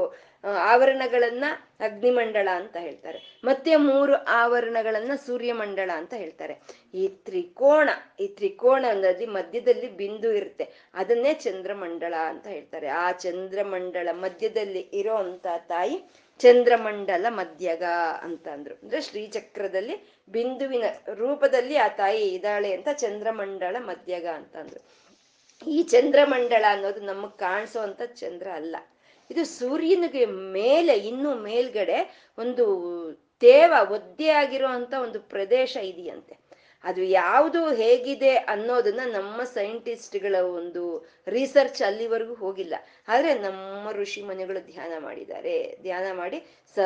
ಆವರಣಗಳನ್ನ ಅಗ್ನಿಮಂಡಲ ಅಂತ ಹೇಳ್ತಾರೆ. ಮತ್ತೆ ಮೂರು ಆವರಣಗಳನ್ನ ಸೂರ್ಯಮಂಡಳ ಅಂತ ಹೇಳ್ತಾರೆ. ಈ ತ್ರಿಕೋಣ ಈ ತ್ರಿಕೋಣ ಅನ್ನೋದು ಮಧ್ಯದಲ್ಲಿ ಬಿಂದು ಇರುತ್ತೆ. ಅದನ್ನೇ ಚಂದ್ರಮಂಡಳ ಅಂತ ಹೇಳ್ತಾರೆ. ಆ ಚಂದ್ರಮಂಡಳ ಮಧ್ಯದಲ್ಲಿ ಇರೋ ತಾಯಿ ಚಂದ್ರಮಂಡಲ ಮಧ್ಯಗ ಅಂತ ಅಂದ್ರು. ಅಂದ್ರೆ ಶ್ರೀಚಕ್ರದಲ್ಲಿ ಬಿಂದುವಿನ ರೂಪದಲ್ಲಿ ಆ ತಾಯಿ ಇದ್ದಾಳೆ ಅಂತ ಚಂದ್ರಮಂಡಳ ಮಧ್ಯಗ ಅಂತ ಅಂದ್ರು. ಈ ಚಂದ್ರಮಂಡಳ ಅನ್ನೋದು ನಮಗ್ ಕಾಣಿಸೋ ಚಂದ್ರ ಅಲ್ಲ. ಇದು ಸೂರ್ಯನಿಗೆ ಮೇಲೆ ಇನ್ನೂ ಮೇಲ್ಗಡೆ ಒಂದು ತೇವ ಒದ್ದೆ ಅಂತ ಒಂದು ಪ್ರದೇಶ ಇದೆಯಂತೆ. ಅದು ಯಾವುದು ಹೇಗಿದೆ ಅನ್ನೋದನ್ನ ನಮ್ಮ ಸೈಂಟಿಸ್ಟ್ಗಳ ಒಂದು ರಿಸರ್ಚ್ ಅಲ್ಲಿವರೆಗೂ ಹೋಗಿಲ್ಲ. ಆದ್ರೆ ನಮ್ಮ ಋಷಿ ಮನೆಗಳು ಧ್ಯಾನ ಮಾಡಿದ್ದಾರೆ. ಧ್ಯಾನ ಮಾಡಿ ಸ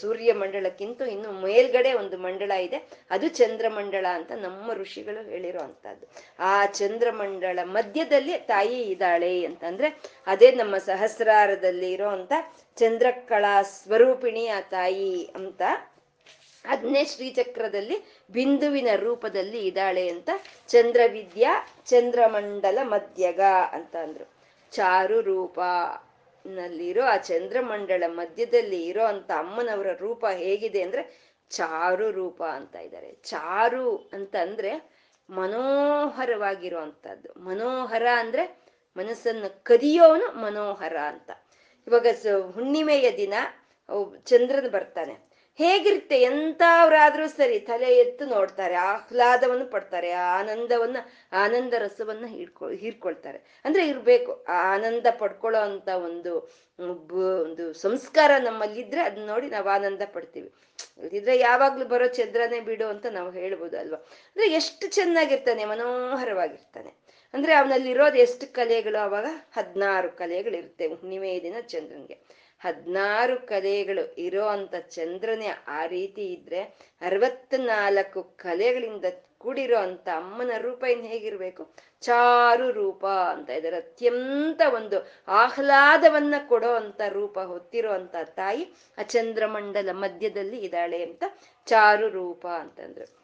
ಸೂರ್ಯ ಮಂಡಳಕ್ಕಿಂತ ಇನ್ನು ಮೇಲ್ಗಡೆ ಒಂದು ಮಂಡಳ ಇದೆ. ಅದು ಚಂದ್ರಮಂಡಳ ಅಂತ ನಮ್ಮ ಋಷಿಗಳು ಹೇಳಿರೋ ಅಂತದ್ದು ಆ ಚಂದ್ರಮಂಡಳ ಮಧ್ಯದಲ್ಲಿ ತಾಯಿ ಇದ್ದಾಳೆ ಅಂತಂದ್ರೆ ಅದೇ ನಮ್ಮ ಸಹಸ್ರಾರದಲ್ಲಿ ಇರೋ ಅಂತ ಚಂದ್ರಕಳಾ ಸ್ವರೂಪಿಣಿ ಆ ತಾಯಿ ಅಂತ. ಅದನ್ನೇ ಶ್ರೀಚಕ್ರದಲ್ಲಿ ಬಿಂದುವಿನ ರೂಪದಲ್ಲಿ ಇದ್ದಾಳೆ ಅಂತ ಚಂದ್ರವಿದ್ಯಾ ಚಂದ್ರಮಂಡಲ ಮಧ್ಯಗ ಅಂತ ಅಂದ್ರು. ಚಾರು ರೂಪ ನಲ್ಲಿರೋ ಆ ಚಂದ್ರಮಂಡಲ ಮಧ್ಯದಲ್ಲಿ ಇರೋ ಅಂತ ಅಮ್ಮನವರ ರೂಪ ಹೇಗಿದೆ ಅಂದ್ರೆ ಚಾರು ರೂಪ ಅಂತ ಇದ್ದಾರೆ. ಚಾರು ಅಂತ ಅಂದ್ರೆ ಮನೋಹರವಾಗಿರುವಂತಹದ್ದು. ಮನೋಹರ ಅಂದ್ರೆ ಮನಸ್ಸನ್ನು ಕದಿಯೋನು ಮನೋಹರ ಅಂತ. ಇವಾಗ ಹುಣ್ಣಿಮೆಯ ದಿನ ಚಂದ್ರನ ಬರ್ತಾನೆ. ಹೇಗಿರುತ್ತೆ ಎಂಥವ್ರಾದ್ರೂ ಸರಿ ತಲೆ ಎತ್ತು ನೋಡ್ತಾರೆ, ಆಹ್ಲಾದವನ್ನು ಪಡ್ತಾರೆ, ಆನಂದವನ್ನ, ಆನಂದ ರಸವನ್ನ ಹಿಡ್ಕೊ, ಹೀರ್ಕೊಳ್ತಾರೆ. ಅಂದ್ರೆ ಇರ್ಬೇಕು ಆನಂದ ಪಡ್ಕೊಳ್ಳೋ ಅಂತ ಒಂದು ಒಂದು ಸಂಸ್ಕಾರ ನಮ್ಮಲ್ಲಿದ್ರೆ ಅದನ್ನ ನೋಡಿ ನಾವು ಆನಂದ ಪಡ್ತೀವಿ. ಇದ್ರೆ ಯಾವಾಗ್ಲೂ ಬರೋ ಚಂದ್ರನೇ ಬಿಡು ಅಂತ ನಾವು ಹೇಳ್ಬೋದು ಅಲ್ವಾ? ಅಂದ್ರೆ ಎಷ್ಟು ಚೆನ್ನಾಗಿರ್ತಾನೆ, ಮನೋಹರವಾಗಿರ್ತಾನೆ. ಅಂದ್ರೆ ಅವನಲ್ಲಿರೋದು ಎಷ್ಟು ಕಲೆಗಳು, ಅವಾಗ ಹದಿನಾರು ಕಲೆಗಳಿರುತ್ತೆ, ಹುಣ್ಣಿಮೆ ದಿನ ಚಂದ್ರನ್ಗೆ. ಹದಿನಾರು ಕಲೆಗಳು ಇರೋ ಅಂತ ಚಂದ್ರನೇ ಆ ರೀತಿ ಇದ್ರೆ ಅರವತ್ನಾಲ್ಕು ಕಲೆಗಳಿಂದ ಕೂಡಿರೋ ಅಂತ ಅಮ್ಮನ ರೂಪ ಇನ್ ಹೇಗಿರ್ಬೇಕು? ಚಾರು ರೂಪ ಅಂತ ಇದ್ದಾರೆ. ಅತ್ಯಂತ ಒಂದು ಆಹ್ಲಾದವನ್ನ ಕೊಡೋ ಅಂತ ರೂಪ ಹೊತ್ತಿರೋ ಅಂತ ತಾಯಿ ಆ ಚಂದ್ರಮಂಡಲ ಮಧ್ಯದಲ್ಲಿ ಇದ್ದಾಳೆ ಅಂತ ಚಾರು ರೂಪ ಅಂತಂದ್ರು.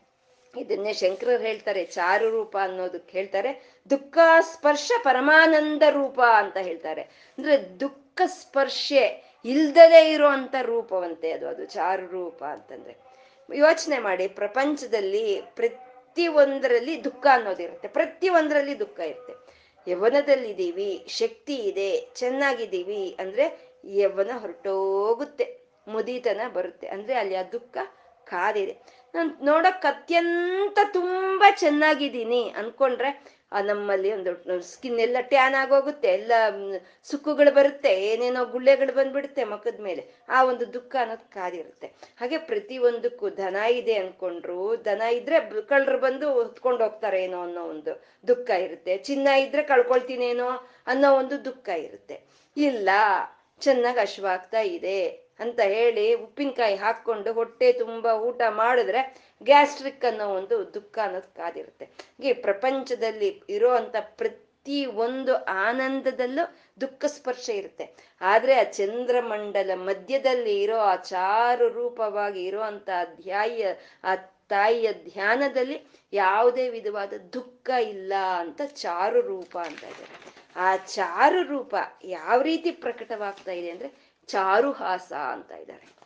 ಇದನ್ನೇ ಶಂಕರರು ಹೇಳ್ತಾರೆ. ಚಾರು ರೂಪ ಅನ್ನೋದಕ್ಕೆ ಹೇಳ್ತಾರೆ. ದುಃಖ ಸ್ಪರ್ಶ ಪರಮಾನಂದ ರೂಪ ಅಂತ ಹೇಳ್ತಾರೆ. ಅಂದ್ರೆ ದುಃಖ ಸ್ಪರ್ಶೆ ಇಲ್ದಲೇ ಇರುವಂತ ರೂಪವಂತೆ ಅದು ಅದು ಚಾರು ರೂಪ ಅಂತಂದ್ರೆ. ಯೋಚನೆ ಮಾಡಿ, ಪ್ರಪಂಚದಲ್ಲಿ ಪ್ರತಿ ಒಂದರಲ್ಲಿ ದುಃಖ ಅನ್ನೋದಿರುತ್ತೆ ಪ್ರತಿ ಒಂದರಲ್ಲಿ ದುಃಖ ಇರುತ್ತೆ. ಯವನದಲ್ಲಿದ್ದೀವಿ, ಶಕ್ತಿ ಇದೆ, ಚೆನ್ನಾಗಿದ್ದೀವಿ ಅಂದ್ರೆ ಯವನ ಹೊರಟೋಗುತ್ತೆ. ಮುದಿತನ ಬರುತ್ತೆ. ಅಂದ್ರೆ ಅಲ್ಲಿ ಆ ದುಃಖ ಕಾದಿದೆ. ನಾನು ನೋಡಕ್ ಅತ್ಯಂತ ತುಂಬಾ ಚೆನ್ನಾಗಿದ್ದೀನಿ ಅನ್ಕೊಂಡ್ರೆ ನಮ್ಮಲ್ಲಿ ಒಂದು ಸ್ಕಿನ್ ಎಲ್ಲ ಟ್ಯಾನ್ ಆಗೋಗುತ್ತೆ, ಎಲ್ಲ ಸುಕ್ಕುಗಳು ಬರುತ್ತೆ, ಏನೇನೋ ಗುಳ್ಳೆಗಳು ಬಂದ್ಬಿಡುತ್ತೆ ಮುಖದ ಮೇಲೆ. ಆ ಒಂದು ದುಃಖ ಅನ್ನೋದು ಕಾದಿರುತ್ತೆ. ಹಾಗೆ ಪ್ರತಿ ಒಂದಕ್ಕೂ ದನ ಇದೆ ಅನ್ಕೊಂಡ್ರು, ದನ ಇದ್ರೆ ಕಳ್ಳರು ಬಂದು ಹೊತ್ಕೊಂಡು ಹೋಗ್ತಾರೆ ಏನೋ ಅನ್ನೋ ಒಂದು ದುಃಖ ಇರುತ್ತೆ. ಚಿನ್ನ ಇದ್ರೆ ಕಳ್ಕೊಳ್ತೀನೇನೋ ಅನ್ನೋ ಒಂದು ದುಃಖ ಇರುತ್ತೆ. ಇಲ್ಲ, ಚೆನ್ನಾಗಿ ಅಶ್ವಾಗ್ತಾ ಇದೆ. ಅಂತ ಹೇಳಿ ಉಪ್ಪಿನಕಾಯಿ ಹಾಕ್ಕೊಂಡು ಹೊಟ್ಟೆ ತುಂಬಾ ಊಟ ಮಾಡಿದ್ರೆ ಗ್ಯಾಸ್ಟ್ರಿಕ್ ಅನ್ನೋ ಒಂದು ದುಃಖ ಅನ್ನೋದು ಕಾದಿರುತ್ತೆ. ಈ ಪ್ರಪಂಚದಲ್ಲಿ ಇರೋಂಥ ಪ್ರತಿ ಒಂದು ಆನಂದದಲ್ಲೂ ದುಃಖ ಸ್ಪರ್ಶ ಇರುತ್ತೆ. ಆದ್ರೆ ಆ ಚಂದ್ರಮಂಡಲ ಮಧ್ಯದಲ್ಲಿ ಇರೋ ಆ ಚಾರು ರೂಪವಾಗಿ ಇರುವಂತ ಧ್ಯಾಯ, ಆ ತಾಯಿಯ ಧ್ಯಾನದಲ್ಲಿ ಯಾವುದೇ ವಿಧವಾದ ದುಃಖ ಇಲ್ಲ ಅಂತ ಚಾರು ರೂಪ ಅಂತ ಇದೆ ಆ ಚಾರು ರೂಪ ಯಾವ ರೀತಿ ಪ್ರಕಟವಾಗ್ತಾ ಇದೆ ಅಂದ್ರೆ ಚಾರುಹಾಸ ಅಂತ ಇದ್ದಾರೆ.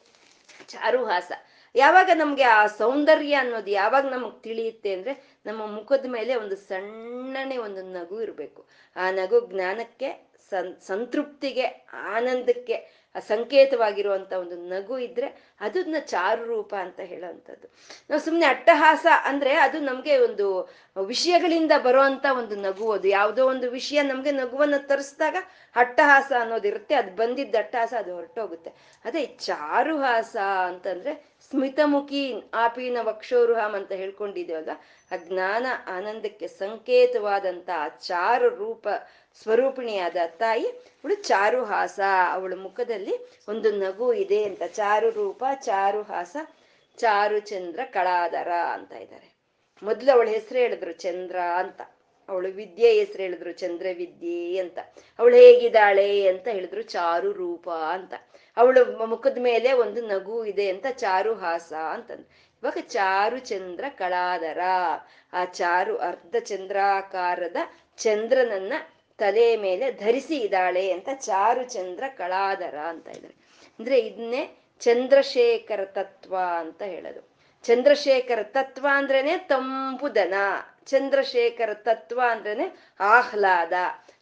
ಚಾರುಹಾಸ. ಯಾವಾಗ ನಮ್ಗೆ ಆ ಸೌಂದರ್ಯ ಅನ್ನೋದು ಯಾವಾಗ ನಮಗ್ ತಿಳಿಯುತ್ತೆ ಅಂದ್ರೆ ನಮ್ಮ ಮುಖದ ಮೇಲೆ ಒಂದು ಸಣ್ಣನೆ ಒಂದು ನಗು ಇರಬೇಕು. ಆ ನಗು ಜ್ಞಾನಕ್ಕೆ, ಸಂ, ಸಂತೃಪ್ತಿಗೆ, ಆನಂದಕ್ಕೆ ಸಂಕೇತವಾಗಿರುವಂತ ಒಂದು ನಗು ಇದ್ರೆ ಅದನ್ನ ಚಾರು ರೂಪ ಅಂತ ಹೇಳೋವಂಥದ್ದು. ನಾವು ಸುಮ್ಮನೆ ಅಟ್ಟಹಾಸ ಅಂದ್ರೆ ಅದು ನಮ್ಗೆ ಒಂದು ವಿಷಯಗಳಿಂದ ಬರುವಂತ ಒಂದು ನಗು ಅದು. ಯಾವುದೋ ಒಂದು ವಿಷಯ ನಮ್ಗೆ ನಗುವನ್ನ ತರಿಸಿದಾಗ ಅಟ್ಟಹಾಸ ಅನ್ನೋದಿರುತ್ತೆ. ಅದು ಬಂದಿದ್ದ ಅಟ್ಟಹಾಸ ಅದು ಹೊರಟೋಗುತ್ತೆ. ಅದೇ ಚಾರುಹಾಸ ಅಂತಂದ್ರೆ ಸ್ಮಿತಮುಖಿ ಆಪೀನ ವಕ್ಷೋರುಹಾಮ್ ಅಂತ ಹೇಳ್ಕೊಂಡಿದ್ದೇವಲ್ಲ ಆ ಜ್ಞಾನ ಆನಂದಕ್ಕೆ ಸಂಕೇತವಾದಂತ ಆ ಚಾರು ರೂಪ ಸ್ವರೂಪಿಣಿಯಾದ ತಾಯಿ. ಅವಳು ಚಾರುಹಾಸ. ಅವಳ ಮುಖದಲ್ಲಿ ಒಂದು ನಗು ಇದೆ ಅಂತ. ಚಾರು ರೂಪ ಚಾರುಹಾಸ ಚಾರು ಚಂದ್ರ, ಕಳಾದರ ಅಂತ ಇದ್ದಾರೆ. ಮೊದಲು ಅವಳ ಹೆಸರು ಹೇಳಿದ್ರು ಚಂದ್ರ ಅಂತ. ಅವಳು ವಿದ್ಯೆ ಹೆಸರು ಹೇಳಿದ್ರು ಚಂದ್ರ ವಿದ್ಯೆ ಅಂತ. ಅವಳು ಹೇಗಿದ್ದಾಳೆ ಅಂತ ಹೇಳಿದ್ರು ಚಾರು ರೂಪ ಅಂತ. ಅವಳು ಮುಖದ ಮೇಲೆ ಒಂದು ನಗು ಇದೆ ಅಂತ ಚಾರುಹಾಸ ಅಂತಂದು. ಇವಾಗ ಚಾರು ಚಂದ್ರ, ಕಳಾದರ. ಆ ಚಾರು ಅರ್ಧ ಚಂದ್ರಾಕಾರದ ಚಂದ್ರನನ್ನ ತಲೆ ಮೇಲೆ ಧರಿಸಿ ಇದ್ದಾಳೆ ಅಂತ ಚಾರು ಚಂದ್ರ ಕಳಾದರ ಅಂತ ಇದ್ದಾರೆ. ಅಂದ್ರೆ ಇದನ್ನೇ ಚಂದ್ರಶೇಖರ ತತ್ವ ಅಂತ ಹೇಳೋದು. ಚಂದ್ರಶೇಖರ ತತ್ವ ಅಂದ್ರೇನೆ ತಂಪುದನ ಚಂದ್ರಶೇಖರ ತತ್ವ ಅಂದ್ರೇನೆ ಆಹ್ಲಾದ.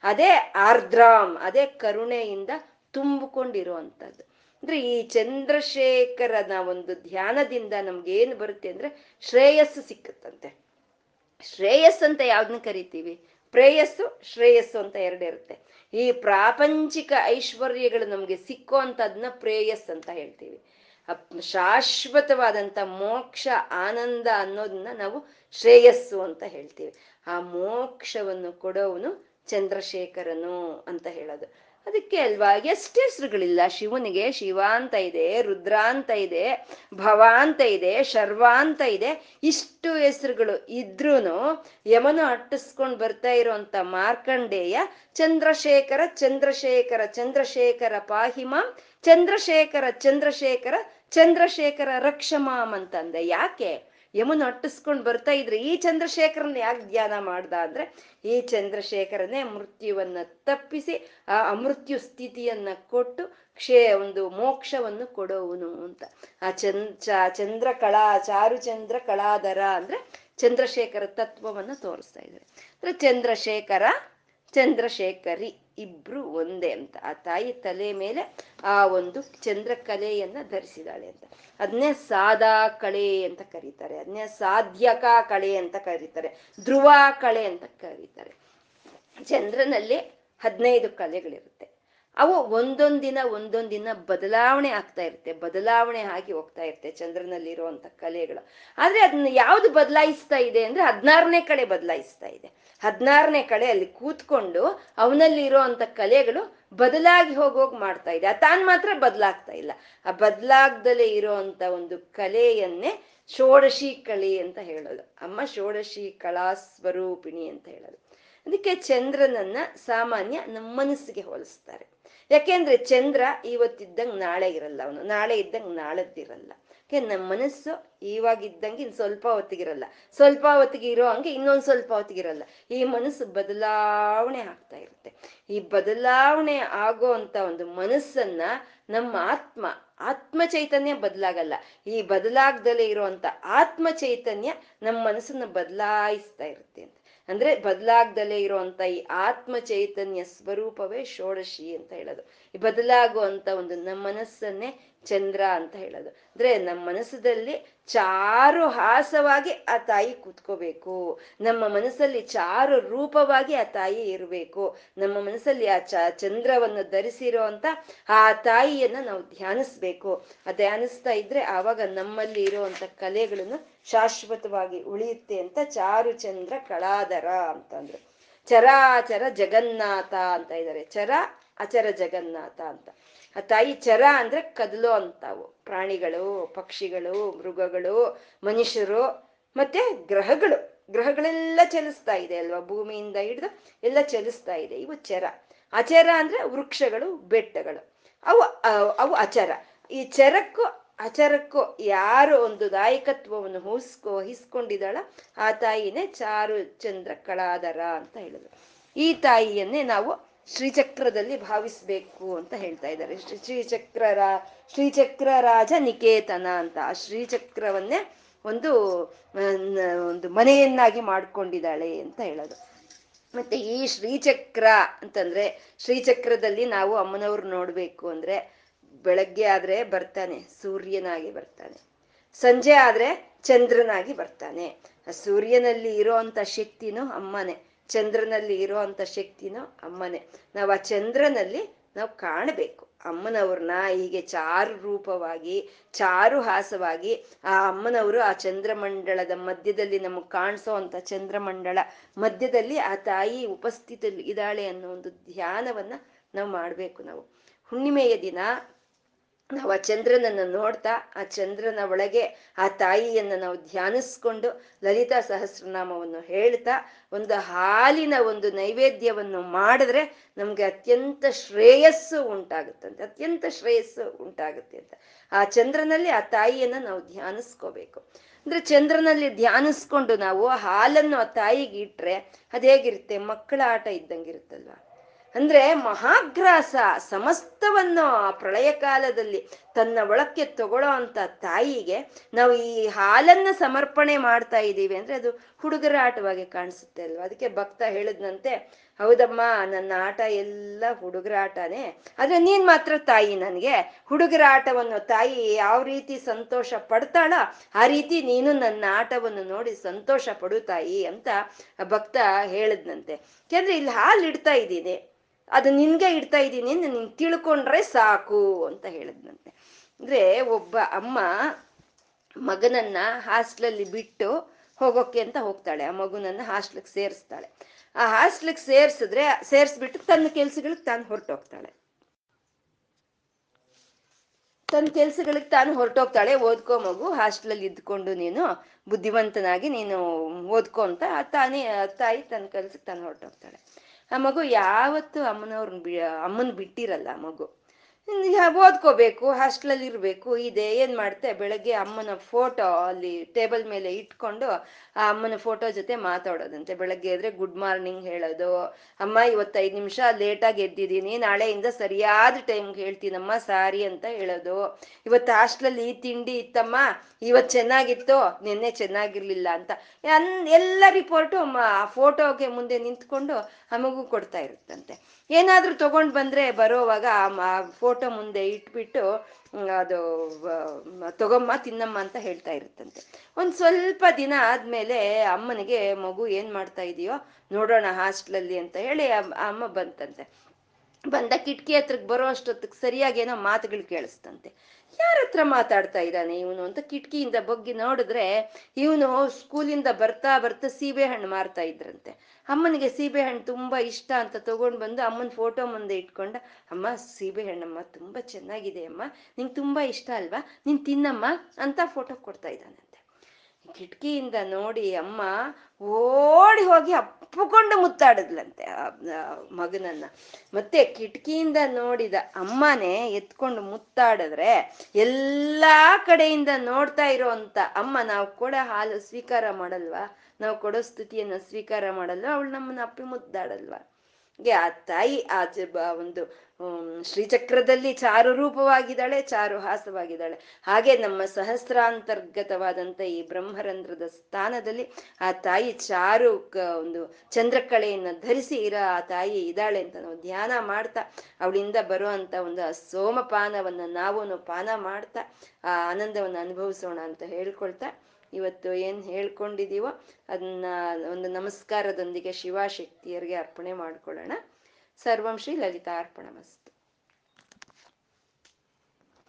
ಅದೇ ಆರ್ದ್ರಾಮ್, ಅದೇ ಕರುಣೆಯಿಂದ ತುಂಬಿಕೊಂಡಿರುವಂಥದ್ದು. ಅಂದ್ರೆ ಈ ಚಂದ್ರಶೇಖರನ ಒಂದು ಧ್ಯಾನದಿಂದ ನಮ್ಗೆ ಏನು ಬರುತ್ತೆ ಅಂದ್ರೆ ಶ್ರೇಯಸ್ಸು ಸಿಕ್ಕುತ್ತಂತೆ. ಶ್ರೇಯಸ್ ಅಂತ ಯಾವ್ದನ್ನ ಕರಿತೀವಿ? ಪ್ರೇಯಸ್ಸು, ಶ್ರೇಯಸ್ಸು ಅಂತ ಎರಡಿರುತ್ತೆ ಈ ಪ್ರಾಪಂಚಿಕ ಐಶ್ವರ್ಯಗಳು ನಮ್ಗೆ ಸಿಕ್ಕೋ ಅಂತದ್ನ ಪ್ರೇಯಸ್ ಅಂತ ಹೇಳ್ತೀವಿ. ಶಾಶ್ವತವಾದಂಥ ಮೋಕ್ಷ, ಆನಂದ ಅನ್ನೋದನ್ನ ನಾವು ಶ್ರೇಯಸ್ಸು ಅಂತ ಹೇಳ್ತೀವಿ. ಆ ಮೋಕ್ಷವನ್ನು ಕೊಡೋವನು ಚಂದ್ರಶೇಖರನು ಅಂತ ಹೇಳೋದು. ಅದಕ್ಕೆ ಅಲ್ವಾ? ಎಷ್ಟು ಹೆಸರುಗಳಿಲ್ಲ. ಶಿವನಿಗೆ ಶಿವ ಅಂತ ಇದೆ, ರುದ್ರ ಅಂತ ಇದೆ, ಭವ ಅಂತ ಇದೆ, ಶರ್ವ ಅಂತ ಇದೆ. ಇಷ್ಟು ಹೆಸರುಗಳು ಇದ್ರೂ ಯಮನು ಅಟ್ಟಿಸ್ಕೊಂಡು ಬರ್ತಾ ಇರುವಂತ ಮಾರ್ಕಂಡೇಯ ಚಂದ್ರಶೇಖರ ಚಂದ್ರಶೇಖರ ಚಂದ್ರಶೇಖರ ಪಾಹಿಮಾಂ, ಚಂದ್ರಶೇಖರ ಚಂದ್ರಶೇಖರ ಚಂದ್ರಶೇಖರ ರಕ್ಷಮಾಮ್ ಅಂತಂದೆ. ಯಾಕೆ? ಯಮುನ ಅಟ್ಟಿಸ್ಕೊಂಡು ಬರ್ತಾ ಇದ್ರೆ ಈ ಚಂದ್ರಶೇಖರನ ಯಾಕೆ ಧ್ಯಾನ ಮಾಡ್ದ ಅಂದ್ರೆ ಈ ಚಂದ್ರಶೇಖರನೇ ಮೃತ್ಯುವನ್ನ ತಪ್ಪಿಸಿ ಆ ಅಮೃತ್ಯು ಸ್ಥಿತಿಯನ್ನ ಕೊಟ್ಟು ಕ್ಷೇ ಒಂದು ಮೋಕ್ಷವನ್ನು ಕೊಡೋವನು ಅಂತ. ಆ ಚಂದ್ರ ಚಂದ್ರ ಕಳಾ ಚಾರು ಚಂದ್ರ ಕಳಾದರ ಅಂದ್ರೆ ಚಂದ್ರಶೇಖರ ತತ್ವವನ್ನು ತೋರಿಸ್ತಾ ಇದ್ದಾರೆ. ಅಂದ್ರೆ ಚಂದ್ರಶೇಖರ, ಚಂದ್ರಶೇಖರಿ. ಇಬ್ರು ಒಂದೇ ಅಂತ. ಆ ತಾಯಿ ತಲೆ ಮೇಲೆ ಆ ಒಂದು ಚಂದ್ರಕಲೆಯನ್ನ ಧರಿಸಿದಾಳೆ ಅಂತ. ಅದನ್ನೇ ಸಾದಾ ಕಳೆ ಅಂತ ಕರೀತಾರೆ. ಅದನ್ನೇ ಸಾಧ್ಯಕ ಕಳೆ ಅಂತ ಕರೀತಾರೆ. ಧ್ರುವ ಕಳೆ ಅಂತ ಕರೀತಾರೆ. ಚಂದ್ರನಲ್ಲಿ ಹದಿನೈದು ಕಲೆಗಳಿರುತ್ತೆ. ಅವು ಒಂದೊಂದಿನ ದಿನ ಬದಲಾವಣೆ ಆಗ್ತಾ ಇರುತ್ತೆ, ಬದಲಾವಣೆ ಆಗಿ ಹೋಗ್ತಾ ಇರುತ್ತೆ ಚಂದ್ರನಲ್ಲಿರುವಂತ ಕಲೆಗಳು. ಆದ್ರೆ ಅದನ್ನ ಯಾವ್ದು ಬದಲಾಯಿಸ್ತಾ ಇದೆ ಅಂದ್ರೆ ಹದಿನಾರನೇ ಕಡೆ ಬದಲಾಯಿಸ್ತಾ ಇದೆ. ಹದಿನಾರನೇ ಕಡೆ ಅಲ್ಲಿ ಕೂತ್ಕೊಂಡು ಅವನಲ್ಲಿ ಇರೋಂಥ ಕಲೆಗಳು ಬದಲಾಗಿ ಹೋಗೋಗಿ ಮಾಡ್ತಾ ಇದೆ. ತಾನು ಮಾತ್ರ ಬದಲಾಗ್ತಾ ಇಲ್ಲ. ಆ ಬದಲಾಗ್ದಲೇ ಇರೋಂಥ ಒಂದು ಕಲೆಯನ್ನೇ ಷೋಡಶಿ ಕಲೆ ಅಂತ ಹೇಳೋದು. ಅಮ್ಮ ಷೋಡಶಿ ಕಳಾ ಸ್ವರೂಪಿಣಿ ಅಂತ ಹೇಳೋದು. ಅದಕ್ಕೆ ಚಂದ್ರನನ್ನ ಸಾಮಾನ್ಯ ನಮ್ಮ ಮನಸ್ಸಿಗೆ ಹೋಲಿಸ್ತಾರೆ. ಯಾಕೆಂದ್ರೆ ಚಂದ್ರ ಇವತ್ತಿದ್ದಂಗೆ ನಾಳೆ ಇರಲ್ಲ ಅವನು. ನಾಳೆ ಇದ್ದಂಗೆ ನಾಳದ್ದಿರಲ್ಲ. ಯಾಕೆ ನಮ್ಮ ಮನಸ್ಸು ಇವಾಗಿದ್ದಂಗೆ ಇನ್ನು ಸ್ವಲ್ಪ ಹೊತ್ತಿಗಿರಲ್ಲ. ಸ್ವಲ್ಪ ಹೊತ್ತಿಗೆ ಇರೋ ಹಂಗೆ ಇನ್ನೊಂದು ಸ್ವಲ್ಪ ಹೊತ್ತಿಗಿರಲ್ಲ. ಈ ಮನಸ್ಸು ಬದಲಾವಣೆ ಆಗ್ತಾ ಇರುತ್ತೆ. ಈ ಬದಲಾವಣೆ ಆಗೋ ಅಂತ ಒಂದು ಮನಸ್ಸನ್ನ ನಮ್ಮ ಆತ್ಮ ಆತ್ಮ ಚೈತನ್ಯ ಬದಲಾಗಲ್ಲ. ಈ ಬದಲಾಗ್ದಲೇ ಇರುವಂತ ಆತ್ಮ ಚೈತನ್ಯ ನಮ್ಮ ಮನಸ್ಸನ್ನ ಬದಲಾಯಿಸ್ತಾ ಇರುತ್ತೆ ಅಂದ್ರೆ ಬದಲಾಗ್ದಲೇ ಇರುವಂತ ಈ ಆತ್ಮ ಚೈತನ್ಯ ಸ್ವರೂಪವೇ ಷೋಡಶಿ ಅಂತ ಹೇಳೋದು. ಈ ಬದಲಾಗುವಂತ ಒಂದು ನಮ್ಮ ಮನಸ್ಸನ್ನೇ ಚಂದ್ರ ಅಂತ ಹೇಳೋದು. ಅಂದ್ರೆ ನಮ್ಮ ಮನಸ್ಸದಲ್ಲಿ ಚಾರು ಹಾಸವಾಗಿ ಆ ತಾಯಿ ಕೂತ್ಕೋಬೇಕು. ನಮ್ಮ ಮನಸ್ಸಲ್ಲಿ ಚಾರು ರೂಪವಾಗಿ ಆ ತಾಯಿ ಇರಬೇಕು. ನಮ್ಮ ಮನಸ್ಸಲ್ಲಿ ಆ ಚ ಚಂದ್ರವನ್ನು ಧರಿಸಿರೋ ಅಂತ ಆ ತಾಯಿಯನ್ನ ನಾವು ಧ್ಯಾನಿಸ್ಬೇಕು. ಆ ಧ್ಯಾನಿಸ್ತಾ ಇದ್ರೆ ಆವಾಗ ನಮ್ಮಲ್ಲಿ ಇರುವಂತ ಕಲೆಗಳನ್ನು ಶಾಶ್ವತವಾಗಿ ಉಳಿಯುತ್ತೆ ಅಂತ ಚಾರು ಚಂದ್ರ ಕಳಾದರ ಅಂತಂದ್ರು ಚರಾಚರ ಜಗನ್ನಾಥ ಅಂತ ಇದ್ದಾರೆ ಚರ, ಅಚರ ಜಗನ್ನಾಥ ಅಂತ. ಆ ತಾಯಿ ಚರ ಅಂದ್ರೆ ಕದಲು ಅಂತಾವು. ಪ್ರಾಣಿಗಳು, ಪಕ್ಷಿಗಳು, ಮೃಗಗಳು, ಮನುಷ್ಯರು, ಮತ್ತೆ ಗ್ರಹಗಳು. ಗ್ರಹಗಳೆಲ್ಲ ಚಲಿಸ್ತಾ ಇದೆ ಅಲ್ವಾ? ಭೂಮಿಯಿಂದ ಹಿಡಿದು ಎಲ್ಲ ಚಲಿಸ್ತಾ ಇದೆ. ಇವು ಚರ. ಅಚರ ಅಂದ್ರೆ ವೃಕ್ಷಗಳು, ಬೆಟ್ಟಗಳು. ಅವು ಅವು ಅಚರ. ಈ ಚರಕ್ಕೂ, ಅಚರಕ್ಕೂ ಯಾರು ಒಂದು ದಾಯಕತ್ವವನ್ನು ಹೋಸ್ಕೊ ವಹಿಸ್ಕೊಂಡಿದ್ದಾಳ ಆ ತಾಯಿನೇ ಚಾರು ಚಂದ್ರ ಕಳಾದರ ಅಂತ ಹೇಳಿದ್ರು. ಈ ತಾಯಿಯನ್ನೇ ನಾವು ಶ್ರೀಚಕ್ರದಲ್ಲಿ ಭಾವಿಸ್ಬೇಕು ಅಂತ ಹೇಳ್ತಾ ಇದ್ದಾರೆ. ಶ್ರೀ, ಶ್ರೀಚಕ್ರ ಶ್ರೀಚಕ್ರ ರಾಜ ನಿಕೇತನ ಅಂತ ಆ ಶ್ರೀಚಕ್ರವನ್ನೇ ಒಂದು ಒಂದು ಮನೆಯನ್ನಾಗಿ ಮಾಡ್ಕೊಂಡಿದ್ದಾಳೆ ಅಂತ ಹೇಳೋದು. ಮತ್ತೆ ಈ ಶ್ರೀಚಕ್ರ ಅಂತಂದ್ರೆ ಶ್ರೀಚಕ್ರದಲ್ಲಿ ನಾವು ಅಮ್ಮನವ್ರು ನೋಡ್ಬೇಕು ಅಂದ್ರೆ ಬೆಳಗ್ಗೆ ಆದ್ರೆ ಬರ್ತಾನೆ, ಸೂರ್ಯನಾಗಿ ಬರ್ತಾನೆ. ಸಂಜೆ ಆದ್ರೆ ಚಂದ್ರನಾಗಿ ಬರ್ತಾನೆ. ಸೂರ್ಯನಲ್ಲಿ ಅಂತ ಶಕ್ತಿನೂ ಅಮ್ಮನೆ. ಚಂದ್ರನಲ್ಲಿ ಇರುವಂತ ಶಕ್ತಿನೋ ಅಮ್ಮನೆ. ನಾವು ಆ ಚಂದ್ರನಲ್ಲಿ ನಾವು ಕಾಣಬೇಕು. ಅಮ್ಮನವ್ರನ್ನ ಹೀಗೆ ಚಾರು ರೂಪವಾಗಿ, ಚಾರು ಹಾಸವಾಗಿ ಆ ಅಮ್ಮನವರು ಆ ಚಂದ್ರಮಂಡಳದ ಮಧ್ಯದಲ್ಲಿ ನಮಗೆ ಕಾಣಿಸೋ ಅಂತ ಚಂದ್ರಮಂಡಳ ಮಧ್ಯದಲ್ಲಿ ಆ ತಾಯಿ ಉಪಸ್ಥಿತಿ ಇದ್ದಾಳೆ ಅನ್ನೋ ಒಂದು ಧ್ಯಾನವನ್ನ ನಾವು ಮಾಡ್ಬೇಕು ನಾವು. ಹುಣ್ಣಿಮೆಯ ದಿನ ನಾವು ಆ ಚಂದ್ರನನ್ನು ನೋಡ್ತಾ, ಆ ಚಂದ್ರನ ಒಳಗೆ ಆ ತಾಯಿಯನ್ನು ನಾವು ಧ್ಯಾನಿಸ್ಕೊಂಡು ಲಲಿತಾ ಸಹಸ್ರನಾಮವನ್ನು ಹೇಳ್ತಾ, ಒಂದು ಹಾಲಿನ ಒಂದು ನೈವೇದ್ಯವನ್ನು ಮಾಡಿದ್ರೆ ನಮಗೆ ಅತ್ಯಂತ ಶ್ರೇಯಸ್ಸು ಉಂಟಾಗುತ್ತಂತೆ, ಅತ್ಯಂತ ಶ್ರೇಯಸ್ಸು ಉಂಟಾಗುತ್ತೆ ಅಂತ. ಆ ಚಂದ್ರನಲ್ಲಿ ಆ ತಾಯಿಯನ್ನ ನಾವು ಧ್ಯಾನಿಸ್ಕೋಬೇಕು. ಅಂದ್ರೆ ಚಂದ್ರನಲ್ಲಿ ಧ್ಯಾನಿಸ್ಕೊಂಡು ನಾವು ಹಾಲನ್ನು ಆ ತಾಯಿಗೆ ಇಟ್ರೆ ಅದೇಗಿರುತ್ತೆ ಮಕ್ಕಳ ಆಟ ಇದ್ದಂಗಿರುತ್ತಲ್ವಾ ಅಂದ್ರೆ ಮಹಾಗ್ರಾಸ ಸಮಸ್ತವನ್ನು ಆ ಪ್ರಳಯ ಕಾಲದಲ್ಲಿ ತನ್ನ ಒಳಕ್ಕೆ ತಗೊಳ್ಳೋ ಅಂತ ತಾಯಿಗೆ ನಾವು ಈ ಹಾಲನ್ನ ಸಮರ್ಪಣೆ ಮಾಡ್ತಾ ಇದ್ದೀವಿ ಅಂದ್ರೆ ಅದು ಹುಡುಗರ ಆಟವಾಗಿ ಕಾಣಿಸುತ್ತೆ ಅಲ್ವಾ? ಅದಕ್ಕೆ ಭಕ್ತ ಹೇಳಿದ್ನಂತೆ, ಹೌದಮ್ಮ, ನನ್ನ ಆಟ ಎಲ್ಲ ಹುಡುಗರ ಆಟನೇ ಆದ್ರೆ ನೀನ್ ಮಾತ್ರ ತಾಯಿ ನನಗೆ. ಹುಡುಗರ ಆಟವನ್ನು ತಾಯಿ ಯಾವ ರೀತಿ ಸಂತೋಷ ಪಡ್ತಾಳ ಆ ರೀತಿ ನೀನು ನನ್ನ ಆಟವನ್ನು ನೋಡಿ ಸಂತೋಷ ಪಡು ತಾಯಿ ಅಂತ ಭಕ್ತ ಹೇಳಿದ್ನಂತೆ. ಯಾಕಂದ್ರೆ ಇಲ್ಲಿ ಹಾಲು ಇಡ್ತಾ ಇದ್ದೀನಿ ಅದು ನಿನ್ಗೆ ಇಡ್ತಾ ಇದ್ದೀನಿ ನಿನ್ ತಿಳ್ಕೊಂಡ್ರೆ ಸಾಕು ಅಂತ ಹೇಳಿದ್ನಂತೆ. ಅಂದ್ರೆ ಒಬ್ಬ ಅಮ್ಮ ಮಗನನ್ನ ಹಾಸ್ಟ್ಲಲ್ಲಿ ಬಿಟ್ಟು ಹೋಗೋಕೆ ಅಂತ ಹೋಗ್ತಾಳೆ. ಆ ಮಗುನನ್ನ ಹಾಸ್ಟ್ಲಿಗೆ ಸೇರಿಸ್ತಾಳೆ. ಆ ಹಾಸ್ಟ್ಲಿಗೆ ಸೇರ್ಸಿದ್ರೆ, ಸೇರಿಸ್ಬಿಟ್ಟು ತನ್ನ ಕೆಲ್ಸಗಳಿಗೆ ತಾನು ಹೊರಟೋಗ್ತಾಳೆ. ತನ್ನ ಕೆಲ್ಸಗಳಿಗೆ ತಾನು ಹೊರಟೋಗ್ತಾಳೆ. ಓದ್ಕೋ ಮಗು, ಹಾಸ್ಟ್ಲಲ್ಲಿ ಇದ್ಕೊಂಡು ನೀನು ಬುದ್ಧಿವಂತನಾಗಿ ನೀನು ಓದ್ಕೊ ಅಂತ ತಾನೇ, ತಾಯಿ ತನ್ನ ಕೆಲ್ಸಕ್ಕೆ ತಾನು ಹೊರಟೋಗ್ತಾಳೆ. ಆ ಮಗು ಯಾವತ್ತು ಅಮ್ಮನವ್ರನ್ನ ಬಿ ಅಮ್ಮನ್ ಬಿಟ್ಟಿರಲ್ಲ ಆ ಮಗು. ಓದ್ಕೋಬೇಕು ಹಾಸ್ಟೆಲಲ್ಲಿ ಇರಬೇಕು, ಇದೆ, ಏನು ಮಾಡ್ತೆ? ಬೆಳಗ್ಗೆ ಅಮ್ಮನ ಫೋಟೋ ಅಲ್ಲಿ ಟೇಬಲ್ ಮೇಲೆ ಇಟ್ಕೊಂಡು ಆ ಅಮ್ಮನ ಫೋಟೋ ಜೊತೆ ಮಾತಾಡೋದಂತೆ. ಬೆಳಗ್ಗೆ ಎದ್ರೆ ಗುಡ್ ಮಾರ್ನಿಂಗ್ ಹೇಳೋದು. ಅಮ್ಮ ಇವತ್ತೈದು ನಿಮಿಷ ಲೇಟಾಗಿ ಎದ್ದಿದ್ದೀನಿ. ನಾಳೆಯಿಂದ ಸರಿಯಾದ ಟೈಮ್ಗೆ ಹೇಳ್ತೀನಮ್ಮ, ಸಾರಿ ಅಂತ ಹೇಳೋದು. ಇವತ್ತು ಹಾಸ್ಟ್ಲಲ್ಲಿ ಈ ತಿಂಡಿ ಇತ್ತಮ್ಮ ಇವತ್ ಚೆನ್ನಾಗಿತ್ತು? ನಿನ್ನೆ ಚೆನ್ನಾಗಿರ್ಲಿಲ್ಲ ಅಂತ. ಎಲ್ಲ ರಿಪೋರ್ಟು ಆ ಫೋಟೋಗೆ ಮುಂದೆ ನಿಂತ್ಕೊಂಡು ಆ ಕೊಡ್ತಾ ಇರುತ್ತಂತೆ. ಏನಾದ್ರೂ ತಗೊಂಡ್ ಬಂದ್ರೆ ಬರೋವಾಗ ಆ ಫೋಟೋ ಮುಂದೆ ಇಟ್ಬಿಟ್ಟು ಅದು ತಗೊಮ್ಮ, ತಿನ್ನಮ್ಮ ಅಂತ ಹೇಳ್ತಾ ಇರುತ್ತಂತೆ. ಒಂದ್ ಸ್ವಲ್ಪ ದಿನ ಆದ್ಮೇಲೆ ಅಮ್ಮನಿಗೆ, ಮಗು ಏನ್ ಮಾಡ್ತಾ ಇದೆಯೋ ನೋಡೋಣ ಹಾಸ್ಟ್ಲಲ್ಲಿ ಅಂತ ಹೇಳಿ ಅಮ್ಮ ಬಂತಂತೆ. ಬಂದ ಕಿಟಕಿ ಹತ್ರಕ್ಕೆ ಬರೋ ಅಷ್ಟೊತ್ತಿಗೆ ಸರಿಯಾಗಿ ಏನೋ ಮಾತುಗಳು ಕೇಳಿಸ್ತಂತೆ. ಯಾರ ಹತ್ರ ಮಾತಾಡ್ತಾ ಇದ್ದಾನೆ ಇವನು ಅಂತ ಕಿಟಕಿಯಿಂದ ಬಗ್ಗಿ ನೋಡಿದ್ರೆ ಇವನು ಸ್ಕೂಲಿಂದ ಬರ್ತಾ ಬರ್ತಾ ಸೀಬೆ ಹಣ್ಣು ಮಾರ್ತಾ ಇದ್ರಂತೆ. ಅಮ್ಮನಿಗೆ ಸೀಬೆ ಹಣ್ಣು ತುಂಬಾ ಇಷ್ಟ ಅಂತ ತಗೊಂಡು ಬಂದು ಅಮ್ಮನ ಫೋಟೋ ಮುಂದೆ ಇಟ್ಕೊಂಡ, ಅಮ್ಮ, ಸೀಬೆ ಹಣ್ಣಮ್ಮ ತುಂಬಾ ಚೆನ್ನಾಗಿದೆ ಅಮ್ಮ. ನಿಂಗೆ ತುಂಬಾ ಇಷ್ಟ ಅಲ್ವಾ? ನೀನ್ ತಿನ್ನಮ್ಮ ಅಂತ ಫೋಟೋ ಕೊಡ್ತಾ ಇದ್ದಾನಂತೆ ಕಿಟಕಿಯಿಂದ ನೋಡಿ ಅಮ್ಮ ಓಡಿ ಹೋಗಿ ಅಪ್ಪುಕೊಂಡು ಮುತ್ತಾಡಿದ್ಲಂತೆ ಮಗನನ್ನ. ಮತ್ತೆ ಕಿಟಕಿಯಿಂದ ನೋಡಿದ ಅಮ್ಮನೇ ಎತ್ಕೊಂಡು ಮುತ್ತಾಡಿದ್ರೆ ಎಲ್ಲಾ ಕಡೆಯಿಂದ ನೋಡ್ತಾ ಇರೋಂತ ಅಮ್ಮ, ನಾವು ಕೂಡ ಹಾಲು ಸ್ವೀಕಾರ ಮಾಡಲ್ವಾ? ನಾವು ಕೊಡೋ ಸ್ತುತಿಯನ್ನ ಸ್ವೀಕಾರ ಮಾಡಲ್ವಾ? ಅವಳು ನಮ್ಮನ್ನ ಅಪ್ಪಿ ಮುದ್ದಾಡಲ್ವಾ ಆ ತಾಯಿ ಆ ಒಂದು ಶ್ರೀಚಕ್ರದಲ್ಲಿ ಚಾರು ರೂಪವಾಗಿದ್ದಾಳೆ, ಚಾರು ಹಾಸವಾಗಿದ್ದಾಳೆ. ಹಾಗೆ ನಮ್ಮ ಸಹಸ್ರಾಂತರ್ಗತವಾದಂಥ ಈ ಬ್ರಹ್ಮರಂಧ್ರದ ಸ್ಥಾನದಲ್ಲಿ ಆ ತಾಯಿ ಚಾರು ಒಂದು ಚಂದ್ರಕಳೆಯನ್ನು ಧರಿಸಿ ಇರೋ ಆ ತಾಯಿ ಇದ್ದಾಳೆ ಅಂತ ನಾವು ಧ್ಯಾನ ಮಾಡ್ತಾ, ಅವಳಿಂದ ಬರುವಂತ ಒಂದು ಸೋಮಪಾನವನ್ನ ನಾವು ಪಾನ ಮಾಡ್ತಾ, ಆ ಆನಂದವನ್ನು ಅನುಭವಿಸೋಣ ಅಂತ ಹೇಳ್ಕೊಳ್ತಾ ಇವತ್ತು ಏನ್ ಹೇಳ್ಕೊಂಡಿದೀವೋ ಅದನ್ನ ಒಂದು ನಮಸ್ಕಾರದೊಂದಿಗೆ ಶಿವಶಕ್ತಿಯರಿಗೆ ಅರ್ಪಣೆ ಮಾಡ್ಕೊಳ್ಳೋಣ. ಸರ್ವಂ ಶ್ರೀ ಲಲಿತಾ ಅರ್ಪಣ ಮಸ್ತು